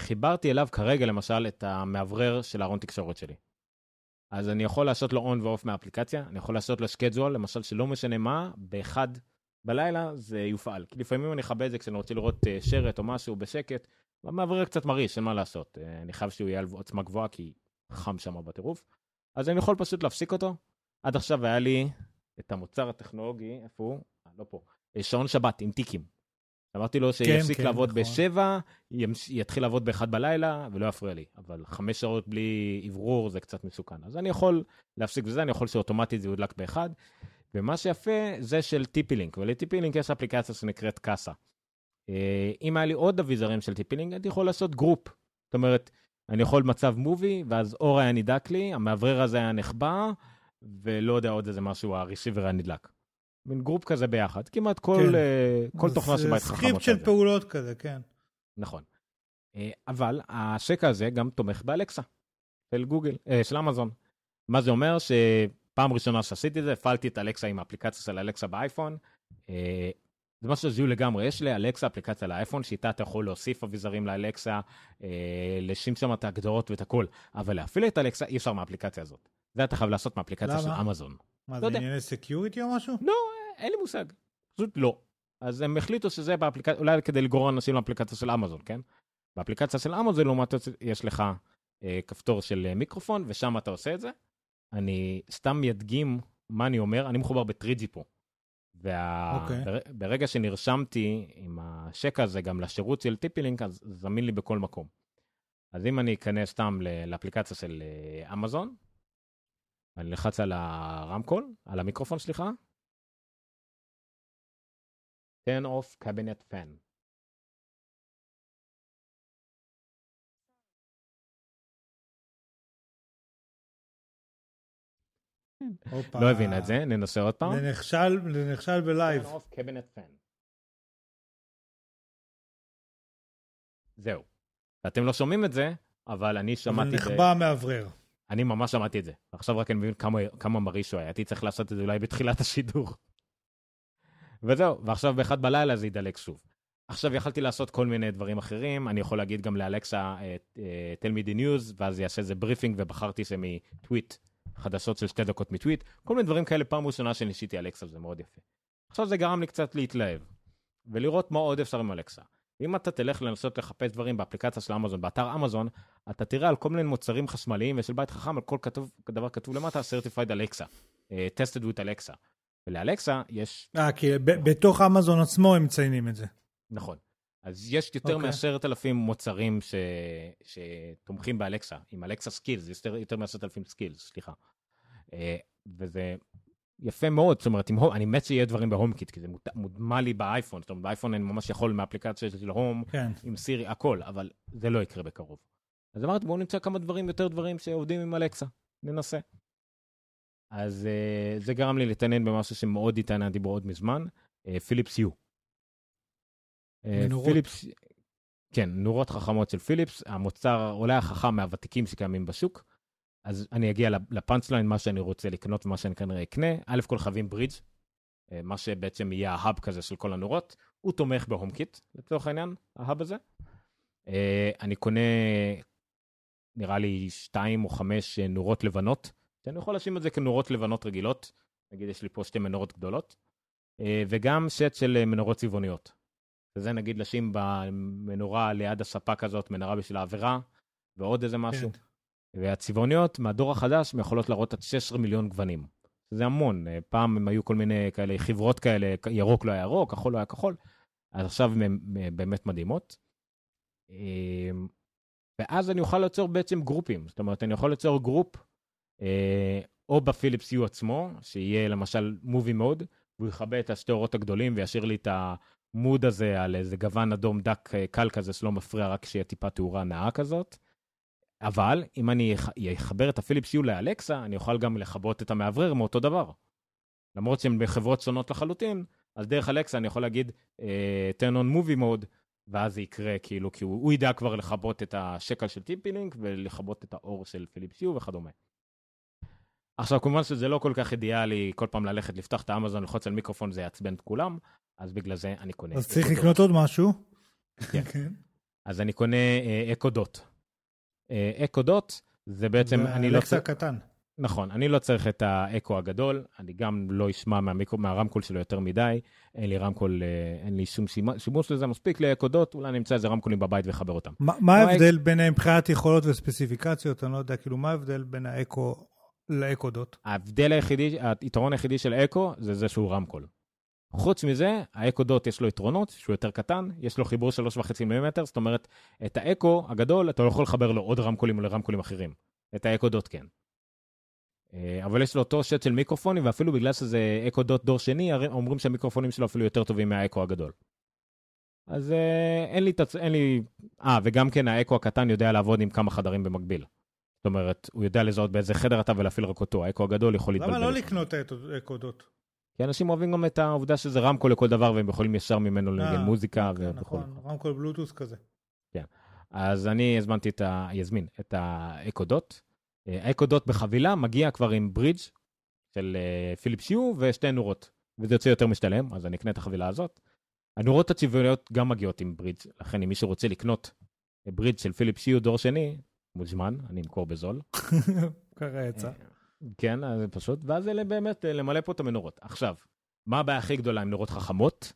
חיברתי אליו כרגע למשל את המאוורר של הארון תקשורת שלי. אז אני יכול לעשות לו און ואוף מהאפליקציה, אני יכול לעשות לו שקדזול, למשל שלא משנה מה, באחד בלילה זה יופעל. כי לפעמים אני אכבה את זה כשאני רוצה לראות uh, שרת או משהו בשקט, והמעברר קצת מרעיש, אין מה לעשות. Uh, אני חייב שהוא יהיה על עוצמה גבוהה כי חם שם בטירוף. אז אני יכול פשוט להפסיק אותו. עד עכשיו היה לי את המוצר הטכנולוגי, איפה הוא? אה, לא פה. שעון שבת עם טיקים. אמרתי לו שיפסיק כן, כן, לעבוד נכון. בשבע, יתחיל לעבוד באחד בלילה ולא יפריע לי. אבל חמש שעות בלי אוורור זה קצת מסוכן. אז אני יכול להפסיק בזה, אני יכול שאוטומטית זה יודלק באחד. ומה שיפה זה של TP-Link, ול TP-Link יש אפליקציה שנקראת Kasa. אם היה לי עוד אביזרים של TP-Link, הייתי יכול לעשות group. זאת אומרת, אני יכול מצב movie, ואז אור היה נדלק לי, המאוורר הזה היה נכבה, ולא יודע עוד איזה משהו, ה receiver היה נדלק. מין group כזה ביחד, כמעט כל, כן. uh, כל תוכנה שבית חכם. script של פעולות כזה, כן. נכון. Uh, אבל השקע הזה גם תומך באלקסה, של גוגל, uh, של אמזון. מה זה אומר? שפעם ראשונה שעשיתי את זה, הפעלתי את אלקסה עם האפליקציה של אלקסה באייפון. Uh, זה משהו שזה הוא לגמרי, יש לאלקסה אפליקציה לאייפון, שאיתה אתה יכול להוסיף אביזרים לאלקסה, אה, לשים שם את ההגדרות ואת הכל, אבל להפעיל את אלקסה אי אפשר מהאפליקציה הזאת. זה אתה חייב לעשות מהאפליקציה של אמזון. מה, לא זה ענייני security או משהו? לא, אין לי מושג. פשוט לא. אז הם החליטו שזה באפליקציה, אולי כדי לגרור אנשים לאפליקציה של אמזון, כן? באפליקציה של אמזון, לעומת יש לך אה, כפתור של אה, מיקרופון, ושם אתה עושה את זה. אני סתם אדגים מה אני אומר, אני מחובר ב-3G פה. וברגע וה... okay. שנרשמתי עם השקע הזה גם לשירות של TP-Link, אז זמין לי בכל מקום. אז אם אני אכנס סתם לאפליקציה של אה, אמזון, אני נלחץ על הרמקול, על המיקרופון, סליחה. turn off cabinet fan. לא הבינה את זה, ננסה עוד פעם. זה נכשל, זה בלייב. זהו. אתם לא שומעים את זה, אבל אני שמעתי... אבל נכבה מאוורר. אני ממש שמעתי את זה. עכשיו רק אני מבין כמה, כמה מרעיש הוא היה. הייתי צריך לעשות את זה אולי בתחילת השידור. וזהו, ועכשיו באחד בלילה זה ידלק שוב. עכשיו יכלתי לעשות כל מיני דברים אחרים, אני יכול להגיד גם לאלקסה, tell me the news, ואז יעשה איזה briefing, ובחרתי שמטוויט, חדשות של שתי דקות מטוויט, כל מיני דברים כאלה, פעם ראשונה שניסיתי אלקסה, זה מאוד יפה. עכשיו זה גרם לי קצת להתלהב, ולראות מה עוד אפשר עם אלקסה. אם אתה תלך לנסות לחפש דברים באפליקציה של אמזון, באתר אמזון, אתה תראה על כל מיני מוצרים חשמליים ושל בית חכם, על כל כתוב, דבר כתוב למטה, certified Alexa, uh, tested with Alexa. ולאלקסה יש... אה, כי בתוך אמזון עצמו הם מציינים את זה. נכון. אז יש יותר אוקיי. מעשרת אלפים מוצרים ש... שתומכים באלקסה, עם Alexa skills, יש יותר, יותר מעשרת אלפים skills, סליחה. אה, וזה יפה מאוד, זאת אומרת, עם, Home- אני מת שיהיה דברים ב HomeKit, כי זה מוטמע לי באייפון, זאת אומרת, באייפון אני ממש יכול מאפליקציה של Home, כן. עם סירי, הכל, אבל זה לא יקרה בקרוב. אז אמרתי, בואו נמצא כמה דברים, יותר דברים שעובדים עם אלקסה, ננסה. אז uh, זה גרם לי להתעניין במשהו שמאוד התעניינתי בו עוד מזמן, uh, Philips Hue. אה, מנורות. פיליפס, כן, נורות חכמות של פיליפס, המוצר אולי החכם מהוותיקים שקיימים בשוק. אז אני אגיע ל punch line, מה שאני רוצה לקנות ומה שאני כנראה אקנה. א' כל חייבים ברידג', אה, מה שבעצם יהיה ה hub כזה של כל הנורות. הוא תומך ב HomeKit, לצורך העניין, ה hub הזה. אה, אני קונה, נראה לי, שתיים או חמש אה, נורות לבנות, שאני יכול לשים את זה כנורות לבנות רגילות. נגיד, יש לי פה שתי מנורות גדולות. וגם סט של מנורות צבעוניות. וזה נגיד לשים במנורה ליד הספה כזאת, מנורה בשביל האווירה, ועוד איזה משהו. כן. והצבעוניות מהדור החדש יכולות להראות עד 16 מיליון גוונים. זה המון. אה, פעם הם היו כל מיני כאלה חברות כאלה, ירוק לא היה ירוק, כחול לא היה כחול, אז עכשיו הן הן באמת מדהימות. אה, ואז אני אוכל ליצור בעצם גרופים. זאת אומרת, אני יכול ליצור group, אה, או ב Philips Hue עצמו, שיהיה למשל movie mode, והוא יכבה את השתי אורות הגדולים וישאיר לי את ה mode הזה על איזה גוון אדום דק אה, קל כזה שלא מפריע, רק שיהיה טיפה תאורה נאה כזאת. אבל אם אני אח- אחבר את הפיליפס יו לאלקסה, אני אוכל גם לכבות את המאוורר מאותו דבר. למרות שהן בחברות שונות לחלוטין, אז דרך אלקסה אני יכול להגיד אה, turn on movie mode, ואז זה יקרה כאילו, כי הוא, הוא ידע כבר לכבות את השקל של טיפי-לינק ולכבות את האור של פיליפס יו וכדומה. עכשיו כמובן שזה לא כל כך אידיאלי כל פעם ללכת לפתוח את האמזון ללחוץ על מיקרופון זה יעצבן את כולם אז בגלל זה אני קונה אז צריך. לקנות עוד משהו. כן. כן. אז אני קונה אה, אקו דוט. אה, אקו דוט זה בעצם אני לא צריך קטן. נכון אני לא צריך את האקו הגדול אני גם לא אשמע מהמיקרו, מהרמקול שלו יותר מדי אין לי רמקול אה, אין לי שום שימ- שימוש לזה מספיק לאקו דוט אולי נמצא איזה רמקולים בבית ואחבר אותם. מה מה ההבדל ביניהם מבחינת יכולות וספציפיקציות? אני לא יודע, כאילו, מה ההבדל בין האקו לאקו דוט? ההבדל היחידי, היתרון היחידי של אקו זה זה שהוא רמקול. חוץ מזה, האקו דוט יש לו יתרונות, שהוא יותר קטן, יש לו חיבור 3.5 מילימטר, זאת אומרת, את האקו הגדול, אתה לא יכול לחבר לו עוד רמקולים או לרמקולים אחרים. את האקו דוט כן. אה, אבל יש לו אותו שט של מיקרופונים, ואפילו בגלל שזה אקו דוט דור שני, אומרים שהמיקרופונים שלו אפילו יותר טובים מהאקו הגדול. אז אה, אין לי, תצ... לי... אה, וגם כן האקו הקטן יודע לעבוד עם כמה חדרים במקביל. זאת אומרת, הוא יודע לזהות באיזה חדר אתה ולהפעיל רק אותו, האקו הגדול יכול להתבלבל. למה לא. לקנות את האקו דוט? כי אנשים אוהבים גם את העובדה שזה רמקול לכל דבר והם יכולים ישר ממנו לנגן אה, מוזיקה אוקיי, וכו'. נכון, רמקול בלוטוס כזה. אז אני הזמנתי את ה... יזמין את האקו דוט. אה, האקו דוט בחבילה מגיע כבר עם ברידג' של אה, פיליפס יו ושתי נורות. וזה יוצא יותר משתלם, אז אני אקנה את החבילה הזאת. הנורות הצבעוניות גם מגיעות עם ברידג', לכן אם מישהו רוצה לקנות ברידג' של פיליפס יו דור שני, מוזמן, אני אמכור בזול. ככה יצא. אה, כן, אז זה פשוט, ואז אלה באמת אה, למלא פה את המנורות. עכשיו, מה הבעיה הכי גדולה עם נורות חכמות?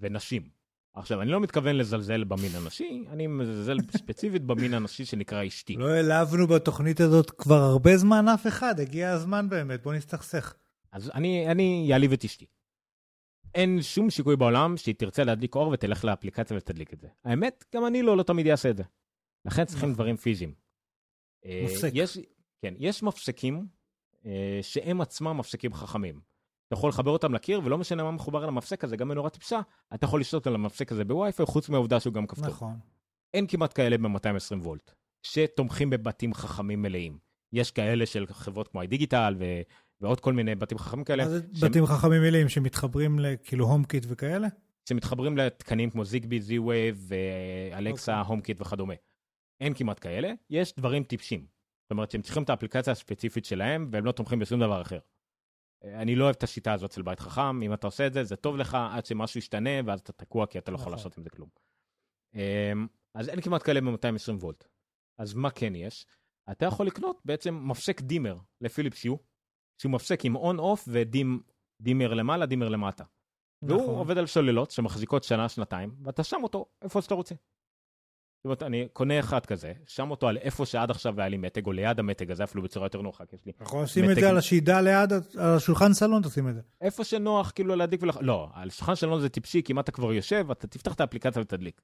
ונשים. עכשיו, אני לא מתכוון לזלזל במין הנשי, אני מזלזל ספציפית במין הנשי שנקרא אשתי. לא העלבנו בתוכנית הזאת כבר הרבה זמן אף אחד, הגיע הזמן באמת, בוא נסתכסך. אז אני, אעליב את אשתי. אין שום שיקוי בעולם שהיא תרצה להדליק אור ותלך לאפליקציה ותדליק את זה. האמת, גם אני לא, לא תמיד אעשה את זה. לכן צריכים נכון. דברים פיזיים. אה, מפסק. יש, כן, יש מפסקים אה, שהם עצמם מפסקים חכמים. אתה יכול לחבר אותם לקיר, ולא משנה מה מחובר למפסק הזה, גם מנורה טיפשה, אתה יכול לשלוט על המפסק הזה בווי-פיי, חוץ מהעובדה שהוא גם כפתור. נכון. אין כמעט כאלה ב-220 וולט, שתומכים בבתים חכמים מלאים. יש כאלה של חברות כמו iDigital ו- ועוד כל מיני בתים חכמים כאלה, מה זה שהם- בתים חכמים מלאים שמתחברים לכאילו HomeKit וכאלה? שמתחברים לתקנים כמו Zigbee, Z-Wave, ו Alexa, אוקיי. HomeKit וכדומה. אין כמעט כאלה, יש דברים טיפשים. זאת אומרת שהם צריכים את האפליקציה הספציפית שלהם, והם לא תומכים בשום דבר אחר. אה, אני לא אוהב את השיטה הזאת של בית חכם, אם אתה עושה את זה, זה טוב לך עד שמשהו ישתנה, ואז אתה תקוע כי אתה לא יכול נכון. לעשות עם זה כלום. אמ, אז אין כמעט כאלה ב-220 וולט. אז מה כן יש? אתה יכול לקנות בעצם מפסק דימר ל Philips Hue, שהוא מפסק עם on-off ודימר למעלה, דימר למטה. והוא נכון. עובד על סוללות שמחזיקות שנה, שנתיים, ואתה שם אותו איפה שאתה רוצה. זאת אומרת, אני קונה אחד כזה, שם אותו על איפה שעד עכשיו היה לי מתג, או ליד המתג הזה, אפילו בצורה יותר נוחה, כי יש לי... אתה יכול לשים את מתג- זה על השידה ליד, על השולחן סלון תשים את זה. איפה שנוח כאילו להדליק ולח... לא, על שולחן שלנו זה טיפשי, כי אם אתה כבר יושב, אתה תפתח את האפליקציה ותדליק.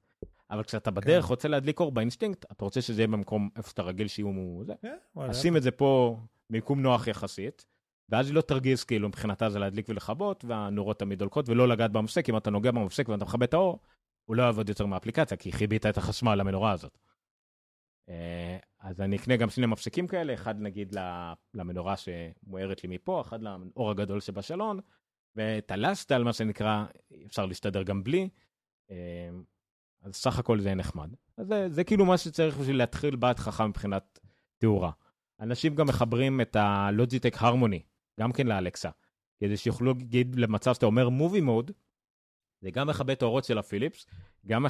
אבל כשאתה בדרך כן. רוצה להדליק אור באינסטינקט, אתה רוצה שזה יהיה במקום איפה שאתה רגיל שיהיו... זה. כן, שים את זה פה במיקום נוח יחסית, ואז היא לא תרגיז כאילו מבחינתה זה להדליק ולכבות, והנורות תמיד דולקות, ולא לגעת במפסק, אם אתה נוגע במפסק ואתה מכבה את האור, הוא לא יעבוד יותר מהאפליקציה, כי חיבית את החשמל למנורה הזאת. אה, אז אני אקנה גם שני מפסקים כאלה, אחד נגיד למנורה שמוארת לי מפה, אחד לאור הגדול שבשלון, ואת הלסטל, מה שנקרא, אפשר להסתדר גם בלי. אה, אז סך הכל זה נחמד. אז זה, זה כאילו מה שצריך בשביל להתחיל בית חכם מבחינת תאורה. אנשים גם מחברים את ה Logitech Harmony, גם כן ל Alexa, כדי שיוכלו להגיד למצב שאתה אומר movie mode, זה גם מכבה את האורות של ה Philips, גם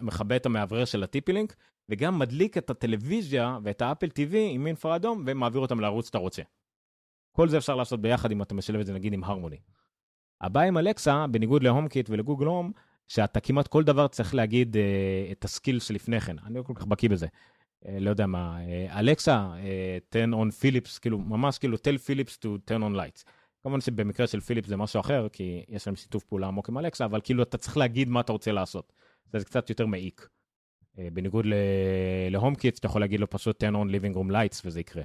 מכבה את המאוורר של ה TP-Link, וגם מדליק את הטלוויזיה ואת ה Apple TV עם אינפרה אדום, ומעביר אותם לערוץ שאתה רוצה. כל זה אפשר לעשות ביחד אם אתה משלב את זה נגיד עם Harmony. הבעיה עם Alexa, בניגוד ל HomeKit ול Google Home, שאתה כמעט כל דבר צריך להגיד אה, את ה skill שלפני כן. אני לא כל כך בקיא בזה. אה, לא יודע מה, אה, אלקסה, אה, turn on Philips, כאילו, ממש כאילו, tell Philips to turn on lights. כמובן שבמקרה של פיליפס זה משהו אחר, כי יש להם שיתוף פעולה עמוק עם אלקסה, אבל כאילו אתה צריך להגיד מה אתה רוצה לעשות. זה קצת יותר מעיק. אה, בניגוד להום קיט, אתה יכול להגיד לו פשוט turn on living room lights וזה יקרה.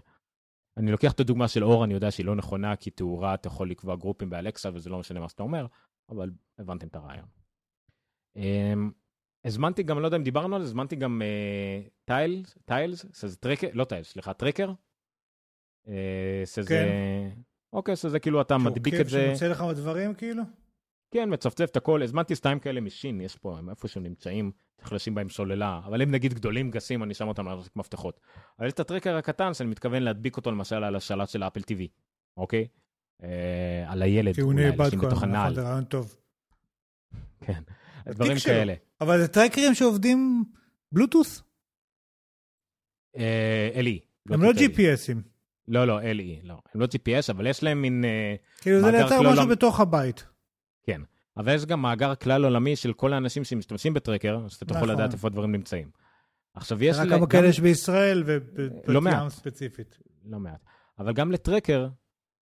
אני לוקח את הדוגמה של אור, אני יודע שהיא לא נכונה, כי תאורה אתה יכול לקבוע גרופים באלקסה וזה לא משנה מה שאתה אומר, אבל הבנתם את הרעיון. אמ, הזמנתי גם, לא יודע אם דיברנו על זה, הזמנתי גם Tiles, Tiles, שזה TrackR, לא Tiles, סליחה, TrackR. אה, כן. אוקיי, שזה כאילו אתה מדביק את זה, שמוצא לך דברים כאילו? כן, מצפצף את הכל, הזמנתי שתיים כאלה מסין, יש פה, הם איפה שהם נמצאים, צריך לשים בהם סוללה, אבל הם נגיד גדולים גסים, אני שם אותם להחזיק מפתחות. אבל יש את ה TrackR הקטן שאני מתכוון להדביק אותו למשל על השלט של ה Apple TV, אוקיי? אה, על הילד, כי הוא אולי, נאבד לשים בתוך הנעל, נכון, זה רעיון טוב. כן, דברים. כאלה. אבל זה טרקרים שעובדים בלוטוס? אה, LE. הם לא. GPSים. לא, לא, LE, לא. הם לא GPS, אבל יש להם מין... אה, כאילו זה לייצר משהו עולם- בתוך הבית. כן. אבל יש גם מאגר כלל עולמי של כל האנשים שמשתמשים בטרקר, אז אתה תוכל נכון. לדעת איפה הדברים נמצאים. עכשיו, יש... רק כמה כאלה יש בישראל ובבת לא מעט. ים ספציפית. לא מעט. אבל גם לטרקר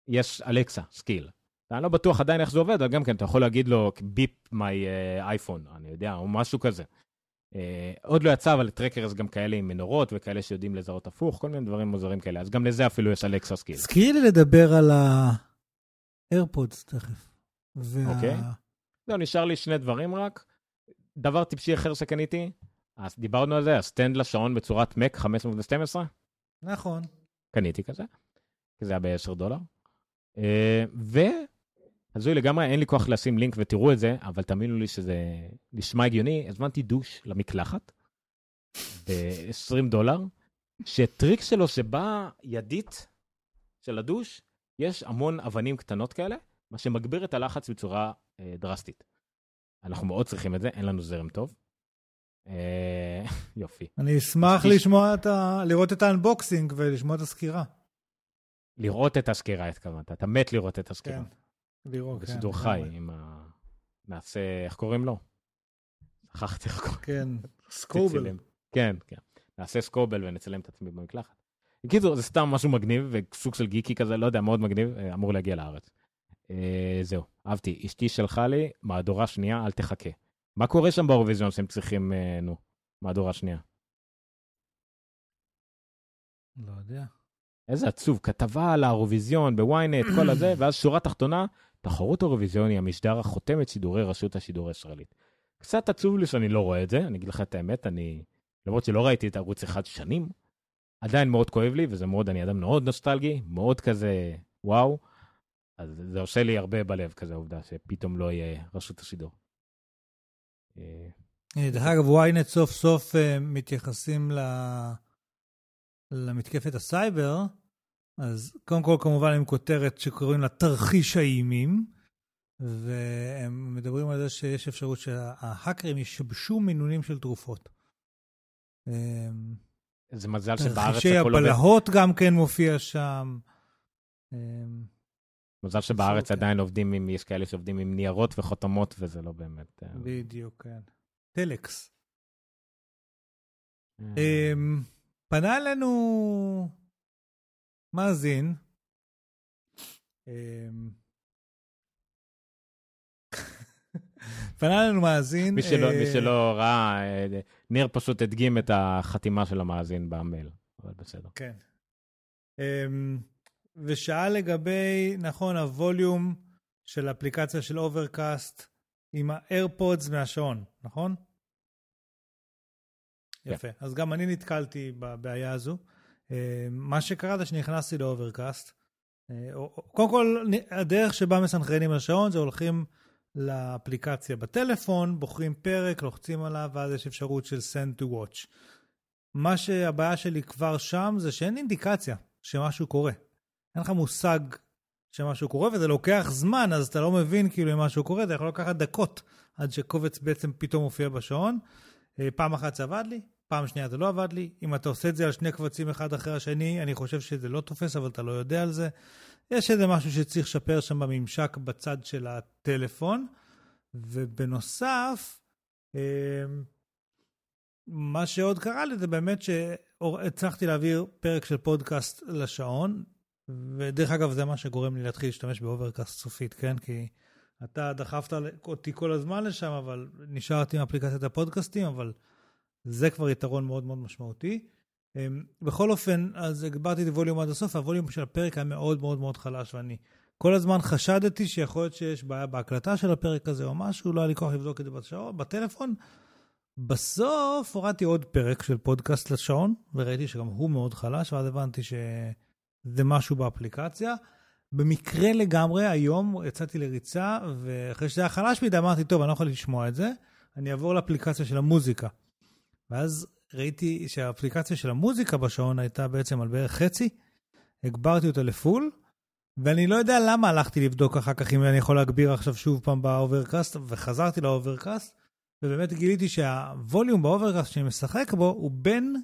יש Alexa, skill. אני לא בטוח עדיין איך זה עובד, אבל גם כן, אתה יכול להגיד לו beep my iPhone, אני יודע, או משהו כזה. אה, עוד לא יצא, אבל ל TrackR יש גם כאלה עם מנורות וכאלה שיודעים לזהות הפוך, כל מיני דברים מוזרים כאלה. אז גם לזה אפילו יש Alexa skill. הזכירי לי לדבר על ה AirPods תכף. וה- אוקיי. לא, נשאר לי שני דברים רק. דבר טיפשי אחר שקניתי, אז דיברנו על זה, ה stand לשעון בצורת Mac 512, נכון. קניתי כזה, כי זה היה ב-10 דולר. אה, והזוי לגמרי, אין לי כוח לשים לינק ותראו את זה, אבל תאמינו לי שזה נשמע הגיוני, הזמנתי דוש למקלחת ב-20 דולר, שטריק שלו שבא ידית של הדוש, יש המון אבנים קטנות כאלה, מה שמגביר את הלחץ בצורה אה, דרסטית. אנחנו מאוד צריכים את זה, אין לנו זרם טוב. אה, יופי. אני אשמח לשמוע את ה... לראות את האנבוקסינג ולשמוע את הסקירה. לראות את הסקירה התכוונת, אתה מת לראות את הסקירה. כן. לראות, כן. בשידור חי. עם ה... נעשה, איך קוראים לו? שכחתי איך קוראים כן. סקובל. כן, כן. נעשה סקובל ונצלם את עצמי במקלחת. בקיצור, זה סתם משהו מגניב וסוג של גיקי כזה, לא יודע, מאוד מגניב, אה, אמור להגיע לארץ. אה, זהו, אהבתי. אשתי שלחה לי מהדורה שנייה, אל תחכה. מה קורה שם באירוויזיון שהם צריכים, אה, נו, מהדורה שנייה? לא יודע. איזה עצוב, כתבה על האירוויזיון בוויינט, כל הזה, ואז שורה תחתונה, תחרות אירוויזיון היא המשדר החותם את שידורי רשות השידור הישראלית. קצת עצוב לי שאני לא רואה את זה, אני אגיד לך את האמת, אני, למרות שלא ראיתי את ערוץ אחד שנים, עדיין מאוד כואב לי, וזה מאוד, אני אדם מאוד נוסטלגי, מאוד כזה, וואו, אז זה עושה לי הרבה בלב כזה, העובדה שפתאום לא יהיה רשות השידור. אה, הנה, דרך אגב, ynet סוף סוף אה, מתייחסים ל... למתקפת הסייבר, אז קודם כל כמובן עם כותרת שקוראים לה תרחיש האימים, והם מדברים על זה שיש אפשרות שההאקרים ישבשו מינונים של תרופות. אה, זה מזל שבארץ תרחישי הכל עובד. הבלהות גם כן מופיע שם. אה, מזל שבארץ. עדיין עובדים עם, יש כאלה שעובדים עם ניירות וחותמות, וזה לא באמת... אה, בדיוק, כן. טלקס. אמ, פנה אלינו מאזין. אמ, פנה אלינו מאזין. מי שלא, אה, מי שלא ראה, אה, ניר פשוט הדגים את החתימה של המאזין במייל, אבל בסדר. כן. אמ, ושאל לגבי, נכון, הווליום של אפליקציה של Overcast עם ה AirPods מהשעון, נכון? כן. יפה. אז גם אני נתקלתי בבעיה הזו. מה שקרה זה שנכנסתי ל Overcast. אה, קודם כל, הדרך שבה מסנכרנים לשעון זה הולכים לאפליקציה בטלפון, בוחרים פרק, לוחצים עליו, ואז יש אפשרות של send to watch. מה שהבעיה שלי כבר שם זה שאין אינדיקציה שמשהו קורה. אין לך מושג שמשהו קורה, וזה לוקח זמן, אז אתה לא מבין כאילו אם משהו קורה, זה יכול לקחת דקות עד שקובץ בעצם פתאום מופיע בשעון. אה, פעם אחת זה עבד לי, פעם שנייה זה לא עבד לי. אם אתה עושה את זה על שני קבצים אחד אחרי השני, אני חושב שזה לא תופס, אבל אתה לא יודע על זה. יש איזה משהו שצריך לשפר שם בממשק בצד של הטלפון. ובנוסף, אה, מה שעוד קרה לי זה באמת שהצלחתי להעביר פרק של פודקאסט לשעון, ודרך אגב זה מה שגורם לי להתחיל להשתמש ב Overcast סופית, כן? כי אתה דחפת אותי כל הזמן לשם, אבל נשארתי עם אפליקציית הפודקאסטים, אבל זה כבר יתרון מאוד מאוד משמעותי. אמ, בכל אופן, אז הגברתי את הווליום עד הסוף, הווליום של הפרק היה מאוד מאוד מאוד חלש, ואני כל הזמן חשדתי שיכול להיות שיש בעיה בהקלטה של הפרק הזה או משהו, לא היה לי כוח לבדוק את זה בשעון, בטלפון. בסוף הורדתי עוד פרק של פודקאסט לשעון, וראיתי שגם הוא מאוד חלש, ואז הבנתי שזה משהו באפליקציה. במקרה לגמרי, היום יצאתי לריצה, ואחרי שזה היה חלש מדי, אמרתי, טוב, אני לא יכול לשמוע את זה, אני אעבור לאפליקציה של המוזיקה. ואז ראיתי שהאפליקציה של המוזיקה בשעון הייתה בעצם על בערך חצי, הגברתי אותה ל full, ואני לא יודע למה הלכתי לבדוק אחר כך אם אני יכול להגביר עכשיו שוב פעם ב Overcast, וחזרתי ל Overcast, ובאמת גיליתי שהווליום ב Overcast שאני משחק בו הוא בין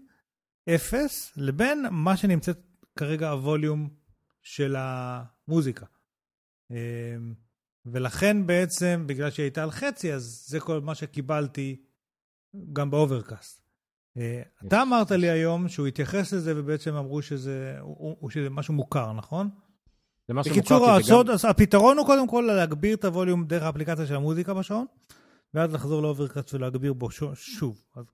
0 לבין מה שנמצאת כרגע הווליום של המוזיקה. אמ, ולכן בעצם, בגלל שהיא הייתה על חצי, אז זה כל מה שקיבלתי גם ב Overcast. אה, אתה אמרת לי היום שהוא התייחס לזה ובעצם אמרו שזה, הוא- הוא- שזה משהו מוכר, נכון? זה משהו מוכר, בקיצור, כי זה הסוד, אז הפתרון הוא קודם כל להגביר את הווליום דרך האפליקציה של המוזיקה בשעון, ואז לחזור ל Overcast ולהגביר בו ש- שוב. אז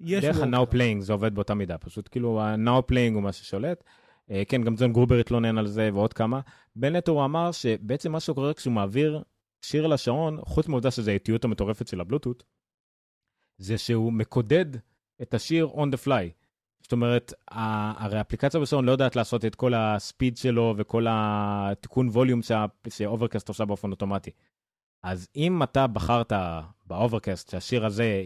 יש דרך ה-Now. Playing זה עובד באותה מידה, פשוט כאילו ה-Now Playing הוא מה ששולט. אה, כן, גם ג'ון גרובר התלונן על זה ועוד כמה. בנט הוא אמר שבעצם מה שקורה כשהוא מעביר שיר לשעון, חוץ מהעובדה שזו האיטיות המטורפת של הבלוטות', זה שהוא מקודד את השיר on the fly. זאת אומרת, הרי האפליקציה בשעון לא יודעת לעשות את כל ה speed שלו וכל התיקון ווליום ש Overcast עושה באופן אוטומטי. אז אם אתה בחרת ב Overcast שהשיר הזה,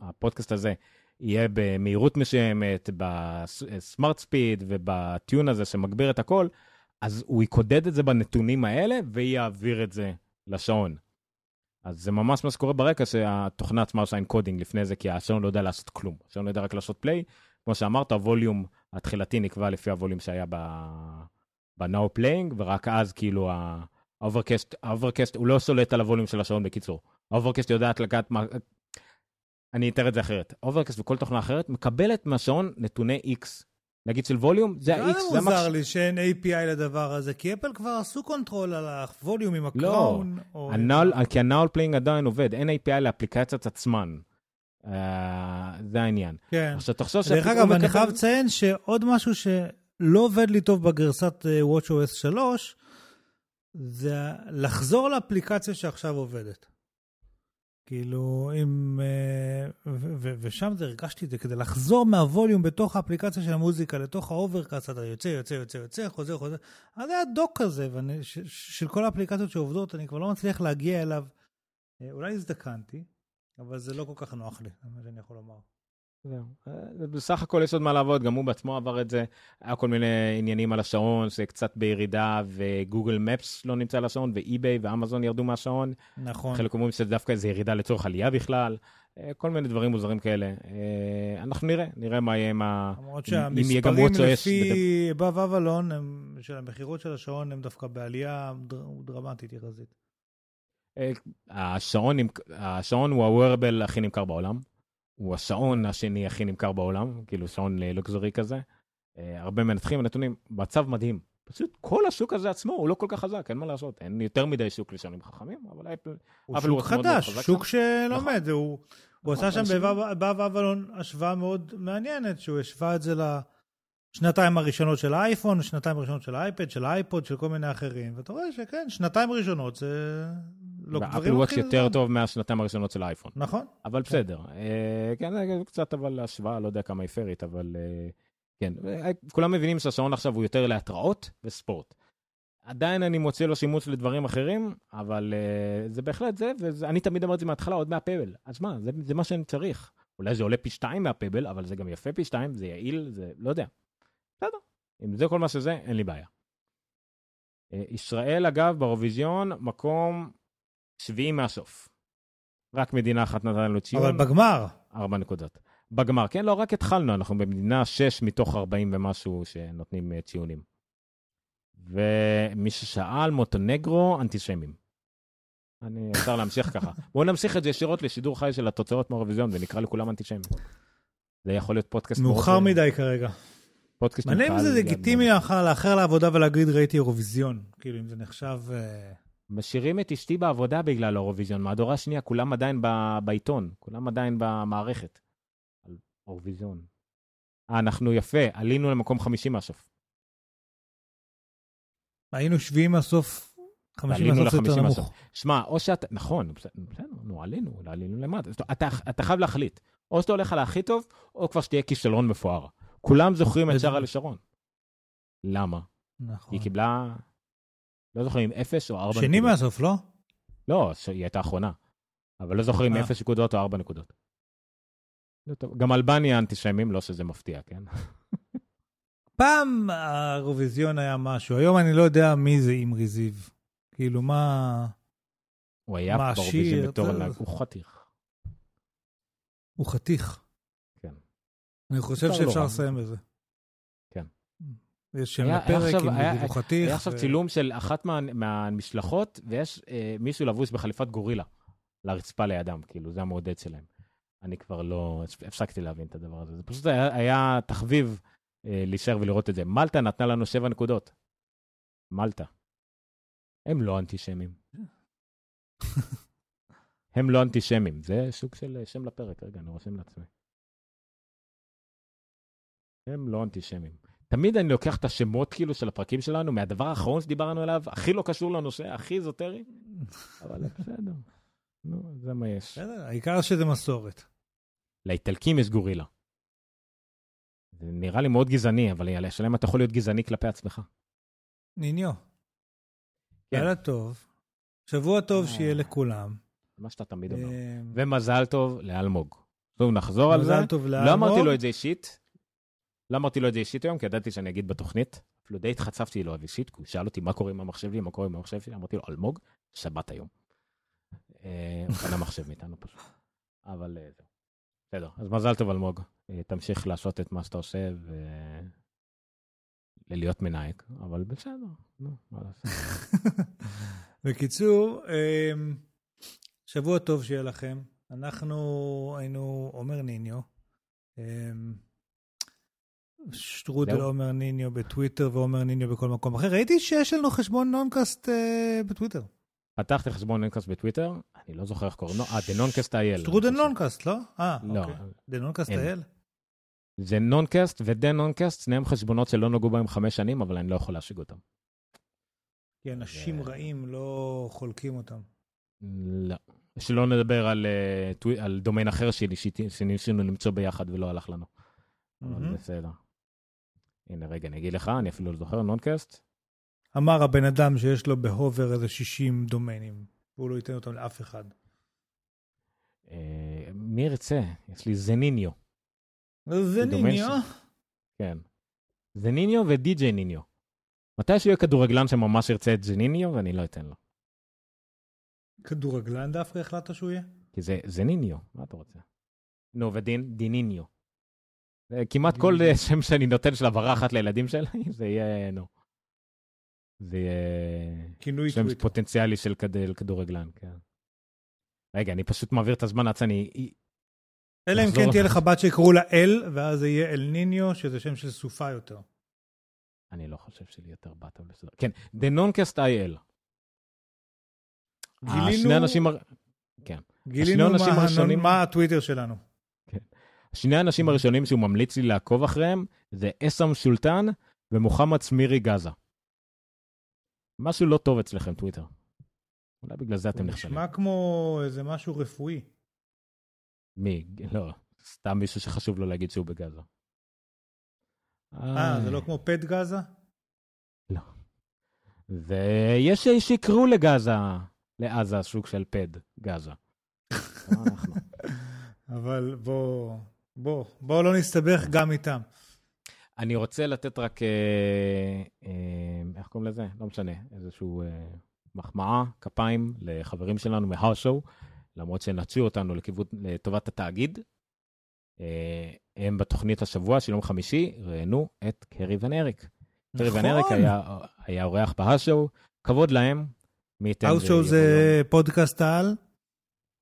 הפודקאסט הזה, יהיה במהירות מסוימת, ב Smart Speed וב tune הזה שמגביר את הכל, אז הוא יקודד את זה בנתונים האלה ויעביר את זה לשעון. אז זה ממש מה שקורה ברקע, שהתוכנה עצמה עושה encoding לפני זה, כי השעון לא יודע לעשות כלום. השעון לא יודע רק לעשות play. כמו שאמרת, הווליום התחילתי נקבע לפי הווליום שהיה ב-Now Playing, ורק אז כאילו האוברקאסט, האוברקאסט, הוא לא שולט על הווליום של השעון בקיצור. האוברקאסט יודעת לגעת מה... אני אתאר את זה אחרת. האוברקאסט וכל תוכנה אחרת מקבלת מהשעון נתוני X. נגיד של ווליום, זה ה-X. זה מוזר לי שאין API לדבר הזה, כי אפל כבר עשו קונטרול על הווליום עם לא. הקראון. או- הנעל, כי ה-Now Playing עדיין עובד, אין API לאפליקציות עצמן. אה, זה העניין. כן. עכשיו תחשוב דרך שהוא אגב, אני חייב לציין שעוד משהו שלא עובד לי טוב בגרסת אה, WatchOS 3, זה לחזור לאפליקציה שעכשיו עובדת. כאילו, אם... אה, ושם זה, הרגשתי את זה, כדי לחזור מהווליום בתוך האפליקציה של המוזיקה לתוך ה Overcast, אתה יוצא, יוצא, יוצא, יוצא, חוזר, חוזר. אז היה dock כזה, ואני, של כל האפליקציות שעובדות, אני כבר לא מצליח להגיע אליו. אה, אולי הזדקנתי, אבל זה לא כל כך נוח לי, זה מה שאני יכול לומר. זהו. אה, בסך הכל יש עוד מה לעבוד, גם הוא בעצמו עבר את זה. היה כל מיני עניינים על השעון, זה קצת בירידה, וגוגל מפס לא נמצא על השעון, ואי-ביי ואמזון ירדו מהשעון. נכון. חלק אומרים שזה דווקא איזה ירידה לצורך עלייה בכלל. אה, כל מיני דברים מוזרים כאלה. אה, אנחנו נראה, נראה מה יהיה עם ה... למרות שהמספרים לפי הבב אבלון, של המכירות של השעון, הם דווקא בעלייה דר- דרמטית יחסית. השעון הוא ה-wearable הכי נמכר בעולם. הוא השעון השני הכי נמכר בעולם, כאילו שעון לוקזורי כזה. אה, הרבה מנתחים ונתונים, מצב מדהים. פשוט כל השוק הזה עצמו הוא לא כל כך חזק, אין מה לעשות. אין יותר מדי שוק לשעונים חכמים, אבל אפל... הוא אבל שוק הוא מאוד מאוד חדש, חזק שוק. שלומד. הוא הוא נכון, עשה שם בבא ואבלון השוואה מאוד מעניינת, שהוא השווה את זה לשנתיים הראשונות של האייפון, שנתיים הראשונות של האייפד, של האייפוד, של כל מיני אחרים, ואתה רואה שכן, שנתיים ראשונות זה... לא, דברים וואץ' יותר. טוב מהשנתיים הראשונות של האייפון. נכון. אבל בסדר. אה, כן, זה קצת אבל השוואה, לא יודע כמה היא פיירית, אבל אה, כן. אה, כולם מבינים שהשעון עכשיו הוא יותר להתראות וספורט. עדיין אני מוצא לו שימוש לדברים אחרים, אבל אה, זה בהחלט זה, ואני תמיד אמרתי מההתחלה, עוד מהפבל. אז מה, זה, זה מה שאני צריך. אולי זה עולה פי שתיים מהפבל, אבל זה גם יפה פי שתיים, זה יעיל, זה לא יודע. בסדר. אם זה כל מה שזה, אין לי בעיה. אה, ישראל, אגב, באירוויזיון, מקום שביעי מהסוף. רק מדינה אחת נתנה לנו ציון. אבל בגמר, ארבע נקודות. בגמר, כן? לא, רק התחלנו, אנחנו במדינה 6 מתוך 40 ומשהו שנותנים אה, ציונים. ומי ששאל, מוטונגרו, אנטישמים. אני אפשר להמשיך ככה. בואו נמשיך את זה ישירות לשידור חי של התוצאות מהאירוויזיון ונקרא לכולם אנטישמים. זה יכול להיות פודקאסט מאוחר מדי כרגע. פודקאסט מעניין אם זה לגיטימי. לאחר לאחר לעבודה ולהגיד ראיתי אירוויזיון. כאילו, אם זה נחשב... משאירים את אשתי בעבודה בגלל האירוויזיון. מהדורה שנייה, כולם עדיין ב- בעיתון, כולם עדיין במערכת. על אירוויזיון. אה, אנחנו יפה, עלינו למקום חמישי מהסוף. היינו שביעים מהסוף, חמישים ועלינו מהסוף זה יותר נמוך. שמע, או שאתה, נכון, בסדר, נו, עלינו, עלינו למטה. אתה, אתה חייב להחליט. או שאתה הולך על הכי טוב, או כבר שתהיה כישלון מפואר. כולם זוכרים את שרה לשרון. למה? נכון. היא קיבלה, לא זוכרים, אפס או ארבע שני מהסוף, לא? לא, ש- היא הייתה אחרונה. אבל לא זוכרים אה. אפס נקודות או ארבע נקודות. לא טוב. גם אלבניה אנטישמים, לא שזה מפתיע, כן? פעם האירוויזיון היה משהו, היום אני לא יודע מי זה אימרי זיו. כאילו, מה... הוא היה מה, באירוויזיון השיר, בתור ענק, הוא חתיך. הוא חתיך. כן. אני חושב אפשר שאפשר. לסיים בזה. יש שם לפרק, עכשיו- אם היה-. היה עכשיו ו- צילום של אחת מה- מהמשלחות, ויש אה, מישהו לבוש בחליפת גורילה לרצפה לידם, כאילו, זה המעודד שלהם. אני כבר לא, הפסקתי להבין את הדבר הזה. זה פשוט היה, היה תחביב אה, להישאר ולראות את זה. מלטה נתנה לנו שבע נקודות. מלטה. הם לא אנטישמים. הם לא אנטישמים. זה סוג של אה, שם לפרק. רגע, אני רושם לעצמי. הם לא אנטישמים. תמיד אני לוקח את השמות כאילו של הפרקים שלנו מהדבר האחרון שדיברנו עליו, הכי לא קשור לנושא, הכי איזוטרי, אבל בסדר. נו, זה מה יש. בסדר, העיקר שזה מסורת. לאיטלקים יש גורילה. זה נראה לי מאוד גזעני, אבל השאלה אם אתה יכול להיות גזעני כלפי עצמך. ניניו. כן. לילה טוב. שבוע טוב אה. שיהיה לכולם. מה שאתה תמיד אומר. אה, ומזל טוב לאלמוג. טוב, נחזור על זה. מזל טוב לאלמוג. לא אמרתי לו את זה אישית. לא אמרתי לו את זה אישית היום, כי ידעתי שאני אגיד בתוכנית. אפילו די התחצפתי לו אישית, כי הוא שאל אותי מה קורה עם המחשב שלי, מה קורה עם המחשב שלי, אמרתי לו, אלמוג, שבת היום. אה, הוא קנה מחשב מאיתנו פשוט. אבל אה, זהו. בסדר, אז מזל טוב אלמוג. אה, תמשיך לעשות את מה שאתה עושה ו... להיות מנהיג, אבל בסדר, נו, מה לעשות. בקיצור, שבוע טוב שיהיה לכם. אנחנו היינו עומר ניניו. שטרודל זהו. עומר ניניו בטוויטר ועומר ניניו בכל מקום אחר. ראיתי שיש לנו חשבון נונקאסט אה, בטוויטר. פתחתי חשבון נונקאסט בטוויטר, אני לא זוכר איך קוראים לו, אה, דנונקאסט אייל. שטרודל נונקאסט, לא? אה, לא, אוקיי. דנונקאסט אין. האל? זה נונקאסט ודן נונקאסט, שניהם חשבונות שלא נגעו בהם חמש שנים, אבל אני לא יכול להשיג אותם. כי אנשים זה- רעים לא חולקים אותם. לא. שלא נדבר על, אה, על דומיין אחר שלי שניסינו- למצוא ביחד ולא הלך לנו. אבל מהמם. בסדר. הנה, רגע, אני אגיד לך, אני אפילו לא זוכר, נונקאסט. אמר הבן אדם שיש לו בהובר איזה 60 דומיינים, והוא לא ייתן אותם לאף אחד. אה, מי ירצה? יש לי זניניו. זה דומיין ניניו. כן. זניניו ודי.ג'יי ניניו. מתי שיהיה כדורגלן שממש ירצה את זניניו, ואני לא אתן לו. כדורגלן דווקא החלטת שהוא יהיה? כי זה זניניו, מה אתה רוצה? נו, ודין, דיניניו. זה כמעט כל. אה, שם שאני נותן של הבהרה אחת לילדים שלי, זה יהיה, נו. זה יהיה שם. פוטנציאלי של כד- כדורגלן, כן. רגע, אני פשוט מעביר את הזמן עד שאני אלא אם כן תהיה לך בת שיקראו לה אל, ואז זה יהיה אל ניניו, שזה שם של סופה יותר. אני לא חושב שלי יותר בת, אבל בסדר. כן, The Noncast IL. גילינו- הר- כן. גילינו השני האנשים מה, הראשונים- מה הטוויטר שלנו. שני האנשים הראשונים שהוא ממליץ לי לעקוב אחריהם זה אסם שולטן ומוחמד סמירי גאזה. משהו לא טוב אצלכם, טוויטר. אולי בגלל זה אתם נכשלים. נשמע כמו איזה משהו רפואי. מי? לא, סתם מישהו שחשוב לו להגיד שהוא בגאזה. אה, זה לא כמו פט גאזה? ויש שיקראו לגאזה, לעזה, סוג של פד, גאזה. לא. אבל בוא, בוא, בוא לא נסתבך גם איתם. אני רוצה לתת רק, אה, אה, איך קוראים לזה? לא משנה, איזשהו אה, מחמאה, כפיים לחברים שלנו מהאר-שואו, למרות שנטשו אותנו לכיוון, לטובת התאגיד. הם בתוכנית השבוע של יום חמישי ראיינו את קרי ון אריק. קרי ון אריק נכון. היה, היה אורח בהאר-שואו, כבוד להם. מי ייתן ויבוא זה פודקאסט על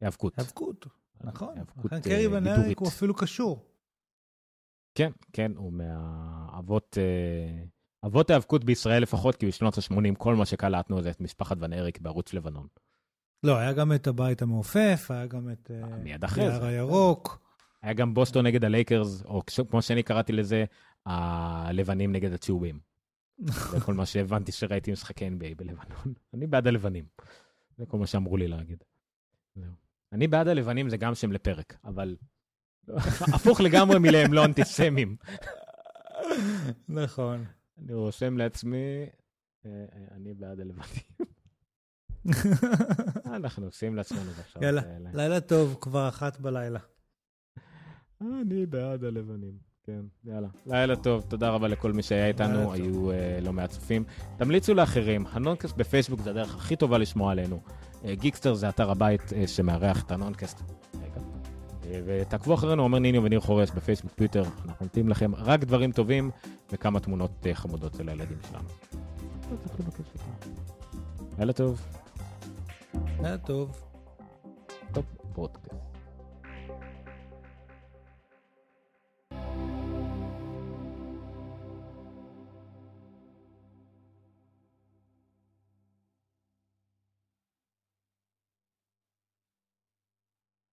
היאבקות. היאבקות. נכון. לכן אה, קרי ון. אריק הוא אפילו קשור. כן, כן, הוא מהאבות, אה, אבות ההיאבקות בישראל לפחות, כי בשנות ה-80 כל מה שקלטנו זה את משפחת ון אריק בערוץ לבנון. לא, היה גם את הבית המעופף, היה גם את אה, מיד אחרי זה. הירוק. היה גם בוסטון נגד הלייקרס, או כמו שאני קראתי לזה, הלבנים נגד הצהובים. זה כל מה שהבנתי שראיתי משחקי NBA בלבנון. אני בעד הלבנים. זה כל מה שאמרו לי להגיד. זהו. אני בעד הלבנים זה גם שם לפרק, אבל הפוך לגמרי מלהם לא אנטיסמים. נכון. אני רושם לעצמי, אה, אה, אני בעד הלבנים. אנחנו עושים לעצמנו בשעות יאללה. לילה טוב, כבר אחת בלילה. אני בעד הלבנים. כן, יאללה. לילה טוב, תודה רבה לכל מי שהיה איתנו. היו אה, לא מעט צופים. תמליצו לאחרים, הנונקאסט בפייסבוק זה הדרך הכי טובה לשמוע עלינו. אה, גיקטיים זה אתר הבית אה, שמארח את הנונקאסט. אה, ותעקבו אחרינו, עומר ניניו וניר חורש בפייסבוק, טוויטר, אנחנו נותנים לכם רק דברים טובים וכמה תמונות חמודות של הילדים שלנו. לא. לילה טוב, לילה טוב. טוב, פודקאסט.